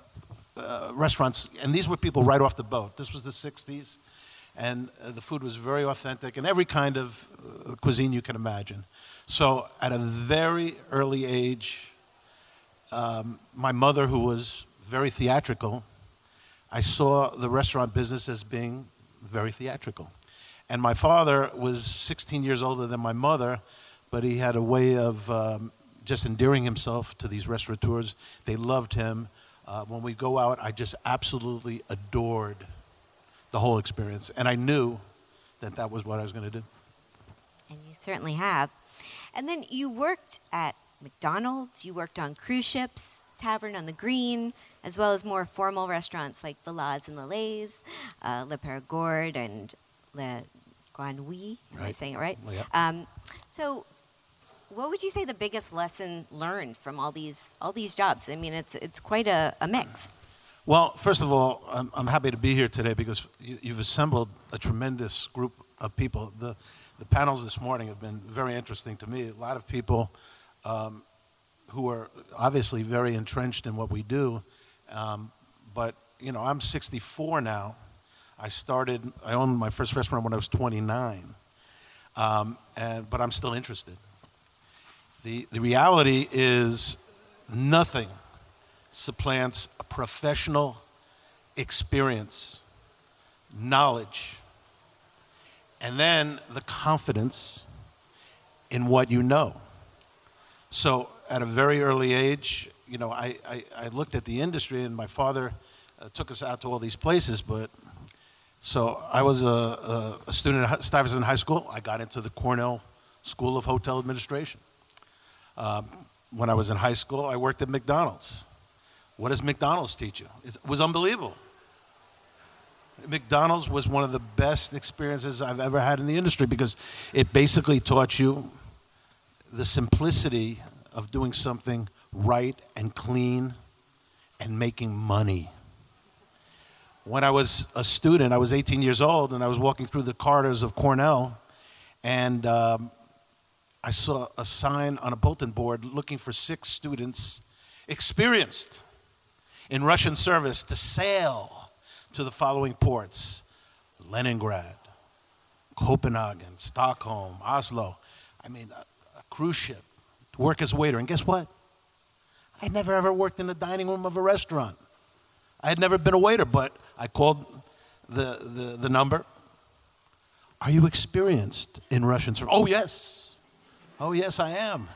uh, restaurants. And these were people right off the boat. This was the 60s. And uh, the food was very authentic and every kind of uh, cuisine you can imagine. So at a very early age, um, my mother, who was very theatrical, I saw the restaurant business as being very theatrical. And my father was 16 years older than my mother, but he had a way of um, just endearing himself to these restaurateurs. They loved him. Uh, when we go out, I just absolutely adored the whole experience. And I knew that that was what I was going to do. And you certainly have. And then you worked at McDonald's, you worked on cruise ships, Tavern on the Green, as well as more formal restaurants like the Las and the Lays, uh, Le Perigord, and Le Grenouille. Am I saying it right? Well, yeah. Um, so, what would you say the biggest lesson learned from all these all these jobs? I mean, it's it's quite a, a mix. Well, first of all, I'm, I'm happy to be here today because you, you've assembled a tremendous group of people. The, the panels this morning have been very interesting to me. A lot of people um, who are obviously very entrenched in what we do. Um, but, you know, I'm 64 now. I started, I owned my first restaurant when I was 29. Um, and, but I'm still interested. The, the reality is nothing supplants a professional experience, knowledge, and then the confidence in what you know. So at a very early age, you know, I, I, I looked at the industry, and my father uh, took us out to all these places, but so I was a, a, a student at Stuyvesant High School. I got into the Cornell School of Hotel Administration. Um, when I was in high school, I worked at McDonald's. What does McDonald's teach you? It was unbelievable. McDonald's was one of the best experiences I've ever had in the industry because it basically taught you the simplicity of doing something right and clean and making money. When I was a student, I was 18 years old, and I was walking through the corridors of Cornell, and um, I saw a sign on a bulletin board looking for six students experienced in Russian service to sail to the following ports Leningrad, Copenhagen, Stockholm, Oslo. I mean, a, a cruise ship to work as a waiter. And guess what? I would never ever worked in the dining room of a restaurant. I had never been a waiter, but I called the, the, the number. Are you experienced in Russian service? Oh, yes. Oh, yes, I am.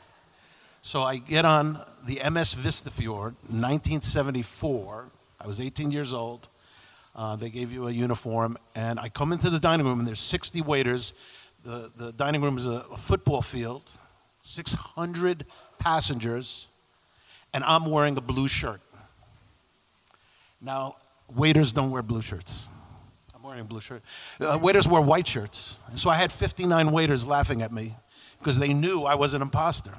So I get on the MS Vista Fjord, 1974. I was 18 years old. Uh, they gave you a uniform, and I come into the dining room, and there's 60 waiters. The, the dining room is a, a football field, 600 passengers, and I'm wearing a blue shirt. Now, waiters don't wear blue shirts. I'm wearing a blue shirt. Uh, waiters wear white shirts. And so I had 59 waiters laughing at me because they knew I was an imposter.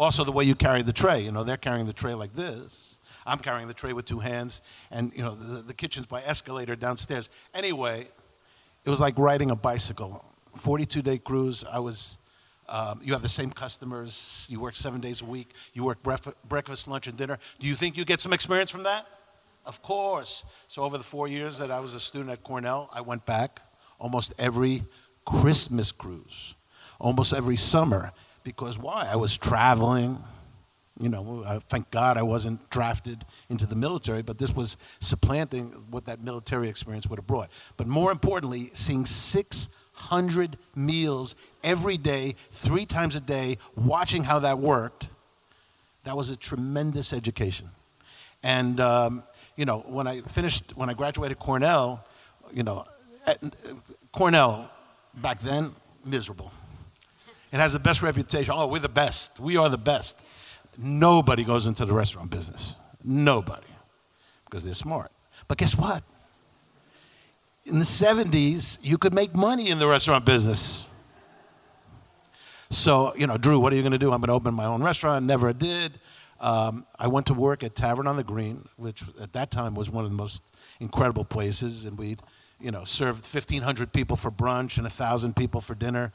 Also, the way you carry the tray, you know, they're carrying the tray like this. I'm carrying the tray with two hands, and, you know, the, the kitchen's by escalator downstairs. Anyway, it was like riding a bicycle. 42 day cruise. I was, um, you have the same customers. You work seven days a week. You work bref- breakfast, lunch, and dinner. Do you think you get some experience from that? Of course. So, over the four years that I was a student at Cornell, I went back almost every Christmas cruise, almost every summer. Because why? I was traveling. You know, thank God I wasn't drafted into the military, but this was supplanting what that military experience would have brought. But more importantly, seeing 600 meals every day, three times a day, watching how that worked, that was a tremendous education. And, um, you know, when I finished, when I graduated Cornell, you know, at, Cornell back then, miserable. It has the best reputation. Oh, we're the best. We are the best. Nobody goes into the restaurant business. Nobody. Because they're smart. But guess what? In the 70s, you could make money in the restaurant business. So, you know, Drew, what are you going to do? I'm going to open my own restaurant. Never did. Um, I went to work at Tavern on the Green, which at that time was one of the most incredible places, and we'd, you know, served 1,500 people for brunch and 1,000 people for dinner.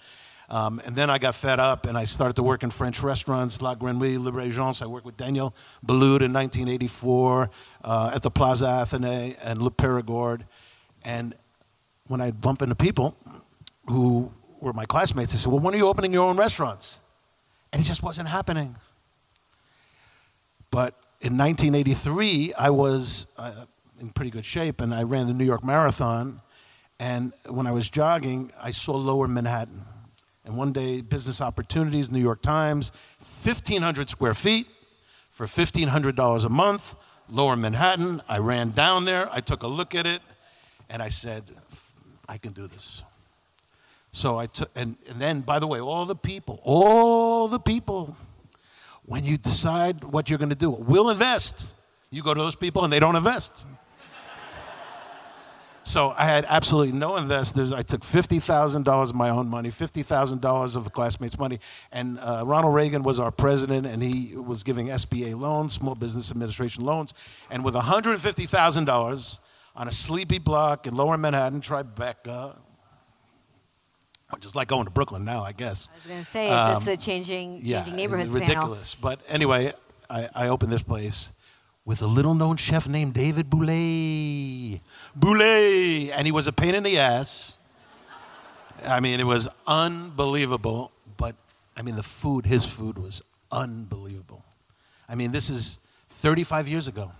Um, and then I got fed up, and I started to work in French restaurants, La Grenouille, Le Régence. I worked with Daniel Boulud in 1984 uh, at the Plaza Athénée and Le Périgord. And when I'd bump into people who were my classmates, they said, "Well, when are you opening your own restaurants?" And it just wasn't happening. But in 1983, I was uh, in pretty good shape, and I ran the New York Marathon. And when I was jogging, I saw Lower Manhattan. And one day, business opportunities, New York Times, 1,500 square feet for $1,500 a month, Lower Manhattan. I ran down there, I took a look at it, and I said, I can do this. So I took, and, and then, by the way, all the people, all the people, when you decide what you're going to do, we'll invest. You go to those people and they don't invest. So I had absolutely no investors. I took $50,000 of my own money, $50,000 of a classmate's money. And uh, Ronald Reagan was our president, and he was giving SBA loans, Small Business Administration loans. And with $150,000 on a sleepy block in lower Manhattan, Tribeca, which is like going to Brooklyn now, I guess. I was going to say, it's just the changing, yeah, changing neighborhoods it's panel. ridiculous. But anyway, I, I opened this place with a little known chef named David Bouley. Bouley! And he was a pain in the ass. I mean, it was unbelievable. But I mean, the food, his food was unbelievable. I mean, this is 35 years ago.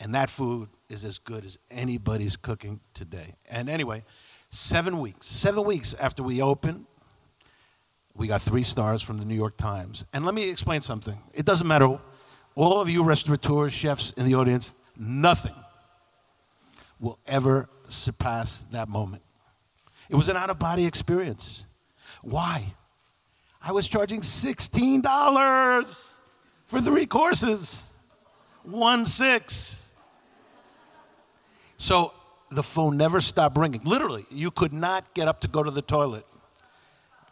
And that food is as good as anybody's cooking today. And anyway, seven weeks, seven weeks after we opened, we got three stars from the New York Times. And let me explain something. It doesn't matter, all of you restaurateurs, chefs in the audience, nothing will ever surpass that moment. It was an out of body experience. Why? I was charging $16 for three courses, one six. So the phone never stopped ringing. Literally, you could not get up to go to the toilet.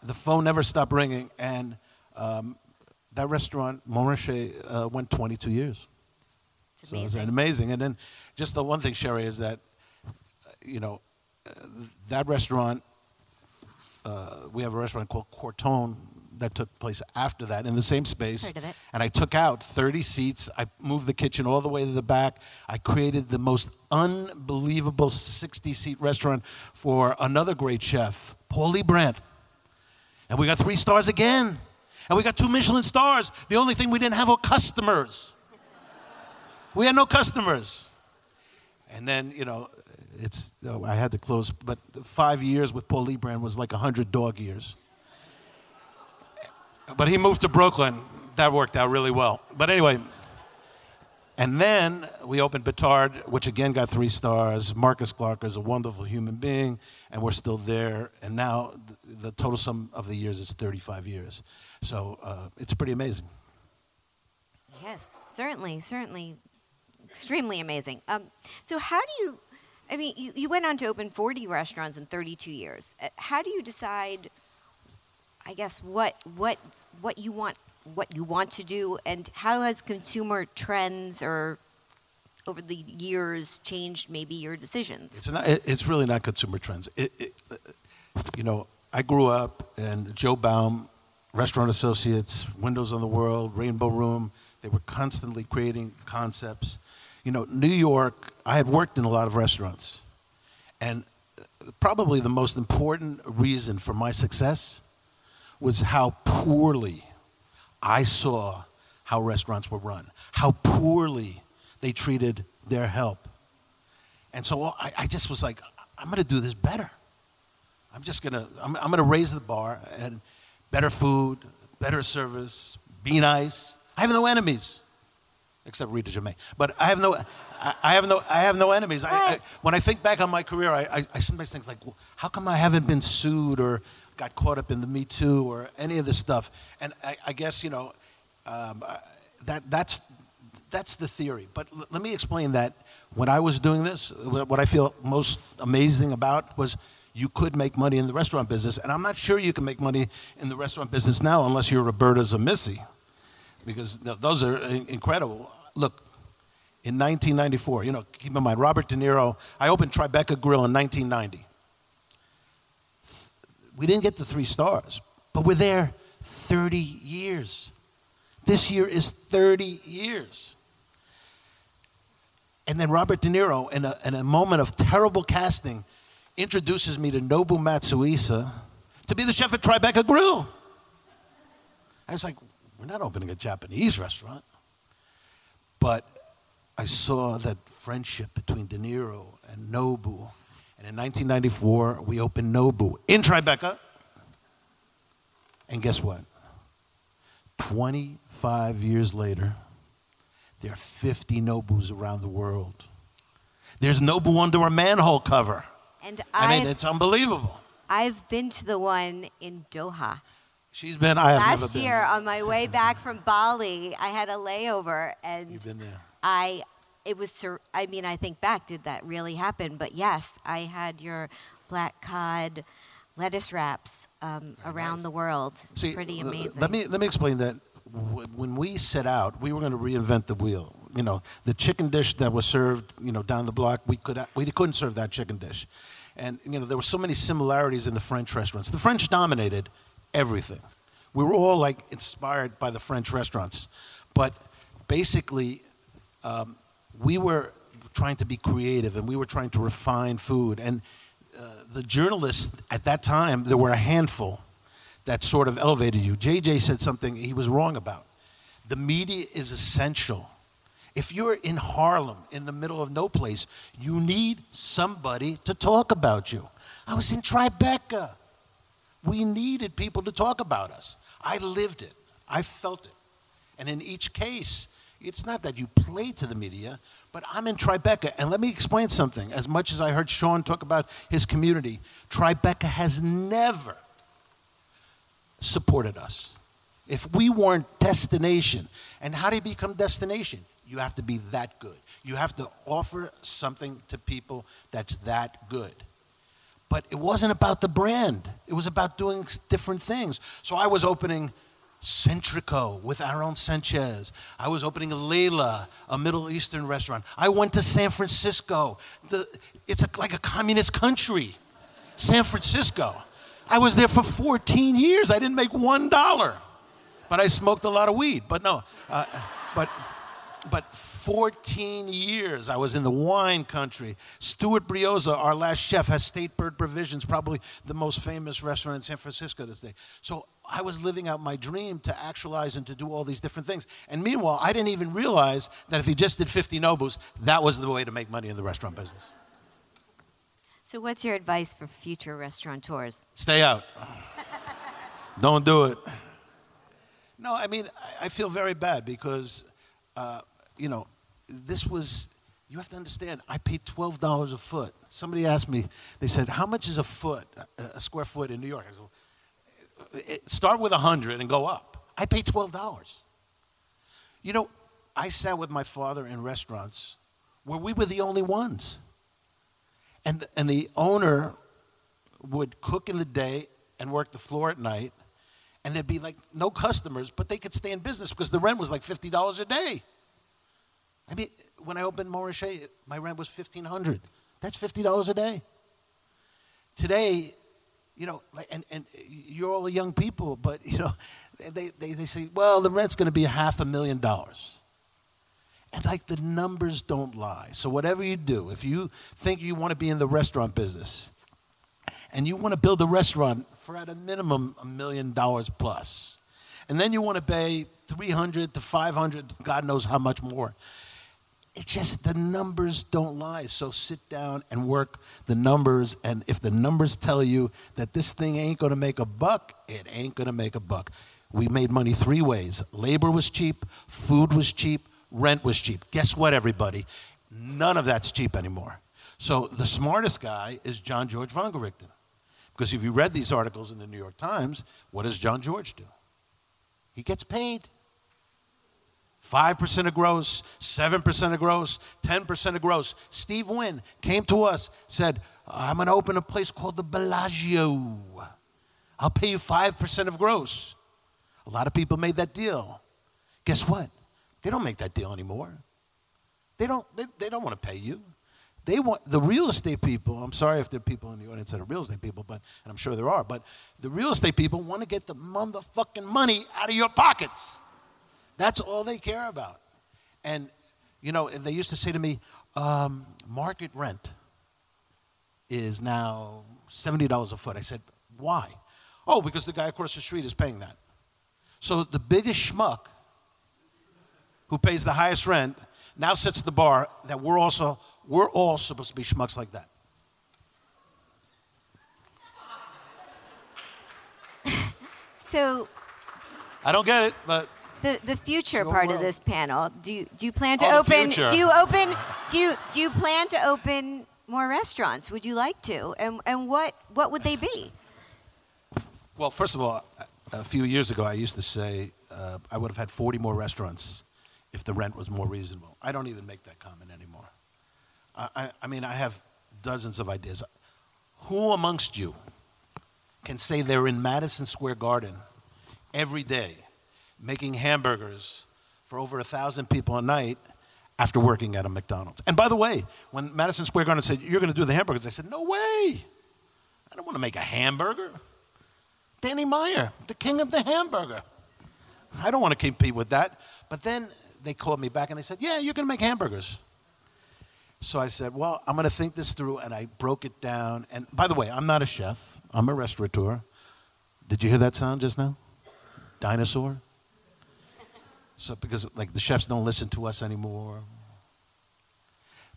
The phone never stopped ringing, and um, that restaurant, Montrachet, uh, went 22 years. So it's amazing. And then, just the one thing, Shari, is that, uh, you know, uh, that restaurant, uh, we have a restaurant called Corton that took place after that in the same space. Heard of it. And I took out 30 seats. I moved the kitchen all the way to the back. I created the most unbelievable 60 seat restaurant for another great chef, Paul Liebrandt. And we got three stars again. And we got two Michelin stars. The only thing we didn't have were customers. We had no customers. And then, you know, it's, oh, I had to close, but five years with Paul Brand was like 100 dog years. But he moved to Brooklyn, that worked out really well. But anyway, and then we opened Batard, which again got three stars. Markus Glocker is a wonderful human being, and we're still there. And now the total sum of the years is 35 years. So uh, it's pretty amazing. Yes, certainly, certainly, extremely amazing. Um, so, how do you? I mean, you, you went on to open 40 restaurants in 32 years. Uh, How do you decide? I guess what what what you want what you want to do, and how has consumer trends or over the years changed maybe your decisions? It's not. It's really not consumer trends. It, it, you know, I grew up and Joe Baum, Restaurant Associates, Windows on the World, Rainbow Room. They were constantly creating concepts. You know, New York. I had worked in a lot of restaurants, and probably the most important reason for my success was how poorly I saw how restaurants were run, how poorly they treated their help. And so I, I just was like, I'm going to do this better. I'm just going to, I'm, I'm going to raise the bar and better food, better service, be nice. I have no enemies, except Rita Germain. But I have no, I, I have no, I have no enemies. I, I, when I think back on my career, I, I, I sometimes think like, well, how come I haven't been sued or got caught up in the Me Too or any of this stuff? And I, I guess you know, um, that that's that's the theory. But l- let me explain that. When I was doing this, what I feel most amazing about was you could make money in the restaurant business, and I'm not sure you can make money in the restaurant business now unless you're Roberta Zamisi, because those are incredible. Look, in 1994, you know, keep in mind, Robert De Niro. I opened Tribeca Grill in 1990. We didn't get the three stars, but we're there 30 years. This year is 30 years. And then Robert De Niro, in a, in a moment of terrible casting, introduces me to Nobu Matsuhisa to be the chef at Tribeca Grill. I was like, we're not opening a Japanese restaurant. But I saw that friendship between De Niro and Nobu. And in 1994, we opened Nobu in Tribeca. And guess what? 25 years later, there are 50 Nobus around the world. There's Nobu under a manhole cover. And I mean, I've- it's unbelievable. I've been to the one in Doha. She's been, I have Last never been. year on my way back from Bali, I had a layover and You've been there. I it was sur- I mean I think back did that really happen but yes I had your black cod lettuce wraps um, around the world It's See, pretty amazing Let me let me explain that. When we set out, we were going to reinvent the wheel. You know, the chicken dish that was served, you know, down the block, we could we couldn't serve that chicken dish, and you know there were so many similarities in the French restaurants. The French dominated everything. We were all like inspired by the French restaurants, but basically, um, we were trying to be creative and we were trying to refine food. And uh, the journalists at that time, there were a handful that sort of elevated you. JJ said something he was wrong about. The media is essential. If you're in Harlem, in the middle of no place, you need somebody to talk about you. I was in Tribeca. We needed people to talk about us. I lived it. I felt it. And in each case, it's not that you play to the media, but I'm in Tribeca. And let me explain something. As much as I heard Sean talk about his community, Tribeca has never supported us. If we weren't destination, and how do you become destination? You have to be that good. You have to offer something to people that's that good. But it wasn't about the brand. It was about doing different things. So I was opening Centrico with Aaron Sanchez. I was opening Leila, a Middle Eastern restaurant. I went to San Francisco. The, it's a, like a communist country, San Francisco. I was there for 14 years. I didn't make one dollar, but I smoked a lot of weed. But no, uh, but but 14 years I was in the wine country. Stuart Brioza, our last chef, has State Bird Provisions, probably the most famous restaurant in San Francisco this day. So I was living out my dream to actualize and to do all these different things. And meanwhile, I didn't even realize that if you just did 50 Nobus, that was the way to make money in the restaurant business. so what's your advice for future restaurateurs Stay out. Don't do it. No, I mean, I, I feel very bad because, uh, you know, this was, you have to understand, I paid $12 a foot. Somebody asked me, they said, how much is a foot, a, square foot in New York? I said, "It- start with 100 and go up. I paid $12. You know, I sat with my father in restaurants where we were the only ones. And, and the owner would cook in the day and work the floor at night. And there'd be like no customers, but they could stay in business because the rent was like $50 a day. I mean, when I opened Montrachet, my rent was 1500 That's $50 a day. Today, you know, like, and, and you're all young people, but, you know, they, they, they say, well, the rent's going to be half a million dollars. And like the numbers don't lie. So whatever you do, if you think you want to be in the restaurant business and you want to build a restaurant for at a minimum a million dollars plus, and then you want to pay 300 to 500, God knows how much more. It's just the numbers don't lie. So sit down and work the numbers. And if the numbers tell you that this thing ain't going to make a buck, it ain't going to make a buck. We made money three ways labor was cheap, food was cheap, rent was cheap. Guess what, everybody? None of that's cheap anymore. So the smartest guy is Jean-Georges Vongerichten. Because if you read these articles in the New York Times, what does Jean-Georges do? He gets paid. 5% of gross, 7% of gross, 10% of gross. Steve Wynn came to us, said, I'm going to open a place called the Bellagio. I'll pay you 5% of gross. A lot of people made that deal. Guess what? They don't make that deal anymore. They don't, they, they don't want to pay you. They want the real estate people. I'm sorry if there are people in the audience that are real estate people, but and I'm sure there are. But the real estate people want to get the motherfucking money out of your pockets. That's all they care about. And you know, they used to say to me, um, market rent is now seventy dollars a foot. I said, why? Oh, because the guy across the street is paying that. So the biggest schmuck who pays the highest rent now sets the bar that we're also we're all supposed to be schmucks like that. So I don't get it, but the the future Your part of this panel. Do you do you plan to Oh, open? Do you open? Do you do you plan to open more restaurants? Would you like to? And and what what would they be? well, first of all, a a few years ago, I used to say uh, I would have had 40 more restaurants if the rent was more reasonable. I don't even make that comment anymore. I, I, I mean, I have dozens of ideas. Who amongst you can say they're in Madison Square Garden every day making hamburgers for over a thousand people a night after working at a McDonald's? And by the way, when Madison Square Garden said, You're going to do the hamburgers, I said, No way. I don't want to make a hamburger. Danny Meyer, the king of the hamburger. I don't want to compete with that. But then they called me back and they said, Yeah, you're going to make hamburgers. So I said, Well, I'm going to think this through. And I broke it down. And by the way, I'm not a chef, I'm a restaurateur. Did you hear that sound just now? Dinosaur? So, because like the chefs don't listen to us anymore.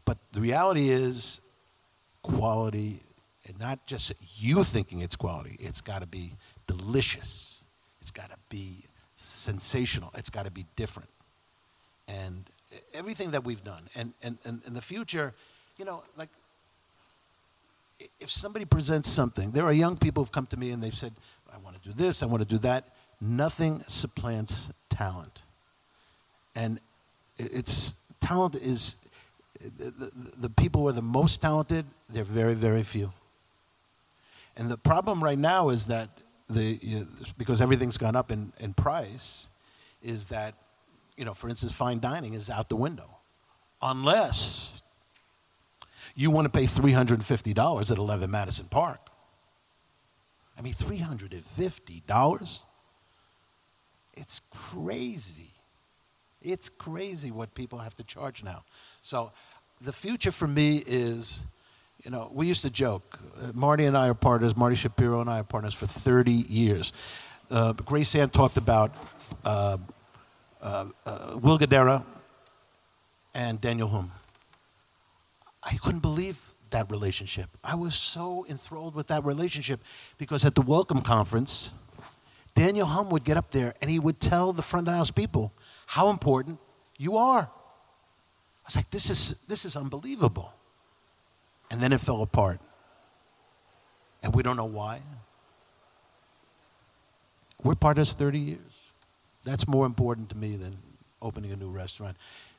But the reality is, quality, and not just you thinking it's quality, it's got to be delicious. It's got to be sensational. It's got to be different. And everything that we've done, and, and, and in the future, you know, like if somebody presents something, there are young people who've come to me and they've said, I want to do this, I want to do that. Nothing supplants talent. And it's talent is the, the, the people who are the most talented, they're very, very few. And the problem right now is that the you because everything's gone up in, in price, is that, you know, for instance, fine dining is out the window. Unless you want to pay $350 at 11 Madison Park. I mean, $350? It's crazy. It's crazy what people have to charge now. So the future for me is, you know, we used to joke. Uh, Marty and I are partners. Marty Shapiro and I are partners for 30 years. Uh, Graceanne talked about uh, uh, uh, Will Guidara and Daniel Humm. I couldn't believe that relationship. I was so enthralled with that relationship because at the Welcome Conference, Daniel Humm would get up there and he would tell the front of house people how important you are. I was like, this is, this is unbelievable. And then it fell apart. And we don't know why. We're partners 30 years. That's more important to me than opening a new restaurant.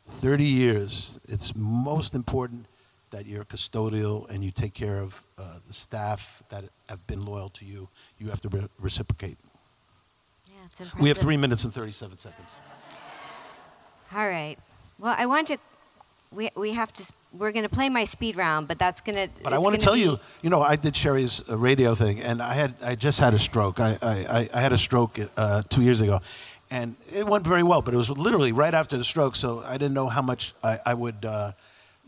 30 years, it's most important that you're custodial and you take care of uh, the staff that have been loyal to you. You have to re- reciprocate. Yeah, it's We have three minutes and 37 seconds. All right. Well, I want to. We, we have to. We're going to play my speed round, but that's going to. But I want to tell you, you know, I did Shari's uh, radio thing, and I had I just had a stroke. I I, I- I had a stroke uh, two years ago, and it went very well. But it was literally right after the stroke, so I didn't know how much I, I would, uh,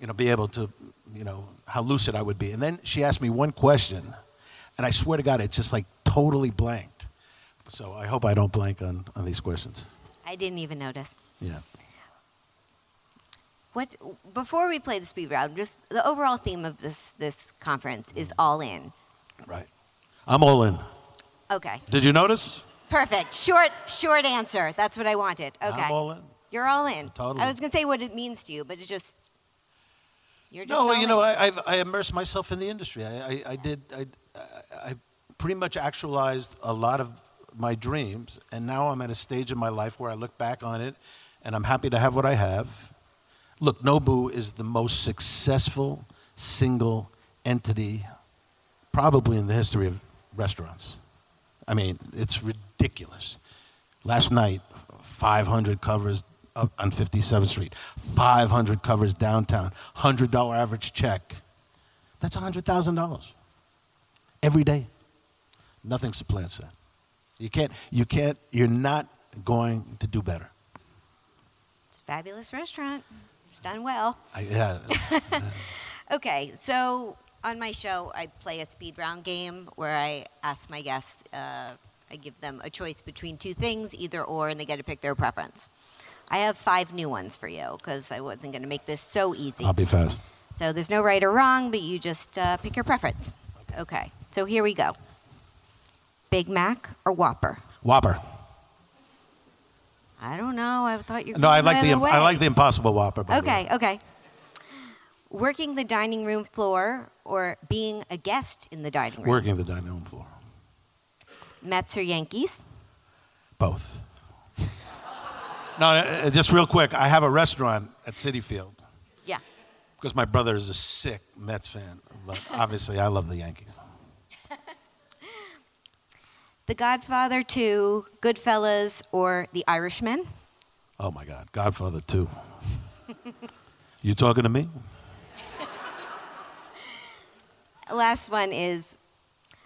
you know, be able to, you know, how lucid I would be. And then she asked me one question, and I swear to God, it's just like totally blanked. So I hope I don't blank on on these questions. I didn't even notice. Yeah. What before we play the speed round, just the overall theme of this this conference is mm. all in. Right. I'm all in. Okay. Did you notice? Perfect. Short short answer. That's what I wanted. Okay. I'm all in. You're all in. Totally. I was going to say what it means to you, but it just you're just No, you know. I, I've, I immersed myself in the industry. I, I, I did. I, I pretty much actualized a lot of my dreams, and now I'm at a stage in my life where I look back on it, and I'm happy to have what I have. Look, Nobu is the most successful single entity, probably in the history of restaurants. I mean, it's ridiculous. Last night, 500 covers up on 57th Street, 500 covers downtown, $100 average check. That's $100,000 every day. Nothing supplants that. You can't, you can't, you're not going to do better. It's a fabulous restaurant. It's done well. I, yeah. Okay, so on my show, I play a speed round game where I ask my guests, uh, I give them a choice between two things, either or, and they get to pick their preference. I have five new ones for you because I wasn't going to make this so easy. I'll be fast. So there's no right or wrong, but you just uh, pick your preference. Okay, so here we go Big Mac or Whopper? Whopper. I don't know. I thought you were No, I like the, other I like the Impossible Whopper. the. Okay, okay. Working the dining room floor or being a guest in the dining room? Working the dining room floor. Mets or Yankees? Both. no, uh, just real quick. I have a restaurant at Citi Field. Yeah. Because my brother is a sick Mets fan. But obviously, I love the Yankees. The Godfather 2, Goodfellas, or The Irishman? Oh my God, Godfather 2. You talking to me? Last one is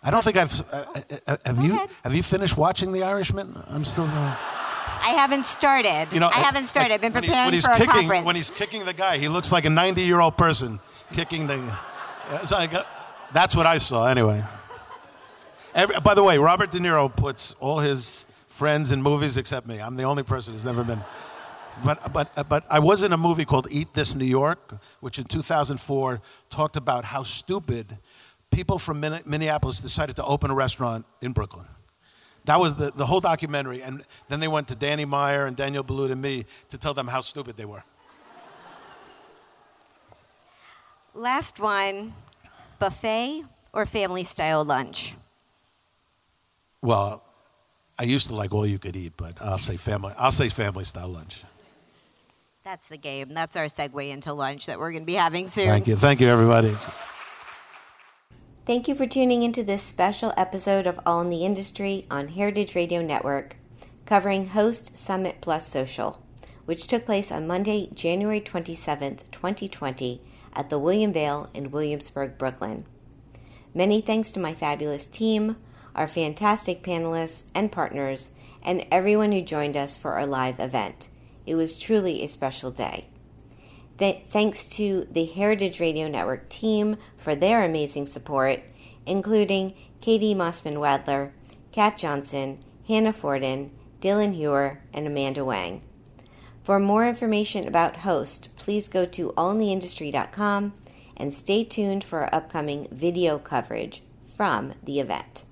I don't think I've. Uh, uh, have you have you finished watching The Irishman? I'm still. Uh, I haven't started. you know, I haven't started. I've been when he- preparing when he's for a kicking, conference. When he's kicking the guy, he looks like a 90 year old person kicking the. Yeah, it's like, uh, that's what I saw anyway. Every, by the way, Robert De Niro puts all his friends in movies except me. I'm the only person who's never been. But, but, but I was in a movie called Eat This New York, which in 2004 talked about how stupid people from Minneapolis decided to open a restaurant in Brooklyn. That was the, the whole documentary. And then they went to Danny Meyer and Daniel Boulud and me to tell them how stupid they were. Last one buffet or family style lunch? Well, I used to like all you could eat, but I'll say family. I'll say family style lunch. That's the game. That's our segue into lunch that we're going to be having soon. Thank you, thank you, everybody. Thank you for tuning into this special episode of All in the Industry on Heritage Radio Network, covering Host Summit Plus Social, which took place on Monday, January 27th, 2020, at the William Vale in Williamsburg, Brooklyn. Many thanks to my fabulous team, our fantastic panelists and partners, and everyone who joined us for our live event. It was truly a special day. Th- thanks to the Heritage Radio Network team for their amazing support, including Katie Mossman Wadler, Kat Johnson, Hannah Forden, Dylan Hewer, and Amanda Wang. For more information about Host, please go to allintheindustry.com and stay tuned for our upcoming video coverage from the event.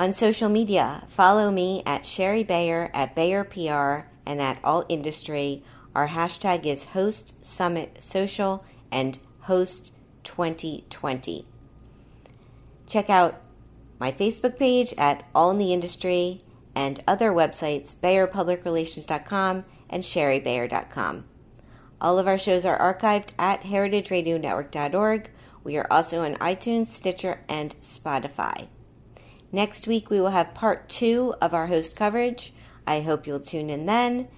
On social media, follow me at Shari Bayer at Bayer PR and at All Industry. Our hashtag is Host Summit Social and Host 2020. Check out my Facebook page at All in the Industry and other websites, BayerPublicRelations.com and ShariBayer.com. All of our shows are archived at heritageradionetwork.org. We are also on iTunes, Stitcher, and Spotify. Next week, we will have part two of our host coverage. I hope you'll tune in then.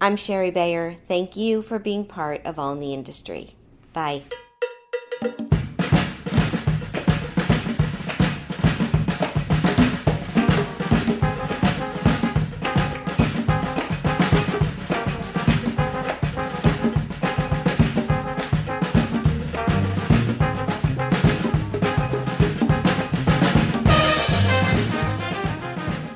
I'm Shari Bayer. Thank you for being part of All in the Industry. Bye.